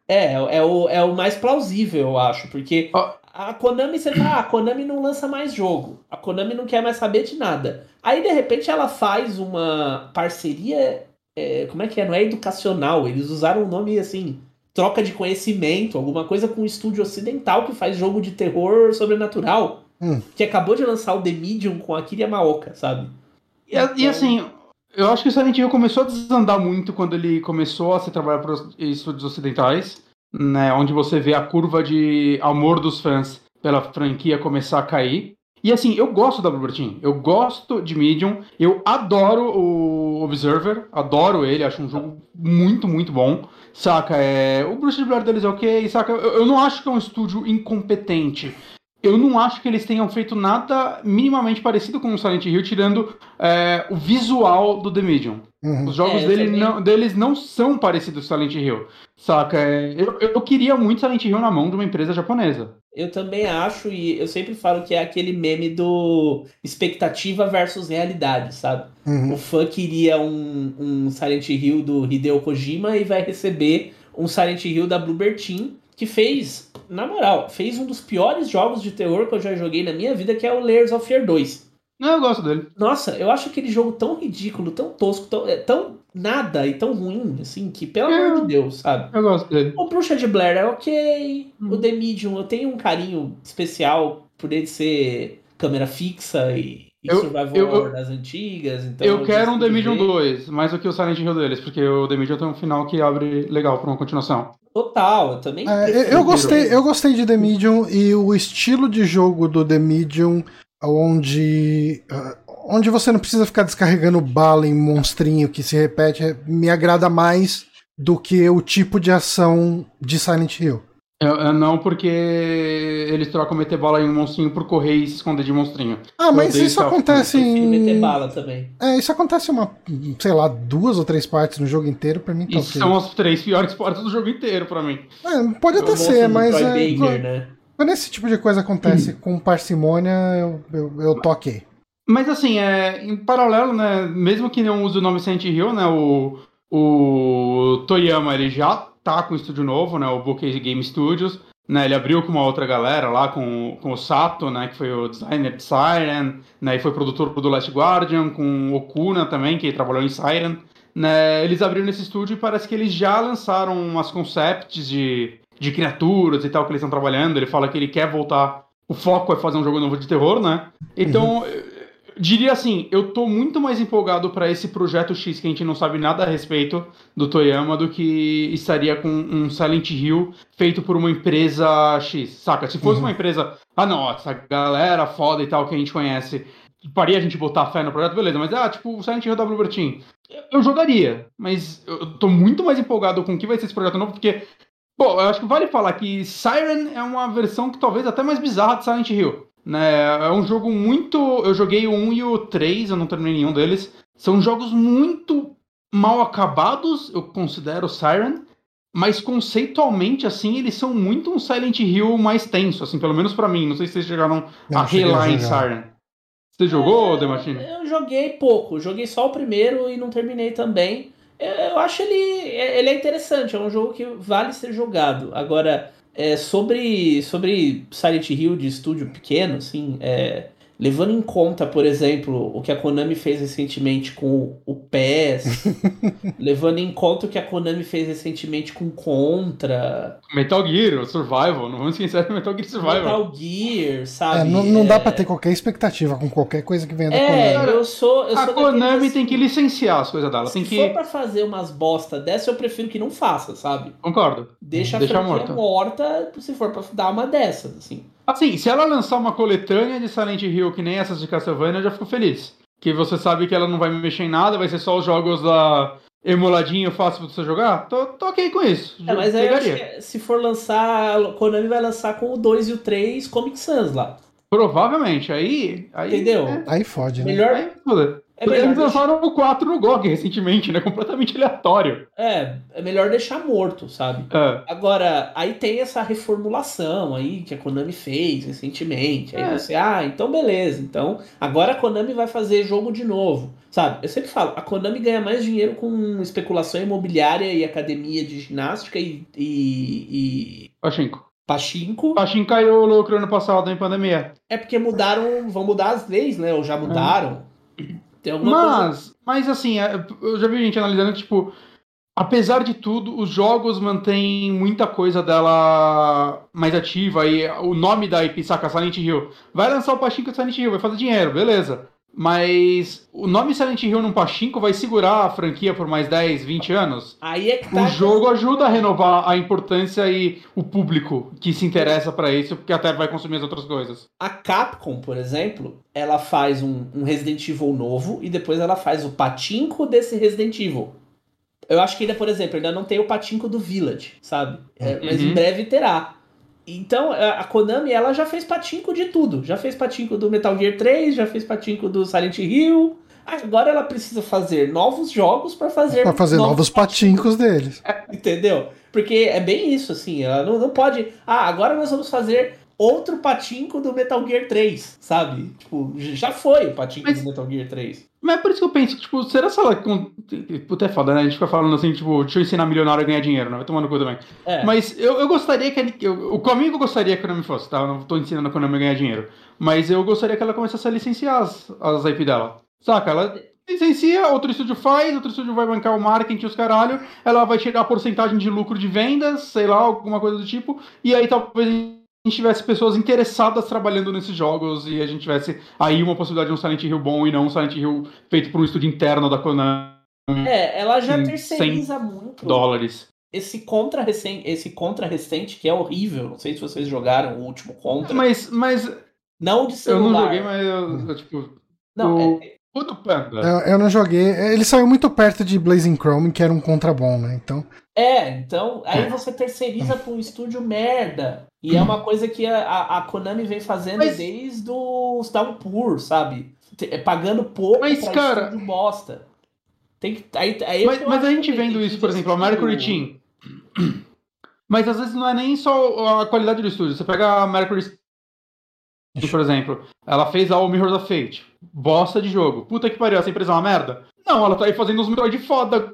É, é o, é o mais plausível, eu acho, porque oh. a Konami, você fala, ah, a Konami não lança mais jogo, a Konami não quer mais saber de nada. Aí, de repente, ela faz uma parceria, é, como é que é? Não é educacional, eles usaram um nome assim, troca de conhecimento, alguma coisa com um estúdio ocidental que faz jogo de terror sobrenatural. Hum. Que acabou de lançar o The Medium com a Kiria Maoka, sabe? E, então... e, assim, eu acho que o Silent Hill começou a desandar muito quando ele começou a se trabalhar para os estúdios ocidentais, né? Onde você vê a curva de amor dos fãs pela franquia começar a cair. E assim, eu gosto da Bloober Team, eu gosto de Medium, eu adoro o Observer, adoro ele, acho um jogo muito, muito bom. Saca, é. O Bruce de Blair deles é ok, saca? Eu, eu não acho que é um estúdio incompetente eu não acho que eles tenham feito nada minimamente parecido com o Silent Hill, tirando é, o visual do The Medium. Uhum. Os jogos é, dele não, deles não são parecidos com Silent Hill. Saca? É, eu, eu queria muito Silent Hill na mão de uma empresa japonesa. Eu também acho, e eu sempre falo que é aquele meme do expectativa versus realidade, sabe? Uhum. O fã queria um, um Silent Hill do Hideo Kojima e vai receber um Silent Hill da Bloober Team, que fez na moral, fez um dos piores jogos de terror que eu já joguei na minha vida, que é o Layers of Fear 2. Não, eu gosto dele. Nossa, eu acho aquele jogo tão ridículo, tão tosco, tão, é, tão nada e tão ruim, assim, que pelo eu, amor de Deus, sabe? Eu gosto dele. O Bruxa de Blair é ok. Hum. O The Medium, eu tenho um carinho especial por ele ser câmera fixa e, e eu, survival eu, das antigas. Então eu quero um The Medium 2, mais do que o Silent Hill deles, porque o The Medium tem um final que abre legal pra uma continuação. Total, eu também. É, eu gostei, eu gostei de The Medium e o estilo de jogo do The Medium, onde uh, onde você não precisa ficar descarregando bala em monstrinho que se repete, me agrada mais do que o tipo de ação de Silent Hill. Eu, eu não, porque eles trocam meter bala em um monstrinho por correr e se esconder de monstrinho. Ah, mas isso acontece em. meter bala também. É, isso acontece uma, sei lá, duas ou três partes no jogo inteiro, pra mim tá Isso são as três piores partes do jogo inteiro, pra mim. É, pode até ser, mas. É, Baker, né? Quando esse tipo de coisa acontece hum. com parcimônia, eu, eu, eu tô ok. Mas assim, é, em paralelo, né, mesmo que não use o nome Silent Hill, né, o, o Toyama ele já tá com um estúdio novo, né, o Bookcase Game Studios, né, ele abriu com uma outra galera lá, com, com o Sato, né, que foi o designer de Siren, né, e foi produtor do Last Guardian, com o Okuna também, que trabalhou em Siren. Né, eles abriram nesse estúdio e parece que eles já lançaram umas concepts de, de criaturas e tal que eles estão trabalhando. Ele fala que ele quer voltar. O foco é fazer um jogo novo de terror, né? Então, uhum diria assim, eu tô muito mais empolgado para esse projeto X que a gente não sabe nada a respeito do Toyama do que estaria com um Silent Hill feito por uma empresa X, saca? Se fosse uhum. uma empresa, ah não, essa galera foda e tal que a gente conhece, faria a gente botar fé no projeto, beleza, mas ah, tipo, o Silent Hill da Bloober Team, eu jogaria, mas eu tô muito mais empolgado com o que vai ser esse projeto novo, porque Bom, eu acho que vale falar que Siren é uma versão que talvez até mais bizarra de Silent Hill. Né? É um jogo muito. Eu joguei o 1 e o 3, eu não terminei nenhum deles. São jogos muito mal acabados, eu considero Siren. Mas conceitualmente, assim, eles são muito um Silent Hill mais tenso, assim, pelo menos para mim. Não sei se vocês chegaram não, a relar em Siren. Você jogou, é, Demartini? Eu joguei pouco, joguei só o primeiro e não terminei também. Eu acho ele, ele é interessante, é um jogo que vale ser jogado. Agora, é, sobre, sobre Silent Hill de estúdio pequeno, assim, é, Levando em conta, por exemplo, o que a Konami fez recentemente com o PES, [LAUGHS] levando em conta o que a Konami fez recentemente com Contra. Metal Gear, Survival, não vamos esquecer do Metal Gear Survival. Metal Gear, sabe? É, não, não dá pra ter qualquer expectativa com qualquer coisa que venha da é, Konami. Eu sou, eu a sou Konami tem que licenciar as coisas dela. Se tem que... for pra fazer umas bosta dessa, eu prefiro que não faça, sabe? Concordo. Deixa a Deixa morta. morta se for pra dar uma dessas, assim. Assim, se ela lançar uma coletânea de Silent Hill que nem essas de Castlevania, eu já fico feliz. Que você sabe que ela não vai me mexer em nada, vai ser só os jogos da emuladinho fácil pra você jogar. Tô, tô ok com isso. É, mas aí se for lançar, a Konami vai lançar com o 2 e o 3 Comic Sans lá. Provavelmente, aí. aí Entendeu? É. Aí fode, né? Melhor. Aí, é Eles lançaram o 4 no GOG recentemente, né? Completamente aleatório. É, é melhor deixar morto, sabe? É. Agora, aí tem essa reformulação aí que a Konami fez recentemente. Aí é. você, ah, então beleza. Então, agora a Konami vai fazer jogo de novo. Sabe? Eu sempre falo, a Konami ganha mais dinheiro com especulação imobiliária e academia de ginástica e. e, e... Pachinko. Pachinko. Pachinko caiu o lucro ano passado em pandemia. É porque mudaram, vão mudar as leis, né? Ou já mudaram. É. mas, coisa... mas assim, é, eu já vi gente analisando tipo, apesar de tudo, os jogos mantêm muita coisa dela mais ativa. E o nome da IP, saca? Silent Hill. Vai lançar o Pachinko Silent Hill, vai fazer dinheiro, beleza. Mas o nome Silent Hill num Pachinko vai segurar a franquia por mais 10, 20 anos? Aí é que tá O jogo ajuda a renovar a importância e o público que se interessa para isso, porque até vai consumir as outras coisas. A Capcom, por exemplo, ela faz um, um Resident Evil novo e depois ela faz o patinco desse Resident Evil. Eu acho que ainda, por exemplo, ainda não tem o patinco do Village, sabe? É, mas uhum. em breve terá. Então, a Konami, ela já fez patinco de tudo. Já fez patinco do Metal Gear 3, já fez patinco do Silent Hill. Agora ela precisa fazer novos jogos para fazer para fazer novos, novos patincos deles. [LAUGHS] Entendeu? Porque é bem isso, assim. Ela não, não pode. Ah, agora nós vamos fazer outro patinco do Metal Gear 3, sabe? Tipo, já foi o patinco Mas... do Metal Gear 3. Mas é por isso que eu penso, tipo, será que ela. Puta é foda, né? A gente fica falando assim, tipo, deixa eu ensinar milionário a ganhar dinheiro, né? Vai tomar no cu também. É. Mas eu, eu gostaria que. Ele, eu, o caminho que eu gostaria que a Konami fosse, tá? Eu não tô ensinando a Konami a ganhar dinheiro. Mas eu gostaria que ela começasse a licenciar as, as IP dela. Saca? Ela licencia, outro estúdio faz, outro estúdio vai bancar o marketing os caralho. Ela vai tirar a porcentagem de lucro de vendas, sei lá, alguma coisa do tipo. E aí talvez gente tivesse pessoas interessadas trabalhando nesses jogos e a gente tivesse aí uma possibilidade de um Silent Hill bom e não um Silent Hill feito por um estúdio interno da Konami. É, ela já terceiriza muito. Dólares. Esse contra, recente, esse contra recente que é horrível. Não sei se vocês jogaram o último contra. Mas, mas não de celular. Eu não joguei, mas eu, eu tipo. Não, o... é, Puto Panda. Eu, eu, não joguei. Ele saiu muito perto de Blazing Chrome, que era um contrabom, né? Então. É, então aí você terceiriza para um estúdio merda. E é uma coisa que a, a Konami vem fazendo Mas... desde os Downpour, sabe? É, pagando pouco Mas, pra cara... estúdio bosta. Tem que, aí, aí mas, mas a gente vendo isso, por exemplo, a Mercury Team. [CLEARS THROAT] Mas às vezes não é nem só a qualidade do estúdio. Você pega a Mercury por exemplo, ela fez a Mirrors of Fate. Bosta de jogo. Puta que pariu, essa empresa é uma merda? Não, ela tá aí fazendo uns Metroid foda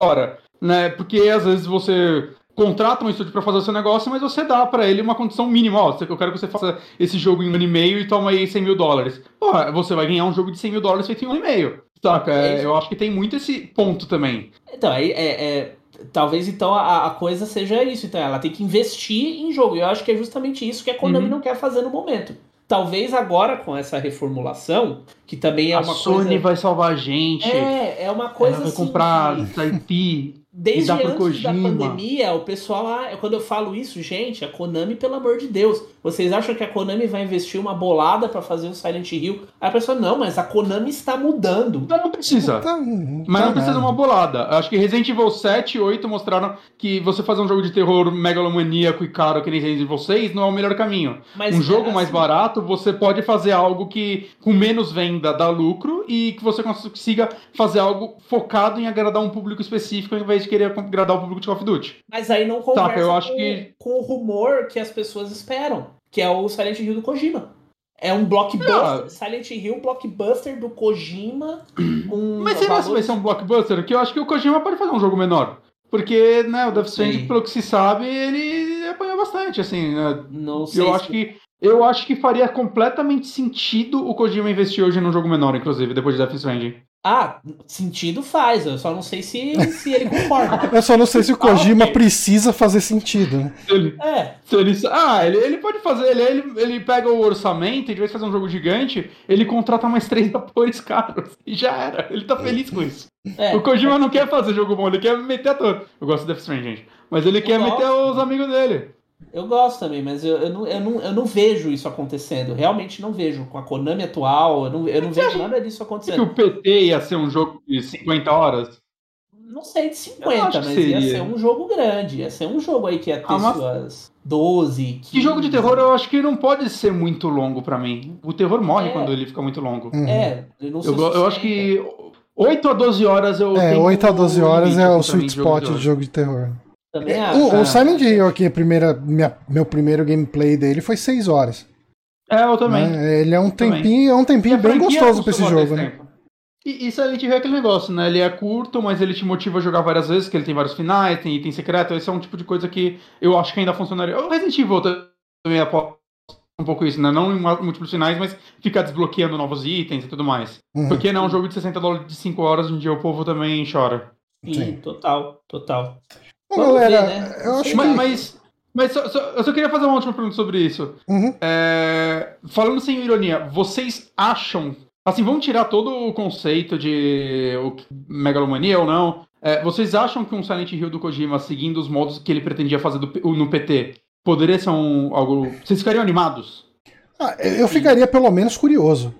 agora. Né? Porque às vezes você contrata um estúdio para fazer o seu negócio, mas você dá para ele uma condição mínima. Ó, eu quero que você faça esse jogo em um ano e meio e toma aí 100 mil dólares. Porra, você vai ganhar um jogo de 100 mil dólares feito em um ano e meio. Saca? É, eu acho que tem muito esse ponto também. Então, aí é, é, talvez então a, a, coisa seja isso. Então, ela tem que investir em jogo. E eu acho que é justamente isso que a Konami uhum. não quer fazer no momento. Talvez agora com essa reformulação, que também é a uma Sony coisa. Sony vai salvar a gente. É, é uma coisa. Ela vai assim comprar de... Desde antes da pandemia, o pessoal lá, quando eu falo isso, gente, a Konami, pelo amor de Deus, vocês acham que a Konami vai investir uma bolada para fazer o Silent Hill? Aí a pessoa, não, mas a Konami está mudando. Não, não precisa. Tá, mas não precisa de uma bolada. Acho que Resident Evil 7 e 8 mostraram que você fazer um jogo de terror megalomaníaco e caro que nem Resident Evil 6 não é o melhor caminho. Mas um jogo assim... mais barato, você pode fazer algo que com menos venda dá lucro e que você consiga fazer algo focado em agradar um público específico ao invés de querer agradar o público de Call of Duty. Mas aí não conversa tá, eu acho com, que... com o rumor que as pessoas esperam, que é o Silent Hill do Kojima. É um blockbuster, ah. Silent Hill blockbuster do Kojima. [CLEARS THROAT] Um Mas será que vai ser um blockbuster? Que eu acho que o Kojima pode fazer um jogo menor. Porque, né, o Death Stranding, pelo que se sabe, ele apanhou bastante, assim. Né? Não sei. Eu se... acho que eu acho que faria completamente sentido o Kojima investir hoje num jogo menor, inclusive, depois de Death Stranding. Ah, sentido faz, eu só não sei se, se ele concorda. [LAUGHS] eu só não sei se o Kojima ah, okay. precisa fazer sentido. Né? Ele, é. Ele, ah, ele, ele pode fazer, ele, ele, ele pega o orçamento, em vez de fazer um jogo gigante, ele contrata mais três [LAUGHS] atores caros. E já era. Ele tá feliz com isso. É, o Kojima é. não quer fazer jogo bom, ele quer meter ator. Eu gosto de Death Stranding, gente. Mas ele quer gosto. meter os amigos dele. Eu gosto também, mas eu, eu, não, eu, não, eu não vejo isso acontecendo. Realmente não vejo. Com a Konami atual, eu não, eu não vejo nada disso acontecendo. que o PT ia ser um jogo de 50 horas? Não sei de 50, mas ia ser um jogo grande. Ia ser um jogo aí que ia ter ah, mas... suas 12, 15... Que jogo de terror eu acho que não pode ser muito longo para mim. O terror morre é. quando ele fica muito longo. Uhum. É, eu, eu acho que 8 a 12 horas eu É, 8 a 12 horas é o sweet spot de jogo de terror. Também é, acho. O, o Silent Hill aqui, a primeira, minha, meu primeiro gameplay dele foi 6 horas. É, eu também. Né? Ele é um tempinho, é um tempinho bem gostoso pra esse jogo, né? E, e Silent Hill é aquele negócio, né? Ele é curto, mas ele te motiva a jogar várias vezes, que ele tem vários finais, tem item secreto. Esse é um tipo de coisa que eu acho que ainda funcionaria. O Resident Evil também aposta um pouco isso, né? Não em múltiplos finais, mas ficar desbloqueando novos itens e tudo mais. Uhum. Porque não, um jogo de 60 dólares de 5 horas, um dia o povo também chora. Sim, Sim. total, total. Bom, galera, ver, né? eu acho mas, que... Mas, mas só, só, eu só queria fazer uma última pergunta sobre isso. Uhum. É, falando sem ironia, vocês acham... Assim, vamos tirar todo o conceito de o, megalomania ou não. É, vocês acham que um Silent Hill do Kojima, seguindo os modos que ele pretendia fazer do, no PT, poderia ser um, algo... Vocês ficariam animados? Ah, eu ficaria pelo menos curioso.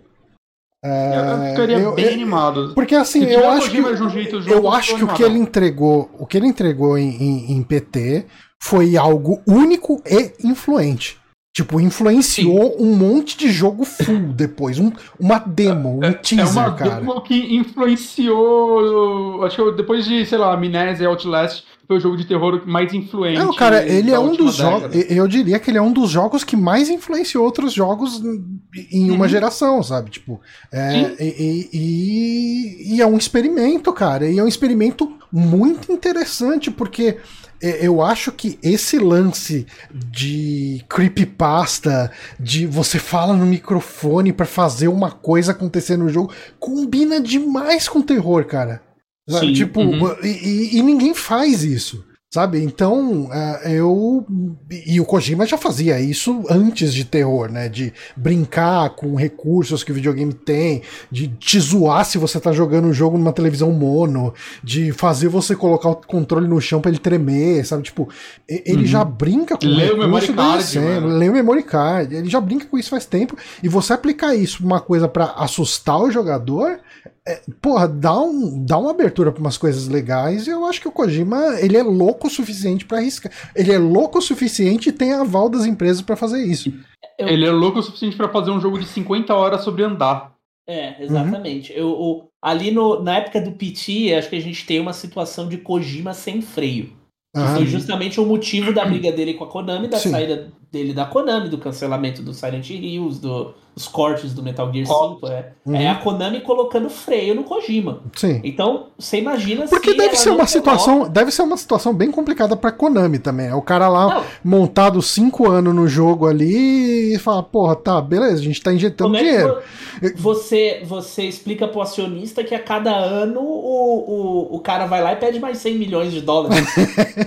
É, eu ficaria eu, bem eu, animado. Porque assim, eu acho que, eu acho que o que ele entregou, o que ele entregou em, em, em PT foi algo único e influente. Tipo, influenciou Sim. um monte de jogo full [LAUGHS] depois. Um, uma demo, um é, teaser, é uma cara. demo que influenciou. Acho que depois de, sei lá, Amnésia e Outlast, foi o jogo de terror mais influente. Não, cara, ele é um dos jogos. Eu diria que ele é um dos jogos que mais influenciou outros jogos em uma uhum. geração, sabe? Tipo, é, e, e, e, é um experimento, cara. E é um experimento muito interessante, porque é, eu acho que esse lance de creepypasta, de você fala no microfone para fazer uma coisa acontecer no jogo, combina demais com terror, cara. Sim, tipo, uhum. e, e, ninguém faz isso. Sabe? Então, é, eu. E o Kojima já fazia isso antes de terror, né? De brincar com recursos que o videogame tem, de te zoar se você tá jogando um jogo numa televisão mono, de fazer você colocar o controle no chão pra ele tremer, sabe? Tipo, ele uhum. já brinca com Lê o memory card, lê o memory card, ele já brinca com isso faz tempo, e você aplicar isso pra uma coisa para assustar o jogador é, porra, dá, um, dá uma abertura para umas coisas legais e eu acho que o Kojima, ele é louco o suficiente para arriscar. Ele é louco o suficiente e tem aval das empresas para fazer isso. Eu... Ele é louco o suficiente para fazer um jogo de 50 horas sobre andar. É, exatamente. Uhum. Eu, eu, ali no, na época do PT, acho que a gente tem uma situação de Kojima sem freio. Que foi justamente o motivo da briga dele com a Konami, da Sim. saída dele da Konami, do cancelamento do Silent Hills, do, dos cortes do Metal Gear 5. É, uhum. é a Konami colocando freio no Kojima. Sim. Então, você imagina Porque deve ser uma situação, deve ser uma situação bem complicada pra Konami também. É o cara lá não. montado cinco anos no jogo ali e fala, porra, tá, beleza, a gente tá injetando Como dinheiro. É você, você explica pro acionista que a cada ano o, o, o cara vai lá e pede mais 100 milhões de dólares.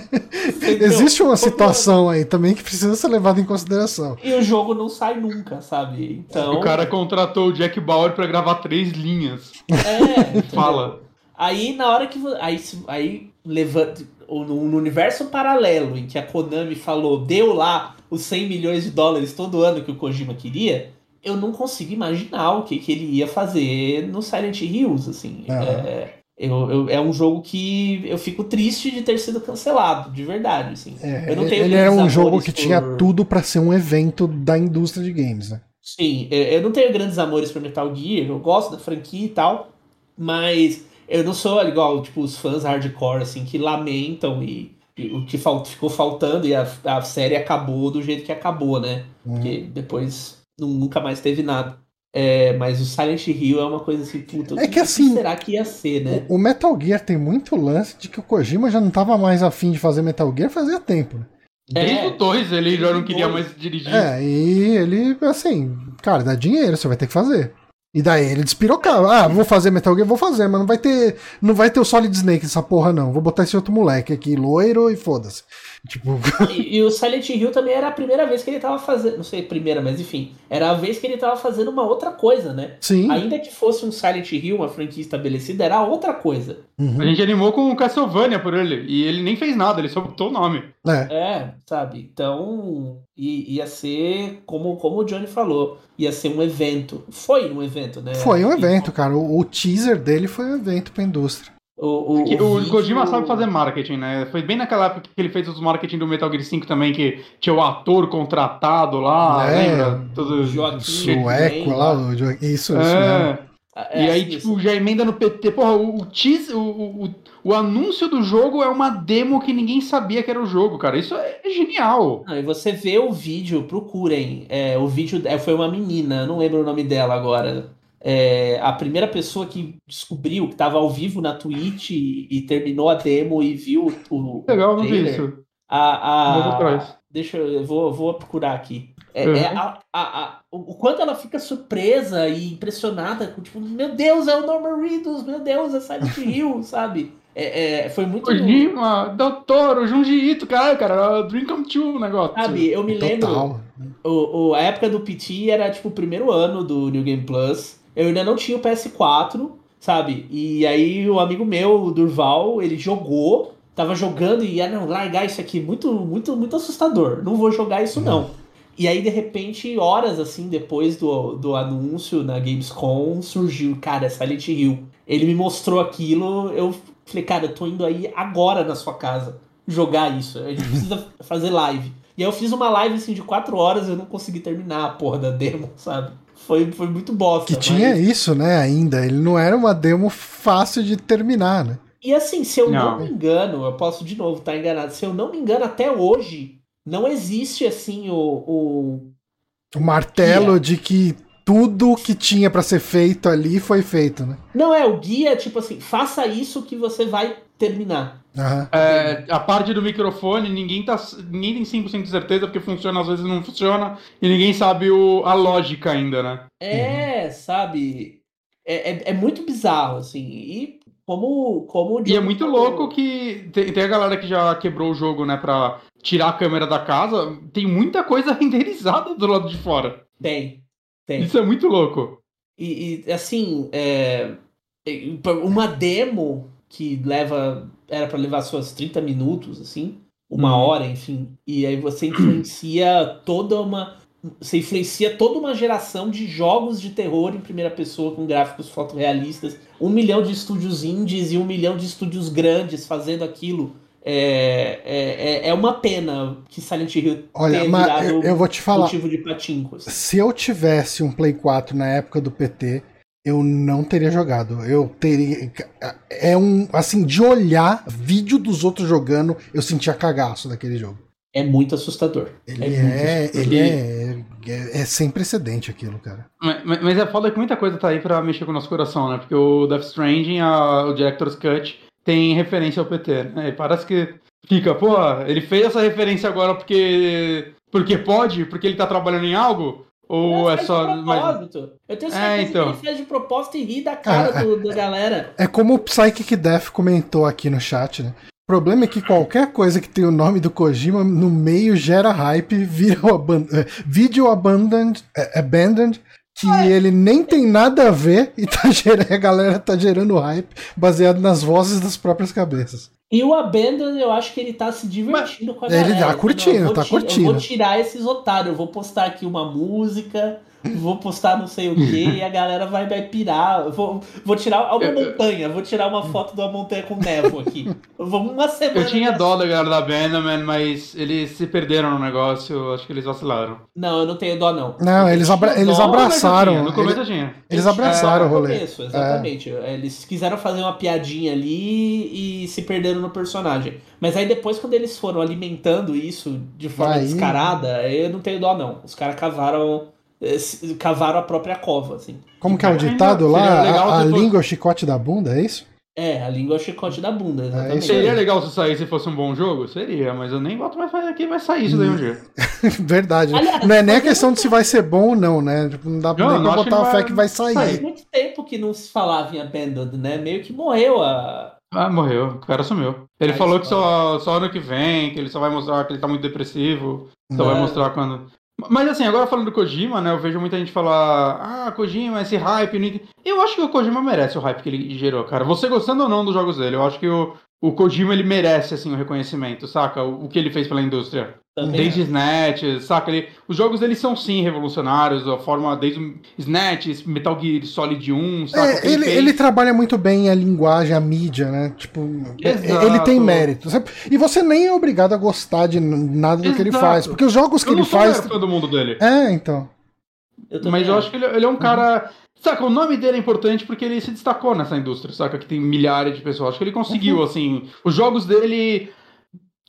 [LAUGHS] Existe uma situação aí também que precisa ser levada em consideração. E o jogo não sai nunca, sabe? Então... O cara contratou o Jack Bauer para gravar três linhas. É. [LAUGHS] Fala. Aí na hora que. Aí, aí levanta. No universo paralelo em que a Konami falou, deu lá os 100 milhões de dólares todo ano que o Kojima queria, eu não consigo imaginar o que, que ele ia fazer no Silent Hills, assim. Uhum. É, eu, eu, é um jogo que eu fico triste de ter sido cancelado, de verdade. Assim. É, eu não tenho ele era um jogo que por... tinha tudo para ser um evento da indústria de games, né? Sim, eu não tenho grandes amores por Metal Gear, eu gosto da franquia e tal, mas eu não sou igual tipo os fãs hardcore assim que lamentam e, e o que falt, ficou faltando e a, a série acabou do jeito que acabou, né? Uhum. Porque depois nunca mais teve nada. É, mas o Silent Hill é uma coisa assim, puta. É que assim. será que ia ser, né? O, o, Metal Gear tem muito lance de que o Kojima já não tava mais afim de fazer Metal Gear fazia tempo, né? Desde é, o 2 ele já não queria mais dirigir. É, e ele, assim, cara, dá dinheiro, você vai ter que fazer. E daí ele despirocava. Ah, vou fazer Metal Gear, vou fazer, mas não vai ter. Não vai ter o Solid Snake essa porra, não. Vou botar esse outro moleque aqui, loiro, e foda-se. Tipo... [LAUGHS] E, e, o Silent Hill também era a primeira vez que ele tava fazendo. Não sei, primeira, mas enfim. Era a vez que ele tava fazendo uma outra coisa, né? Sim. Ainda que fosse um Silent Hill, uma franquia estabelecida, era outra coisa. Uhum. A gente animou com o Castlevania por ele. E ele nem fez nada, ele só botou o nome. É, é sabe? Então. Ia ser, como, como o Johnny falou, ia ser um evento. Foi um evento, né? Foi um evento, cara. O, o teaser dele foi um evento pra indústria. O, o, o, o vídeo... Kojima sabe fazer marketing, né? Foi bem naquela época que ele fez os marketing do Metal Gear 5 também, que tinha o ator contratado lá, é, lembra? Todo... Sueco lá, o Isso, isso é. É, e aí, isso. tipo, já emenda no PT. Porra, o, teaser, o, o, o, anúncio do jogo é uma demo que ninguém sabia que era o jogo, cara. Isso é, é genial. Não, e você vê o vídeo, procurem. É, o vídeo é, foi uma menina, não lembro o nome dela agora é, a primeira pessoa que descobriu que estava ao vivo na Twitch e, e, terminou a demo e viu o. Legal, não vi isso. A, a, deixa eu, eu vou, vou procurar aqui. É, uhum. é a, a, a, o quanto ela fica surpresa e impressionada com, tipo, meu Deus, é o Norman Reedus, meu Deus, é Silent Hill, [LAUGHS] sabe? É, é, foi muito. Kojima, Doutor, o Junji Ito, cara, cara, Dream Come True o negócio. Sabe, eu me lembro. O, o, a época do PT era tipo o primeiro ano do New Game Plus. Eu ainda não tinha o PS4, sabe? E aí o amigo meu, o Durval, ele jogou, tava jogando e, ah, não, largar isso aqui, muito, muito, muito assustador. Não vou jogar isso não. E aí, de repente, horas assim depois do, do anúncio na Gamescom, surgiu, cara, Silent Hill. Ele me mostrou aquilo, eu falei, cara, eu tô indo aí agora na sua casa jogar isso. A gente precisa [LAUGHS] fazer live. E aí eu fiz uma live assim de quatro horas e eu não consegui terminar a porra da demo, sabe? Foi, foi muito bosta. Que mas... tinha isso, né, ainda. Ele não era uma demo fácil de terminar, né? E assim, se eu não, não me engano, eu posso de novo estar enganado, se eu não me engano, até hoje, não existe assim o. O, o martelo guia. de que tudo que tinha para ser feito ali foi feito, né? Não, é, o guia, tipo assim, faça isso que você vai terminar. Uhum. É, a parte do microfone, ninguém, tá, ninguém tem 100% de certeza, porque funciona, às vezes não funciona, e ninguém sabe o, a lógica ainda, né? É, uhum. sabe? É, é, é, muito bizarro, assim. E Como, como o E é muito louco que tem, tem, a galera que já quebrou o jogo, né, pra tirar a câmera da casa. Tem muita coisa [LAUGHS] renderizada do lado de fora. Tem, tem. Isso é muito louco. E, e assim, é, uma demo que leva. Era para levar suas 30 minutos, assim, uma uhum. hora, enfim. E aí você influencia toda uma. Você influencia toda uma geração de jogos de terror em primeira pessoa com gráficos fotorrealistas. Um milhão de estúdios indies e um milhão de estúdios grandes fazendo aquilo. É, é, é, é uma pena que Silent Hill Olha, tenha mas eu, eu vou te falar, motivo de patincos. Se eu tivesse um Play 4 na época do PT, eu não teria jogado. Eu teria. É um. Assim, de olhar vídeo dos outros jogando, eu sentia cagaço daquele jogo. É muito assustador. Ele é. é ele é, é, é, sem precedente aquilo, cara. Mas, mas é foda que muita coisa tá aí pra mexer com o nosso coração, né? Porque o Death Stranding, a, o Director's Cut, tem referência ao PT, né? E parece que fica, pô, ele fez essa referência agora porque. Porque pode? Porque ele tá trabalhando em algo? Ou é só. Mas... Eu tenho certeza é, então. que ele fez de propósito e ri da cara é, do, da galera. É como o Psychic Death comentou aqui no chat, né? O problema é que qualquer coisa que tem o nome do Kojima no meio gera hype, vira o aban é, vídeo abandoned, é, abandoned que ele nem tem nada a ver e tá [LAUGHS] gerando, a galera tá gerando hype baseado nas vozes das próprias cabeças. E o Abandon, eu acho que ele tá se divertindo Mas com a galera. Ele tá curtindo, tá curtindo. Eu vou tirar esses otários, eu vou postar aqui uma música, vou postar não sei o que e a galera vai, vai pirar. Vou, vou tirar uma montanha, vou tirar uma foto de uma montanha com névoa aqui. Vamos uma semana. Eu tinha dó da galera da Bannerman, mas eles se perderam no negócio, acho que eles vacilaram. Não, eu não tenho dó, não. Não, eles, abra eles dó, abraçaram. No começo tinha. Eles abraçaram é, o rolê. Começo, exatamente. É. Eles quiseram fazer uma piadinha ali e se perderam no personagem. Mas aí depois, quando eles foram alimentando isso de forma aí... descarada, eu não tenho dó, não. Os caras cavaram cavaram a própria cova, assim. Como que é o ditado lá? A, a língua é o chicote da bunda, é isso? É, a língua é o chicote da bunda, é exatamente. É Seria legal se saísse fosse um bom jogo? Seria, mas eu nem boto mais aqui, vai sair isso daí um dia. [LAUGHS] Verdade. Aliás, não é nem a questão de se vai ser bom ou não, né? Tipo, não dá não, nem pra botar a fé que vai sair. Faz muito tempo que não se falava em Abandoned, né? Meio que morreu a. Ah, morreu. O cara sumiu. Ele falou que só, só ano que vem, que ele só vai mostrar que ele tá muito depressivo. Só é. vai mostrar quando. Mas assim, agora falando do Kojima, né? Eu vejo muita gente falar, ah, Kojima, esse hype. Eu acho que o Kojima merece o hype que ele gerou, cara. Você gostando ou não dos jogos dele, eu acho que o, o Kojima ele merece assim o reconhecimento, saca? O, o que ele fez pela indústria. Também desde é. Snatch, saca? Ele, os jogos dele são sim revolucionários, a forma desde o Snatch, Metal Gear Solid 1, saca? É, ele, ele, ele, trabalha muito bem a linguagem, a mídia, né? Tipo, Exato. ele tem mérito. E você nem é obrigado a gostar de nada do Exato. que ele faz, porque os jogos que eu ele faz. Eu todo mundo dele. É, então. Eu Mas eu acho que ele, ele é um cara. Saca, o nome dele é importante porque ele se destacou nessa indústria, saca? Que tem milhares de pessoas. Acho que ele conseguiu, uhum. assim. Os jogos dele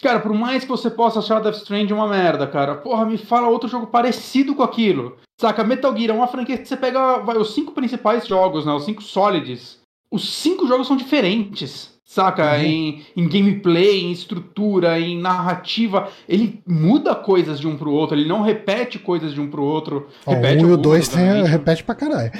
Cara, por mais que você possa achar Death Stranding uma merda, cara, porra, me fala outro jogo parecido com aquilo. Saca, Metal Gear é uma franquia que você pega vai, os cinco principais jogos, né? Os cinco sólides. Os cinco jogos são diferentes. Saca? Uhum. Em, em gameplay, em estrutura, em narrativa. Ele muda coisas de um pro outro, ele não repete coisas de um pro outro. Oh, repete um e o dois tem, repete pra caralho.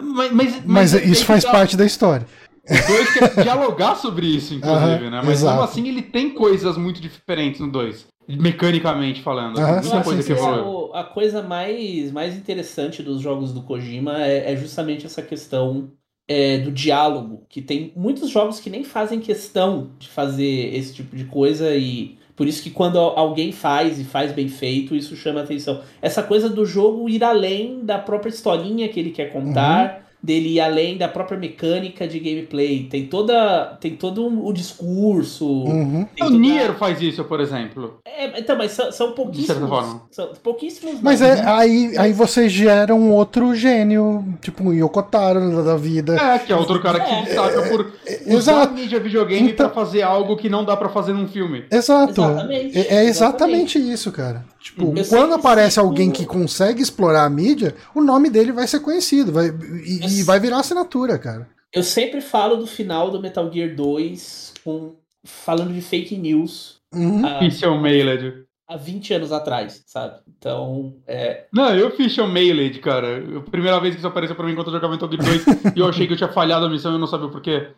Mas, mas, mas, mas isso faz parte da história. O 2 quer dialogar sobre isso, inclusive, né? Mas exato. mesmo assim ele tem coisas muito diferentes no 2. Mecanicamente falando. muita coisa que evoluiu. A coisa mais, mais interessante dos jogos do Kojima é, é justamente essa questão é, do diálogo. Que tem muitos jogos que nem fazem questão de fazer esse tipo de coisa e. Por isso que quando alguém faz e faz bem feito, isso chama atenção. Essa coisa do jogo ir além da própria historinha que ele quer contar. Uhum dele ir além da própria mecânica de gameplay. Tem toda tem todo o discurso. Uhum. O. Nier faz isso, por exemplo. É, então, mas são, são pouquíssimos. São pouquíssimos. Mas é, aí, aí você gera um outro gênio, tipo um Yokotaro da vida. É, que é outro cara que é. destaca por é, usar exato. mídia videogame então... pra fazer algo que não dá pra fazer num filme. Exato. Exatamente. É, é exatamente, exatamente isso, cara. Tipo, eu quando aparece alguém que consegue explorar a mídia, o nome dele vai ser conhecido vai, e, e vai virar assinatura, cara. Eu sempre falo do final do Metal Gear 2 com, falando de fake news. Uhum. A, Official Mailed. Há 20 anos atrás, sabe? Então, é... Não, eu fiz o Mailed, cara. A primeira vez que isso apareceu pra mim enquanto eu jogava Metal Gear 2 [LAUGHS] e eu achei que eu tinha falhado a missão e eu não sabia o porquê.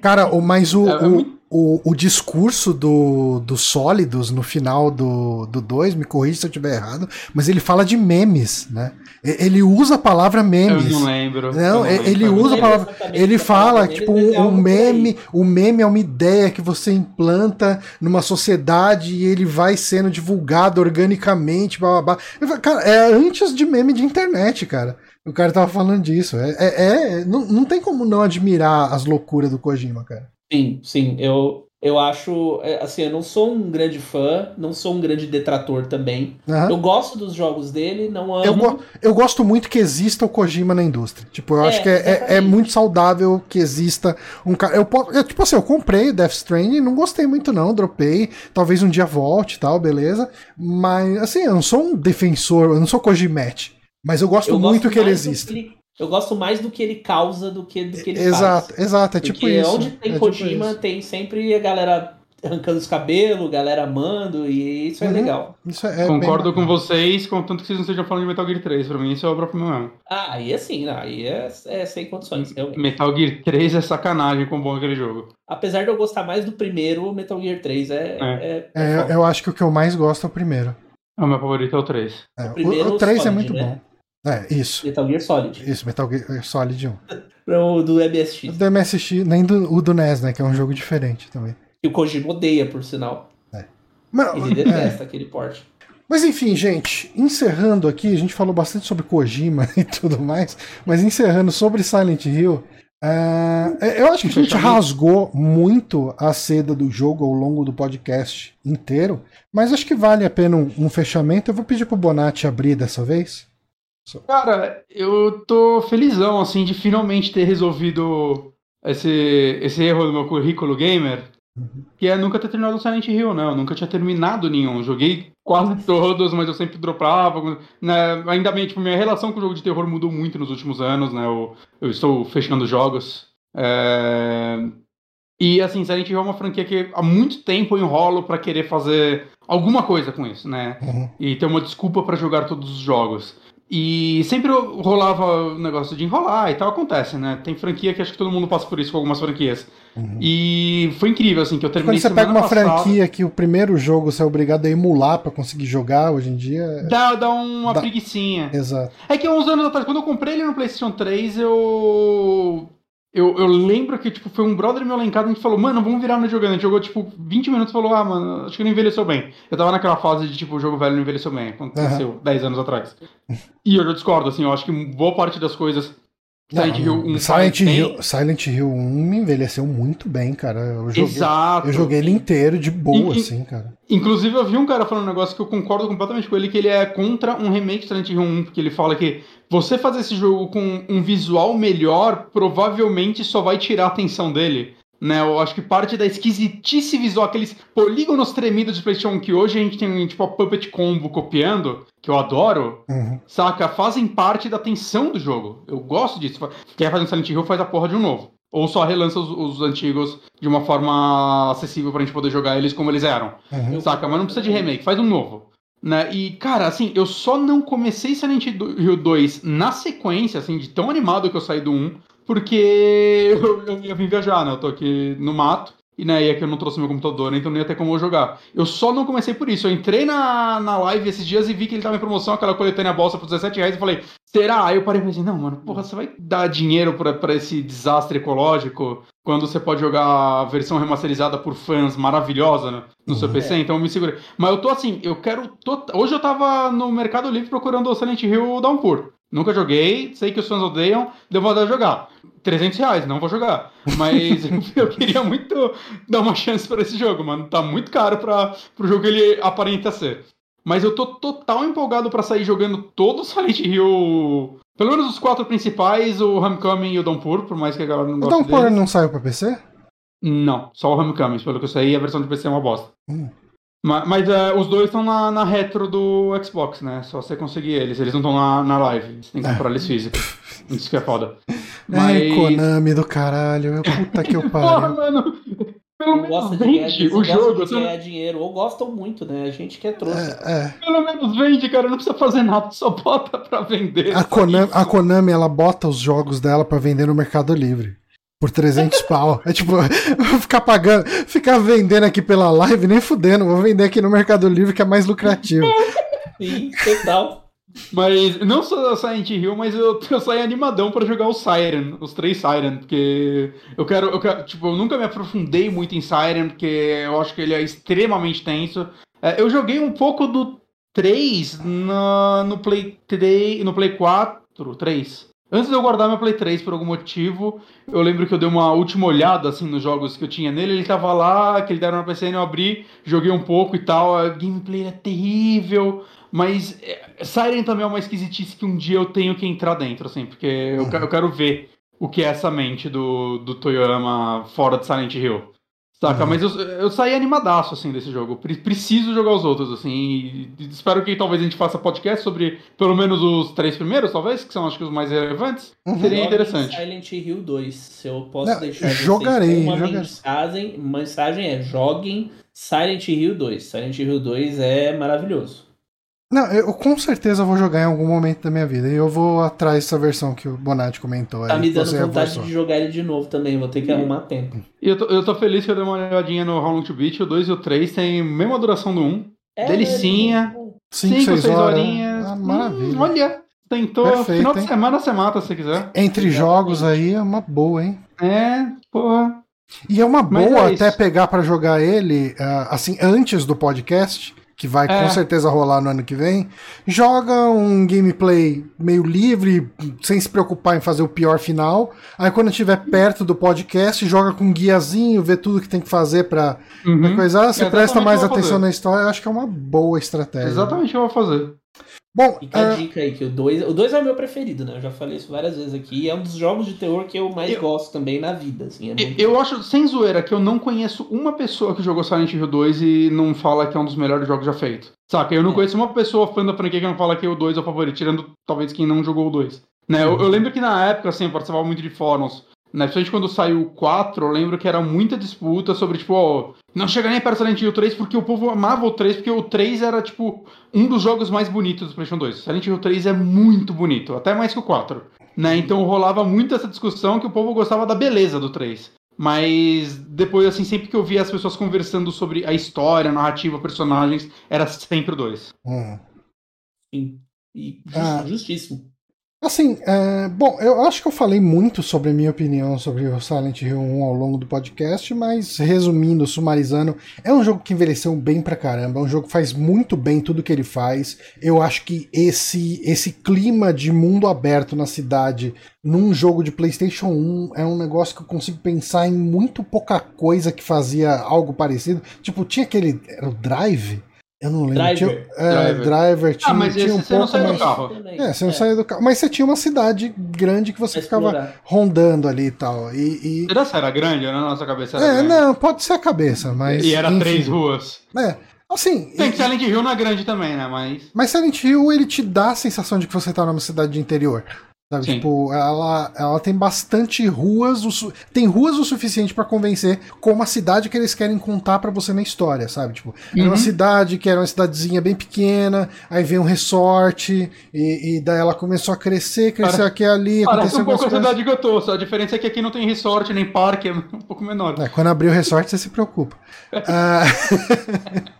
Cara, mas o, é, é o, o, o, discurso do, do Sólidos no final do 2, me corrija se eu estiver errado, mas ele fala de memes, né? Ele usa a palavra memes. Eu não lembro. Não, não ele lembro. usa a palavra. Ele fala, tipo, um, um meme. O um meme é uma ideia que você implanta numa sociedade e ele vai sendo divulgado organicamente, blá blá blá. Cara, é antes de meme de internet, cara. O cara tava falando disso. É, é, é não, não tem como não admirar as loucuras do Kojima, cara. Sim, sim. Eu, eu acho. É, assim, eu não sou um grande fã, não sou um grande detrator também. Uhum. Eu gosto dos jogos dele, não amo. Eu, go eu gosto muito que exista o Kojima na indústria. Tipo, eu é, acho que é, é, é, muito saudável que exista um cara. Eu, eu, tipo assim, eu comprei Death Stranding, não gostei muito, não, dropei. Talvez um dia volte e tal, beleza. Mas, assim, eu não sou um defensor, eu não sou Kojimete. Mas eu gosto eu muito gosto que ele exista. Ele, eu gosto mais do que ele causa do que do que ele exato, faz. Exato, é tipo Porque isso. onde tem é Kojima, tipo tem sempre a galera arrancando os cabelos, galera amando, e isso é uhum. legal. Isso é Concordo com vocês, contanto que vocês não estejam falando de Metal Gear 3. Pra mim, isso é obra mesmo. Ah, aí é sim, aí é, é sem condições. Realmente. [LAUGHS] Metal Gear 3 é sacanagem com bom aquele jogo. Apesar de eu gostar mais do primeiro, o Metal Gear 3 é. É, é, é eu, eu, acho que o que eu mais gosto é o primeiro. O meu favorito é o 3. É, o, primeiro, o 3 é Solid, é muito né? bom. É, isso. Metal Gear Solid. Isso, Metal Gear Solid [LAUGHS] 1. o do MSX. Do MSX, nem do, o do NES, né? Que é um jogo diferente também. E o Kojima odeia, por sinal. É. Mas, Ele detesta é. aquele porte. Mas enfim, gente, encerrando aqui, a gente falou bastante sobre Kojima [LAUGHS] e tudo mais, mas encerrando sobre Silent Hill, uh, eu acho que a gente rasgou muito a seda do jogo ao longo do podcast inteiro, mas acho que vale a pena um, um fechamento. Eu vou pedir pro Bonatti abrir dessa vez. Cara, eu tô felizão, assim, de finalmente ter resolvido esse, esse erro do meu currículo gamer, uhum. que é nunca ter terminado o Silent Hill, né? Eu nunca tinha terminado nenhum. Joguei quase [LAUGHS] todos, mas eu sempre dropava. Né? Ainda bem, tipo, minha relação com o jogo de terror mudou muito nos últimos anos, né? Eu, eu estou fechando jogos. É... E, assim, Silent Hill é uma franquia que há muito tempo eu enrolo para querer fazer alguma coisa com isso, né? Uhum. E ter uma desculpa para jogar todos os jogos. E sempre rolava o negócio de enrolar e tal, acontece, né? Tem franquia que acho que todo mundo passa por isso com algumas franquias. Uhum. E foi incrível, assim, que eu terminei Quando você pega uma passada, franquia que o primeiro jogo você é obrigado a emular para conseguir jogar hoje em dia. É dá, dá uma dá... preguiçinha. Exato. É que uns anos atrás, quando eu comprei ele no PlayStation 3, eu eu, eu lembro que, tipo, foi um brother meu lá em casa, a gente falou, mano, vamos virar no jogando. A gente jogou, tipo, 20 minutos e falou, ah, mano, acho que não envelheceu bem. Eu tava naquela fase de, tipo, o jogo velho não envelheceu bem, aconteceu uhum. 10 anos atrás. E eu discordo, assim, eu acho que boa parte das coisas Silent Hill 1 Silent Hill, Silent Hill 1 envelheceu muito bem, cara. Eu joguei, Exato. Eu joguei ele inteiro de boa, assim, cara. Inclusive, eu vi um cara falando um negócio que eu concordo completamente com ele, que ele é contra um remake de Silent Hill 1, porque ele fala que você fazer esse jogo com um visual melhor provavelmente só vai tirar a atenção dele. Né, eu acho que parte da esquisitice visual, aqueles polígonos tremidos de PlayStation que hoje a gente tem tipo a Puppet Combo copiando, que eu adoro, uhum. saca? Fazem parte da tensão do jogo. Eu gosto disso. Quer fazer um Silent Hill, faz a porra de um novo. Ou só relança os, os antigos de uma forma acessível pra gente poder jogar eles como eles eram. Uhum. Saca? Mas não precisa de remake, faz um novo. Né? E, cara, assim, eu só não comecei Silent Hill 2 na sequência, assim, de tão animado que eu saí do 1, porque [LAUGHS] eu, eu, eu vim viajar, né? Eu tô aqui no mato. E né, e é que eu não trouxe meu computador, então não ia ter como eu jogar. Eu só não comecei por isso. Eu entrei na, na live esses dias e vi que ele tava em promoção, aquela coletânea bolsa por 17 reais, e falei, será? Aí eu parei e pensei, não, mano, porra, você vai dar dinheiro pra, pra esse desastre ecológico quando você pode jogar a versão remasterizada por fãs maravilhosa né, no uhum. seu PC? Então eu me segurei. Mas eu tô assim, eu quero. Hoje eu tava no Mercado Livre procurando o Silent Hill Downpour. Nunca joguei, sei que os fãs odeiam, deu vontade de jogar. 300 reais, não vou jogar. Mas [LAUGHS] eu queria muito dar uma chance para esse jogo, mano. Tá muito caro para o jogo que ele aparenta ser. Mas eu tô total empolgado para sair jogando todo o Silent Hill. Pelo menos os quatro principais, o Homecoming e o Downpour, por mais que a galera não goste. O Downpour não saiu pra PC? Não, só o Homecoming. Pelo que eu sei, a versão de PC é uma bosta. Hum. Mas, mas uh, os dois estão na, na, retro do Xbox, né? Só você conseguir eles. Eles não estão na, na live. Você tem que comprar eles físicos. [LAUGHS] Isso que é foda. Mas... É, Konami do caralho. Puta que eu [LAUGHS] pariu. mano. Pelo menos gosta vende de, o jogo. De ganhar dinheiro, ou gostam muito, né? A gente quer trouxe. É, é. Pelo menos vende, cara. Não precisa fazer nada, só bota pra vender. A Konami, a Konami, ela bota os jogos dela pra vender no Mercado Livre. Por 300 [LAUGHS] pau. É tipo, ficar pagando, ficar vendendo aqui pela live, nem fudendo. Vou vender aqui no Mercado Livre que é mais lucrativo. Sim, total. Mas não só Silent Hill, mas eu, eu saí animadão para jogar o Siren, os três Siren, porque eu quero, eu quero, tipo, eu nunca me aprofundei muito em Siren, porque eu acho que ele é extremamente tenso. É, eu joguei um pouco do 3 no, no Play 3, no Play 4, 3. Antes de eu guardar meu Play 3 por algum motivo, eu lembro que eu dei uma última olhada assim nos jogos que eu tinha nele. Ele tava lá, que ele deram na PCN, eu abri, joguei um pouco e tal. A gameplay é terrível, mas é, Siren também é uma esquisitice que um dia eu tenho que entrar dentro, assim, porque eu, [LAUGHS] eu quero ver o que é essa mente do, do Toyama fora de Silent Hill. Saca? Uhum. Mas eu, eu saí animadaço, assim, desse jogo. Preciso jogar os outros, assim. E espero que talvez a gente faça podcast sobre pelo menos os três primeiros, talvez, que são acho que os mais relevantes. Uhum. Seria interessante. Silent Hill 2. Se eu posso Não, deixar jogarei, uma jogarei. mensagem, mensagem é joguem Silent Hill 2. Silent Hill 2 é maravilhoso. Não, eu com certeza vou jogar em algum momento da minha vida. E eu vou atrás dessa versão que o Bonatti comentou. Tá me dando vontade de jogar ele de novo também, vou ter que arrumar tempo. E eu tô, eu tô feliz que eu dei uma olhadinha no How Long to Beat. O 2 e o 3 tem a mesma duração do 1. É, Delicinha. 5, 6 horinhas. Ah, maravilha. Hum, olha, tentou. Perfeito, final hein? de semana você mata se quiser. Entre jogos aí é uma boa, hein? É, porra. E é uma boa é até pegar para jogar ele, ah, assim, antes do podcast que vai é. com certeza rolar no ano que vem, joga um gameplay meio livre, sem se preocupar em fazer o pior final. Aí quando estiver perto do podcast, joga com um guiazinho, vê tudo que tem que fazer pra, uhum. pra coisar. Você presta mais atenção na história, eu acho que é uma boa estratégia. Exatamente o que eu vou fazer. Bom, Fica a uh... dica aí que o 2 o dois é o meu preferido, né? Eu já falei isso várias vezes aqui. É um dos jogos de terror que eu mais eu... gosto também na vida. Assim, é muito... Eu acho, sem zoeira, que eu não conheço uma pessoa que jogou Silent Hill 2 e não fala que é um dos melhores jogos já feitos. Saca? Eu não é. conheço uma pessoa fã da franquia que não fala que o 2 é o favorito, tirando talvez quem não jogou o 2. Né? Eu, eu, lembro que na época, assim, eu participava muito de fóruns né? Principalmente quando saiu o 4, eu lembro que era muita disputa sobre, tipo, ó, não chega nem perto do Silent Hill 3 porque o povo amava o 3, porque o 3 era, tipo, um dos jogos mais bonitos do PlayStation 2. Silent Hill 3 é muito bonito, até mais que o 4. Né? Então rolava muito essa discussão que o povo gostava da beleza do 3. Mas depois, assim, sempre que eu via as pessoas conversando sobre a história, a narrativa, personagens, era sempre o 2. Hum. Sim. E ah. justíssimo. Assim, é, bom, eu acho que eu falei muito sobre a minha opinião sobre o Silent Hill 1 ao longo do podcast, mas resumindo, sumarizando, é um jogo que envelheceu bem pra caramba, é um jogo que faz muito bem tudo que ele faz. Eu acho que esse, esse clima de mundo aberto na cidade num jogo de PlayStation 1 é um negócio que eu consigo pensar em muito pouca coisa que fazia algo parecido. Tipo, tinha aquele. Era o Drive? Eu não lembro. Driver. Tinha, é, driver. driver. tinha, ah, mas tinha um você pouco não mais. Do carro. É, você não é. saía do carro. Mas você tinha uma cidade grande que você ficava rondando ali e tal. E, e... Será que era grande ou na nossa cabeça? Era é, grande? não, pode ser a cabeça, mas. E era enfim. três ruas. É. Assim. Tem que Silent Hill na grande também, né? Mas. Mas Silent Hill, ele te dá a sensação de que você tá numa cidade de interior. Sabe? Tipo, ela, ela tem bastante ruas, o, tem ruas o suficiente para convencer como a cidade que eles querem contar para você na história, sabe? Tipo, uhum. era uma cidade que era uma cidadezinha bem pequena, aí veio um resort, e, e daí ela começou a crescer, crescer aqui e ali. Parece um pouco a cidade que eu tô, só a diferença é que aqui não tem resort nem parque, é um pouco menor. É, quando abrir o resort, você se preocupa. [LAUGHS] ah,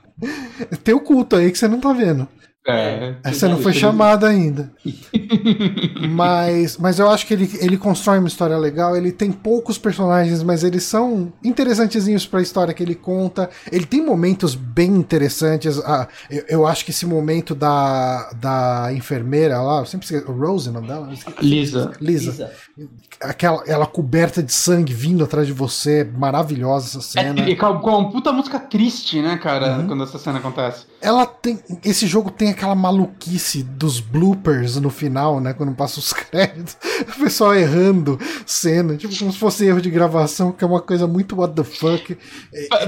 [LAUGHS] tem o culto aí que você não tá vendo. É, Essa não foi chamada ainda. [LAUGHS] mas, mas eu acho que ele, ele constrói uma história legal. Ele tem poucos personagens, mas eles são interessantezinhos para a história que ele conta. Ele tem momentos bem interessantes. Ah, eu, eu, acho que esse momento da, da enfermeira lá, eu sempre esqueci, Rose, o nome dela? Lisa. Lisa. Lisa. Aquela, ela coberta de sangue vindo atrás de você, maravilhosa essa cena. É, e com uma puta música triste, né, cara, uhum. quando essa cena acontece. Ela tem. Esse jogo tem aquela maluquice dos bloopers no final, né? Quando passa os [LAUGHS] créditos, o pessoal errando cena, tipo como se fosse erro de gravação, que é uma coisa muito what the fuck.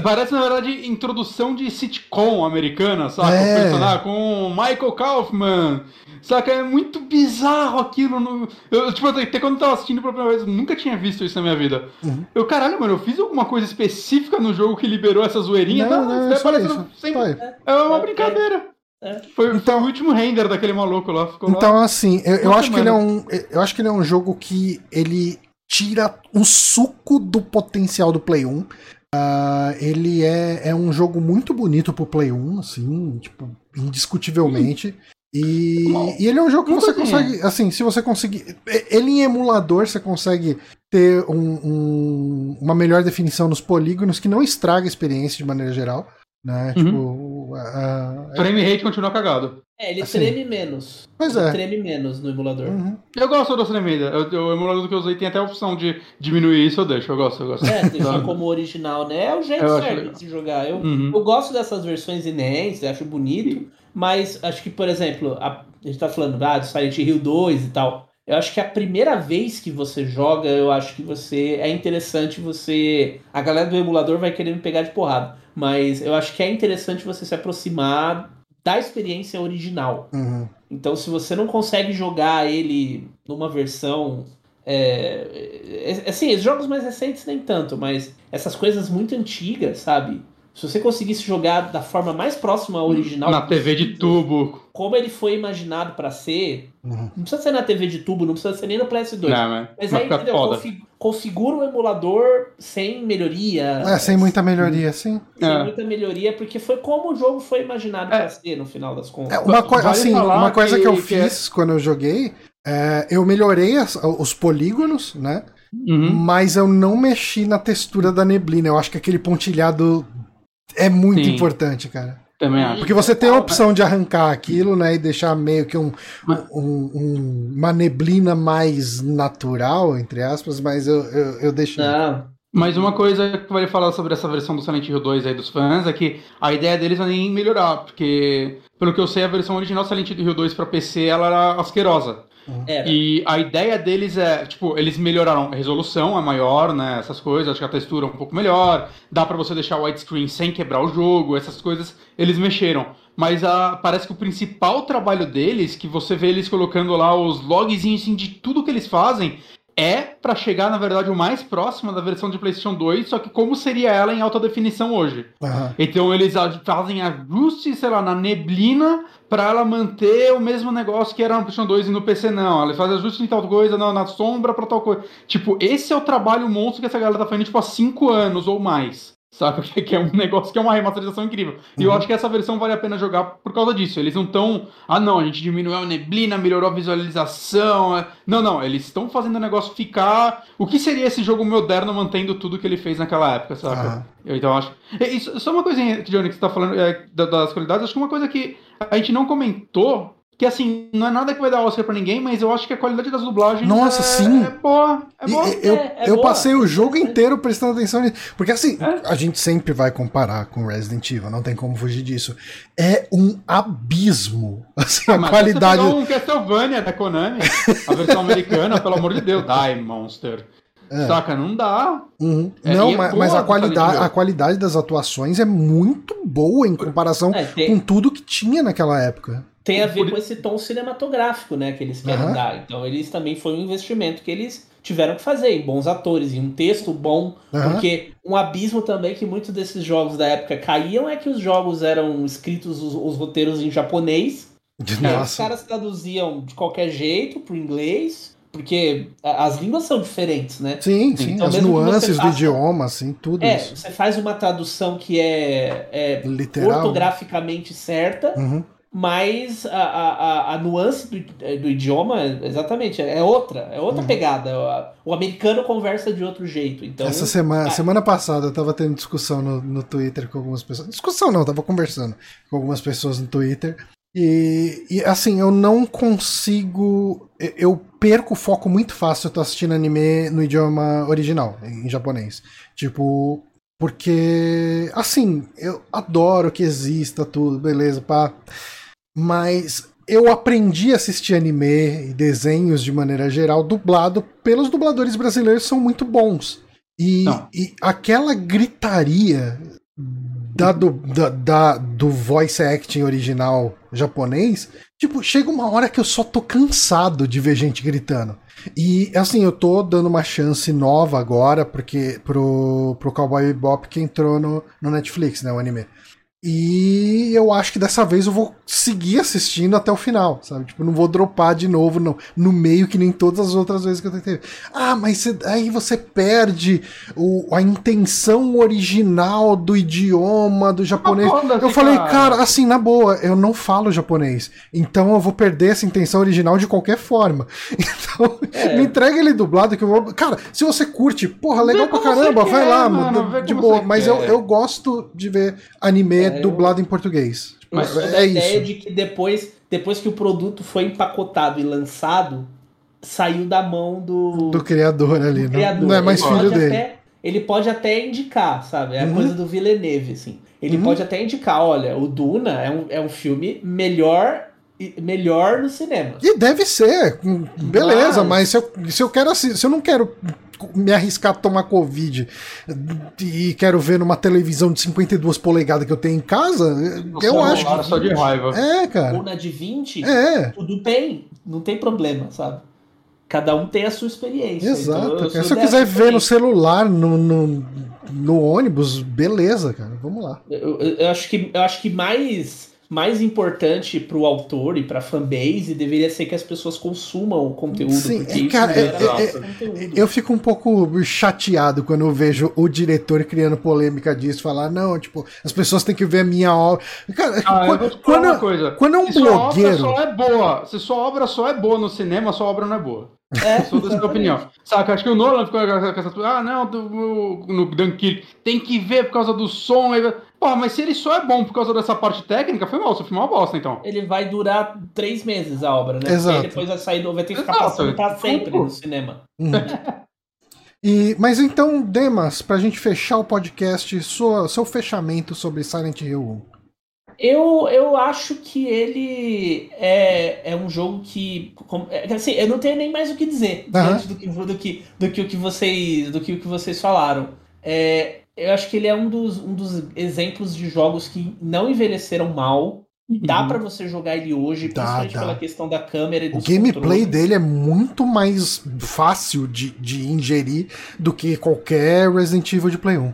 Parece, na verdade, introdução de sitcom americana, sabe? É. Com Michael Kaufman. Saca? É muito bizarro aquilo. No... Eu, tipo, até quando eu tava assistindo pela primeira vez, eu nunca tinha visto isso na minha vida. Uhum. Eu, caralho, mano, eu fiz alguma coisa específica no jogo que liberou essa zoeirinha? Não, não, não é, isso. Sempre... é uma brincadeira. É. Foi, então, foi, o último render daquele maluco lá. então, lá. assim, eu, eu acho que ele é um. Eu acho que ele é um jogo que ele tira o suco do potencial do Play 1. Uh, ele é, é um jogo muito bonito pro Play 1, assim, tipo, indiscutivelmente. E, e, ele é um jogo que você consegue, assim, se você conseguir. Ele em emulador, você consegue ter um, um, uma melhor definição nos polígonos que não estraga a experiência de maneira geral. Né? Uhum. Tipo, uh, uh, Frame rate continua cagado. É, ele assim, treme menos. Pois ele é. treme menos no emulador. Uhum. Eu gosto da tremida. O emulador que eu usei tem até a opção de diminuir isso, eu deixo. Eu gosto, eu gosto. É, deixar como original, né? É o jeito eu certo de se jogar. Eu, uhum. eu gosto dessas versões inéditas, acho bonito. Mas acho que, por exemplo, a, a gente tá falando ah, do Silent Hill 2 e tal. Eu acho que a primeira vez que você joga, eu acho que você. É interessante você. A galera do emulador vai querer me pegar de porrada. Mas eu acho que é interessante você se aproximar da experiência original. Uhum. Então, se você não consegue jogar ele numa versão. É, é, assim, os jogos mais recentes nem tanto, mas essas coisas muito antigas, sabe? Se você conseguisse jogar da forma mais próxima ao original. Na TV de tubo. Como ele foi imaginado para ser. Uhum. Não precisa ser na TV de tubo, não precisa ser nem no PS2. Não, mas, mas aí, entendeu? Config, configura o emulador sem melhoria. É, sem muita melhoria, sim. Sem é. muita melhoria, porque foi como o jogo foi imaginado é. para ser, no final das contas. É, uma, co vale assim, uma coisa que, que eu que é fiz quando eu joguei. É, eu melhorei as, os polígonos, né? Uhum. Mas eu não mexi na textura da neblina. Eu acho que aquele pontilhado é muito Sim. importante, cara. Também acho. Porque você tem a opção de arrancar aquilo, né? E deixar meio que um, um, um uma neblina mais natural, entre aspas, mas eu, eu, eu deixo. Não. Mas uma coisa que vale falar sobre essa versão do Silent Hill 2 aí dos fãs é que a ideia deles é nem melhorar, porque, pelo que eu sei, a versão original Silent Hill 2 para PC ela era asquerosa. Era. E a ideia deles é, tipo, eles melhoraram a resolução, é maior, né? Essas coisas, acho que a textura é um pouco melhor, dá para você deixar o widescreen sem quebrar o jogo, essas coisas eles mexeram. Mas a, parece que o principal trabalho deles, que você vê eles colocando lá os logzinhos assim, de tudo que eles fazem, é para chegar, na verdade, o mais próximo da versão de PlayStation 2, só que como seria ela em alta definição hoje. Uhum. Então eles fazem ajustes, sei lá, na neblina para ela manter o mesmo negócio que era no PlayStation 2 e no PC não. Ela faz ajustes em tal coisa, não, na sombra para tal coisa. Tipo, esse é o trabalho monstro que essa galera tá fazendo tipo há 5 anos ou mais. Saca? [LAUGHS] Que é um negócio que é uma remasterização incrível. E eu uhum. acho que essa versão vale a pena jogar por causa disso. Eles não estão. Ah, não, a gente diminuiu a neblina, melhorou a visualização. É, não, não, eles estão fazendo o negócio ficar. O que seria esse jogo moderno mantendo tudo que ele fez naquela época, saca? Uhum. Eu, então acho. Isso, só uma coisinha, Johnny, que você tá falando é, das qualidades, acho que uma coisa que a gente não comentou que assim, não é nada que vai dar Oscar pra ninguém, mas eu acho que a qualidade das dublagens Nossa, é, sim. é boa. É boa. E, eu é, é eu boa. passei o jogo inteiro prestando atenção nisso. Porque assim, é? a gente sempre vai comparar com Resident Evil, não tem como fugir disso. É um abismo. [LAUGHS] Assim, ah, a qualidade. Você um Castlevania da Konami, a versão americana, pelo amor de Deus, [LAUGHS] Die Monster. É. Saca? Não dá. Uhum. É, não, mas, mas, a qualidade, a qualidade das atuações é muito boa em comparação é, tem... com tudo que tinha naquela época tem a ver com esse tom cinematográfico, né, que eles querem uhum. dar. Então, eles também foi um investimento que eles tiveram que fazer em bons atores, em um texto bom, uhum. porque um abismo também que muitos desses jogos da época caíam é que os jogos eram escritos os, os roteiros em japonês. Nossa. Os caras traduziam de qualquer jeito pro inglês, porque as línguas são diferentes, né? Sim, sim, então, as nuances faça, do idioma, assim, tudo é, isso. Você faz uma tradução que é, é ortograficamente certa, uhum mas a, a, a nuance do, do idioma, exatamente, é outra, é outra uhum. pegada. O americano conversa de outro jeito. Então, Essa semana, ah, semana passada eu tava tendo discussão no, no Twitter com algumas pessoas. Discussão não, eu tava conversando com algumas pessoas no Twitter. E, e, assim, eu não consigo. Eu perco o foco muito fácil. Eu tô assistindo anime no idioma original, em japonês. Tipo, porque, assim, eu adoro que exista tudo, beleza, pá. Mas eu aprendi a assistir anime e desenhos de maneira geral dublado pelos dubladores brasileiros são muito bons. E, e aquela gritaria da, do, da, da, do voice acting original japonês, tipo, chega uma hora que eu só tô cansado de ver gente gritando. E assim, eu tô dando uma chance nova agora, porque pro, pro Cowboy Bebop que entrou no, no Netflix, né, o anime. E eu acho que dessa vez eu vou seguir assistindo até o final, sabe? Tipo, não vou dropar de novo no, no meio que nem todas as outras vezes que eu tentei. Ah, mas você, aí você perde o, a intenção original do idioma do japonês. eu falei, cara. cara, assim, na boa, eu não falo japonês. Então eu vou perder essa intenção original de qualquer forma. [LAUGHS] Então, é. me entrega ele dublado que eu vou. Cara, se você curte, porra, legal pra caramba, vai lá, mano, de boa. Mas eu, eu gosto de ver anime é, dublado em português. Tipo, Mas é a ideia isso. de que depois, depois que o produto foi empacotado e lançado, saiu da mão do, do criador ali. Do não, criador. não é mais ele filho dele. Até, ele pode até indicar, sabe? É a uhum. coisa do Villeneuve, assim. Ele uhum. pode até indicar, olha, o Duna é um, é um filme melhor melhor no cinema. E deve ser, beleza, mas, mas se, eu, se eu quero se eu não quero me arriscar a tomar Covid e quero ver numa televisão de 52 polegadas que eu tenho em casa, eu, eu acho que. Só de raiva. É, cara. Ou na de 20, é. tudo bem, não tem problema, sabe? Cada um tem a sua experiência. Exato. Então, eu se eu quiser ver no celular, no, no, no, ônibus, beleza, cara. Vamos lá. Eu, eu, eu, acho que, eu acho que mais mais importante para o autor e para a fanbase deveria ser que as pessoas consumam o conteúdo. Sim, porque cara, é, é, é, eu fico um pouco chateado quando eu vejo o diretor criando polêmica disso, falar, não, tipo, as pessoas têm que ver a minha obra. Cara, ah, quando, quando, coisa. quando é um se blogueiro. Sua obra só é boa, se sua obra só é boa no cinema, sua obra não é boa. É, sou dessa opinião. Saca, acho que o Nolan ficou com essa. Ah, não, do, no Dunkirk tem que ver por causa do som. Pô, mas se ele só é bom por causa dessa parte técnica, foi mal, seu filme é uma bosta, então. Ele vai durar três meses a obra, né? Exato. Porque depois vai sair, vai ter que ficar Exato. passando pra sempre no cinema. Uhum. E, mas então, Demas, pra gente fechar o podcast, sua, seu fechamento sobre Silent Hill 1. Eu, eu acho que ele é, é um jogo que. É, assim, eu não tenho nem mais o que dizer uhum. do, que, do, que, do que o que vocês, do que o que vocês falaram. É, eu acho que ele é um dos, um dos exemplos de jogos que não envelheceram mal. Uhum. Dá para você jogar ele hoje, dá, principalmente dá. pela questão da câmera e O gameplay dele é muito mais fácil de, de ingerir do que qualquer Resident Evil de Play 1.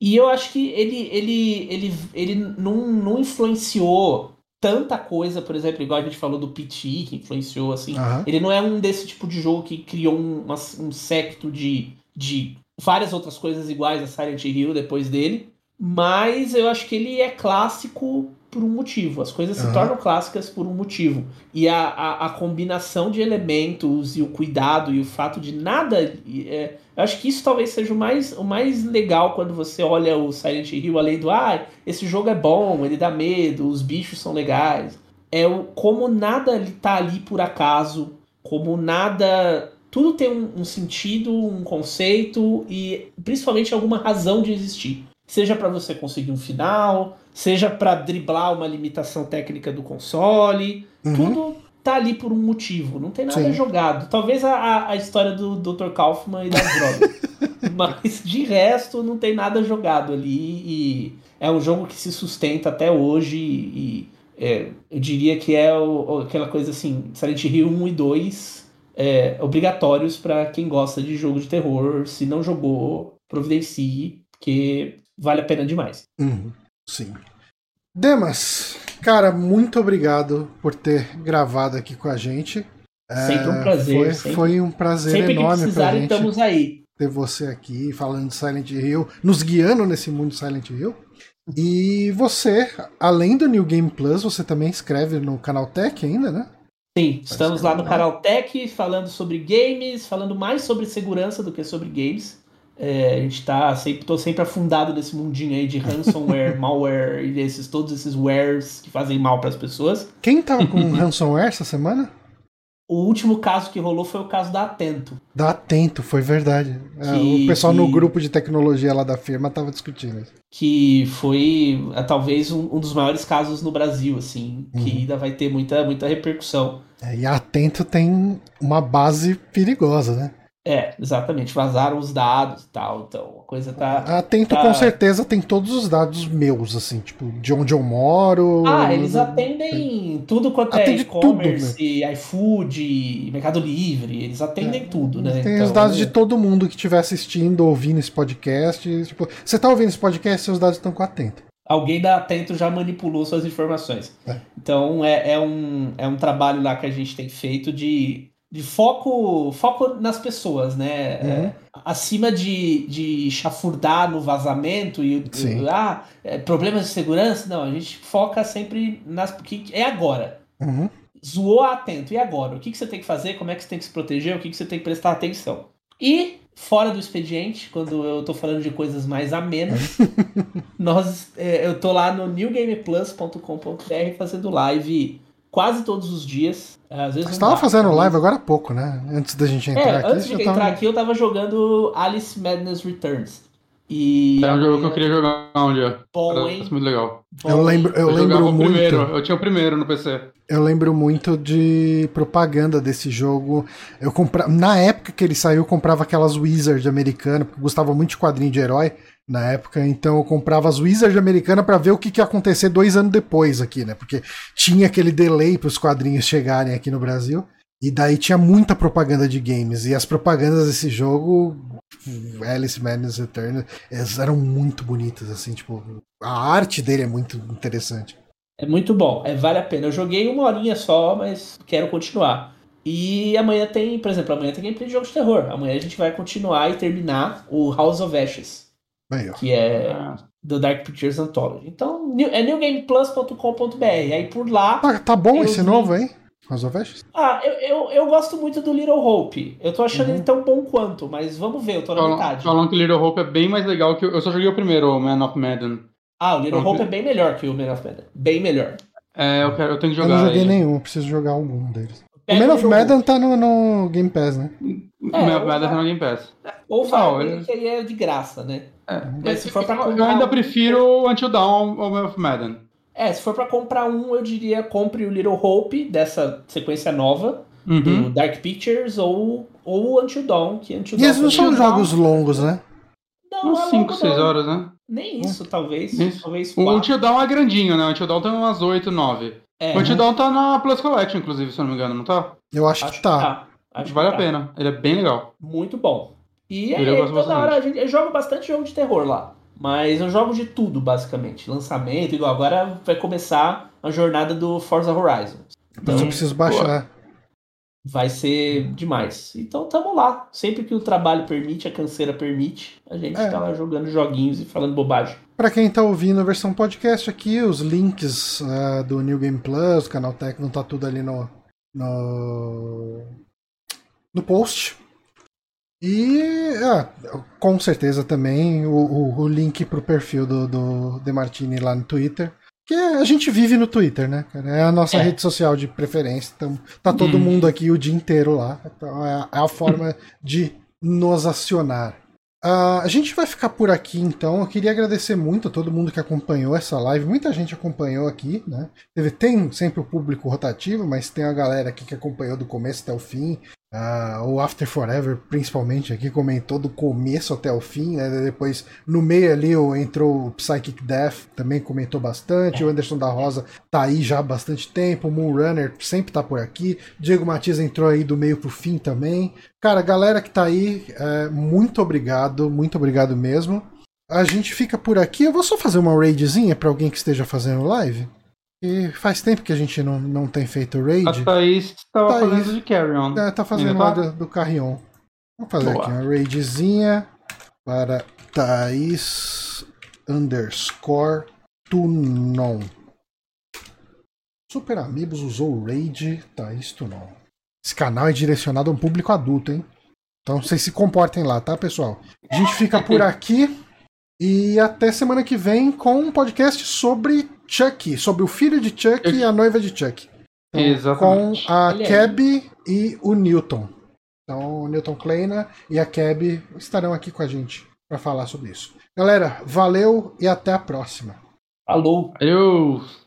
E eu acho que ele, ele, ele, ele não, não influenciou tanta coisa, por exemplo, igual a gente falou do PT, que influenciou, assim. Uhum. Ele não é um desse tipo de jogo que criou um, um secto de, de várias outras coisas iguais a Silent Hill depois dele. Mas eu acho que ele é clássico por um motivo. As coisas uhum. se tornam clássicas por um motivo. E a, a, a, combinação de elementos e o cuidado e o fato de nada. É, eu acho que isso talvez seja o mais, o mais legal quando você olha o Silent Hill, além do ah, esse jogo é bom, ele dá medo, os bichos são legais. É o como nada tá ali por acaso, como nada. Tudo tem um, um sentido, um conceito e principalmente alguma razão de existir. Seja para você conseguir um final, seja para driblar uma limitação técnica do console. Uhum. Tudo tá ali por um motivo, não tem nada Sim. jogado. Talvez a, a história do Dr. Kaufman e das drogas. [LAUGHS] Mas de resto não tem nada jogado ali e é um jogo que se sustenta até hoje e é, eu diria que é o, aquela coisa assim, Silent Hill 1 e 2 é, obrigatórios para quem gosta de jogo de terror. Se não jogou, providencie, porque vale a pena demais. Uhum. Sim. Demas, cara, muito obrigado por ter gravado aqui com a gente. Sempre um prazer. Foi, sempre, foi um prazer sempre enorme pra gente. estamos aí. Ter você aqui falando de Silent Hill, nos guiando nesse mundo Silent Hill. E você, além do New Game Plus, você também escreve no Canal Tech ainda, né? Sim, estamos lá no Canal Tech falando sobre games, falando mais sobre segurança do que sobre games. É, a gente tá sempre, tô sempre afundado nesse mundinho aí de ransomware, [LAUGHS] malware e esses, todos esses wares que fazem mal para as pessoas. Quem tava com [LAUGHS] ransomware essa semana? O último caso que rolou foi o caso da Atento. Da Atento, foi verdade. É, que, o pessoal que, no grupo de tecnologia lá da firma tava discutindo isso. Que foi é, talvez um, um, dos maiores casos no Brasil, assim, uhum. que ainda vai ter muita, muita repercussão. É, e a Atento tem uma base perigosa, né? É, exatamente. Vazaram os dados e tal. Então, a coisa tá. Atento tá... com certeza tem todos os dados meus, assim, tipo, de onde eu moro. Ah, eles atendem tem... tudo quanto é Atende é e-commerce, né? iFood, Mercado Livre. Eles atendem é, tudo, né? Tem então... os dados de todo mundo que estiver assistindo, ouvindo esse podcast. Tipo, você tá ouvindo esse podcast, seus dados estão com Atento. Alguém da Atento já manipulou suas informações. É. Então é, é, um, é um trabalho lá que a gente tem feito de, de foco, foco nas pessoas, né? Uhum. É, acima de, de chafurdar no vazamento e, ah, é, problemas de segurança, não, a gente foca sempre nas. que é agora. Uhum. Zoou atento, e agora? O que, que você tem que fazer? Como é que você tem que se proteger? O que, que você tem que prestar atenção? E fora do expediente, quando eu tô falando de coisas mais amenas, [LAUGHS] nós, é, eu tô lá no newgameplus.com.br fazendo live quase todos os dias. Às vezes Você tava fazendo live agora há pouco, né? Antes da gente entrar é, aqui. Antes de entrar tava... aqui, eu tava jogando Alice Madness Returns. E é um jogo que eu queria jogar um dia. Bom, hein? muito legal. Bom, eu lembro, eu, eu lembro muito. Primeiro, eu tinha o primeiro no PC. Eu lembro muito de propaganda desse jogo. Eu compra... Na época que ele saiu, eu comprava aquelas Wizard americanas, porque eu gostava muito de quadrinho de herói na época, então eu comprava as Wizard americanas para ver o que, que ia acontecer dois anos depois aqui, né? Porque tinha aquele delay para os quadrinhos chegarem aqui no Brasil. E daí tinha muita propaganda de games. E as propagandas desse jogo Alice Madness Return, eram muito bonitas, assim, tipo, a arte dele é muito interessante. É muito bom, é, vale a pena. Eu joguei uma horinha só, mas quero continuar. E amanhã tem, por exemplo, amanhã tem gameplay de jogo de terror. Amanhã a gente vai continuar e terminar o House of Ashes. Aí, que é do Dark Pictures Anthology. Então, é newgameplus.com.br. Aí por lá. Ah, tá bom esse novo, hein? Ashes? Ah, eu, eu, eu, gosto muito do Little Hope. Eu tô achando uhum. ele tão bom quanto, mas vamos ver, eu tô na falam, metade. Falam que Little Hope é bem mais legal que. Eu só joguei o primeiro, o Man of Madden. Ah, o Little Hope é bem melhor que o Man of Madden. Bem melhor. É, eu, quero, eu tenho que jogar. Eu não joguei ele. nenhum, preciso jogar algum deles. o Man of Madden tá no, no, Game Pass, né? É, o Man of Madden tá no Game Pass. Ou vai, ele... que aí é de graça, né? É. Mas se for pra comprar... Eu ainda prefiro Until Dawn ou Man of Madden. É, se for para comprar um, eu diria compre o Little Hope dessa sequência nova uhum. do Dark Pictures ou ou Until Dawn, que Until E eles não são jogos longos, né? Não, Uns 5, 6 horas, né? Nem isso, talvez. Isso. Talvez O Until Dawn é grandinho, né? O Until Dawn tem umas 8, 9. É, o Until Dawn tá na Plus Collection, inclusive, se eu não me engano, não tá? Eu acho, acho que tá. Que tá. Acho vale que a tá. pena. Ele é bem legal. Muito bom. E aí, toda hora a gente, eu jogo bastante jogo de terror lá. Mas eu jogo de tudo, basicamente. Lançamento, igual agora vai começar a jornada do Forza Horizon. Então, eu preciso baixar. Vai ser demais. Então tamo lá. Sempre que o trabalho permite, a canseira permite, a gente é. tá lá jogando joguinhos e falando bobagem. Para quem tá ouvindo a versão podcast aqui, os links uh, do New Game Plus, canal Tecno, tá tudo ali no, no, no post. E ah, com certeza também o, o, o link pro perfil do, do De Martini lá no Twitter. Que a gente vive no Twitter, né, É a nossa é. rede social de preferência. Então, tá todo hum. mundo aqui o dia inteiro lá. Então, é, é a forma [LAUGHS] de nos acionar. Uh, a gente vai ficar por aqui então. Eu queria agradecer muito a todo mundo que acompanhou essa live. Muita gente acompanhou aqui, né? Tem sempre o público rotativo, mas tem a galera aqui que acompanhou do começo até o fim. Uh, o After Forever, principalmente, aqui comentou do começo até o fim, né? Depois, no meio ali, entrou o Psychic Death, também comentou bastante. O Anderson da Rosa tá aí já há bastante tempo. O Moonrunner sempre tá por aqui. Diego Matias entrou aí do meio pro fim também. Cara, galera que tá aí, é, muito obrigado, muito obrigado mesmo. A gente fica por aqui. Eu vou só fazer uma raidzinha para alguém que esteja fazendo live. E faz tempo que a gente não, não tem feito raid. A Thaís estava fazendo de Carry On. É, tá fazendo tá? do, do Carrion. Vamos fazer Boa. aqui uma raidzinha para Thaís underscore Tunon. Super Amigos usou o raid Thaís Tunon. Esse canal é direcionado a um público adulto, hein? Então vocês se comportem lá, tá, pessoal? A gente fica por [LAUGHS] aqui e até semana que vem com um podcast sobre Chuck, sobre o filho de Chuck Eu... e a noiva de Chuck. Então, Exatamente. Com a Keb e o Newton. Então, o Newton Kleina e a Keb estarão aqui com a gente para falar sobre isso. Galera, valeu e até a próxima. Falou. Adeus.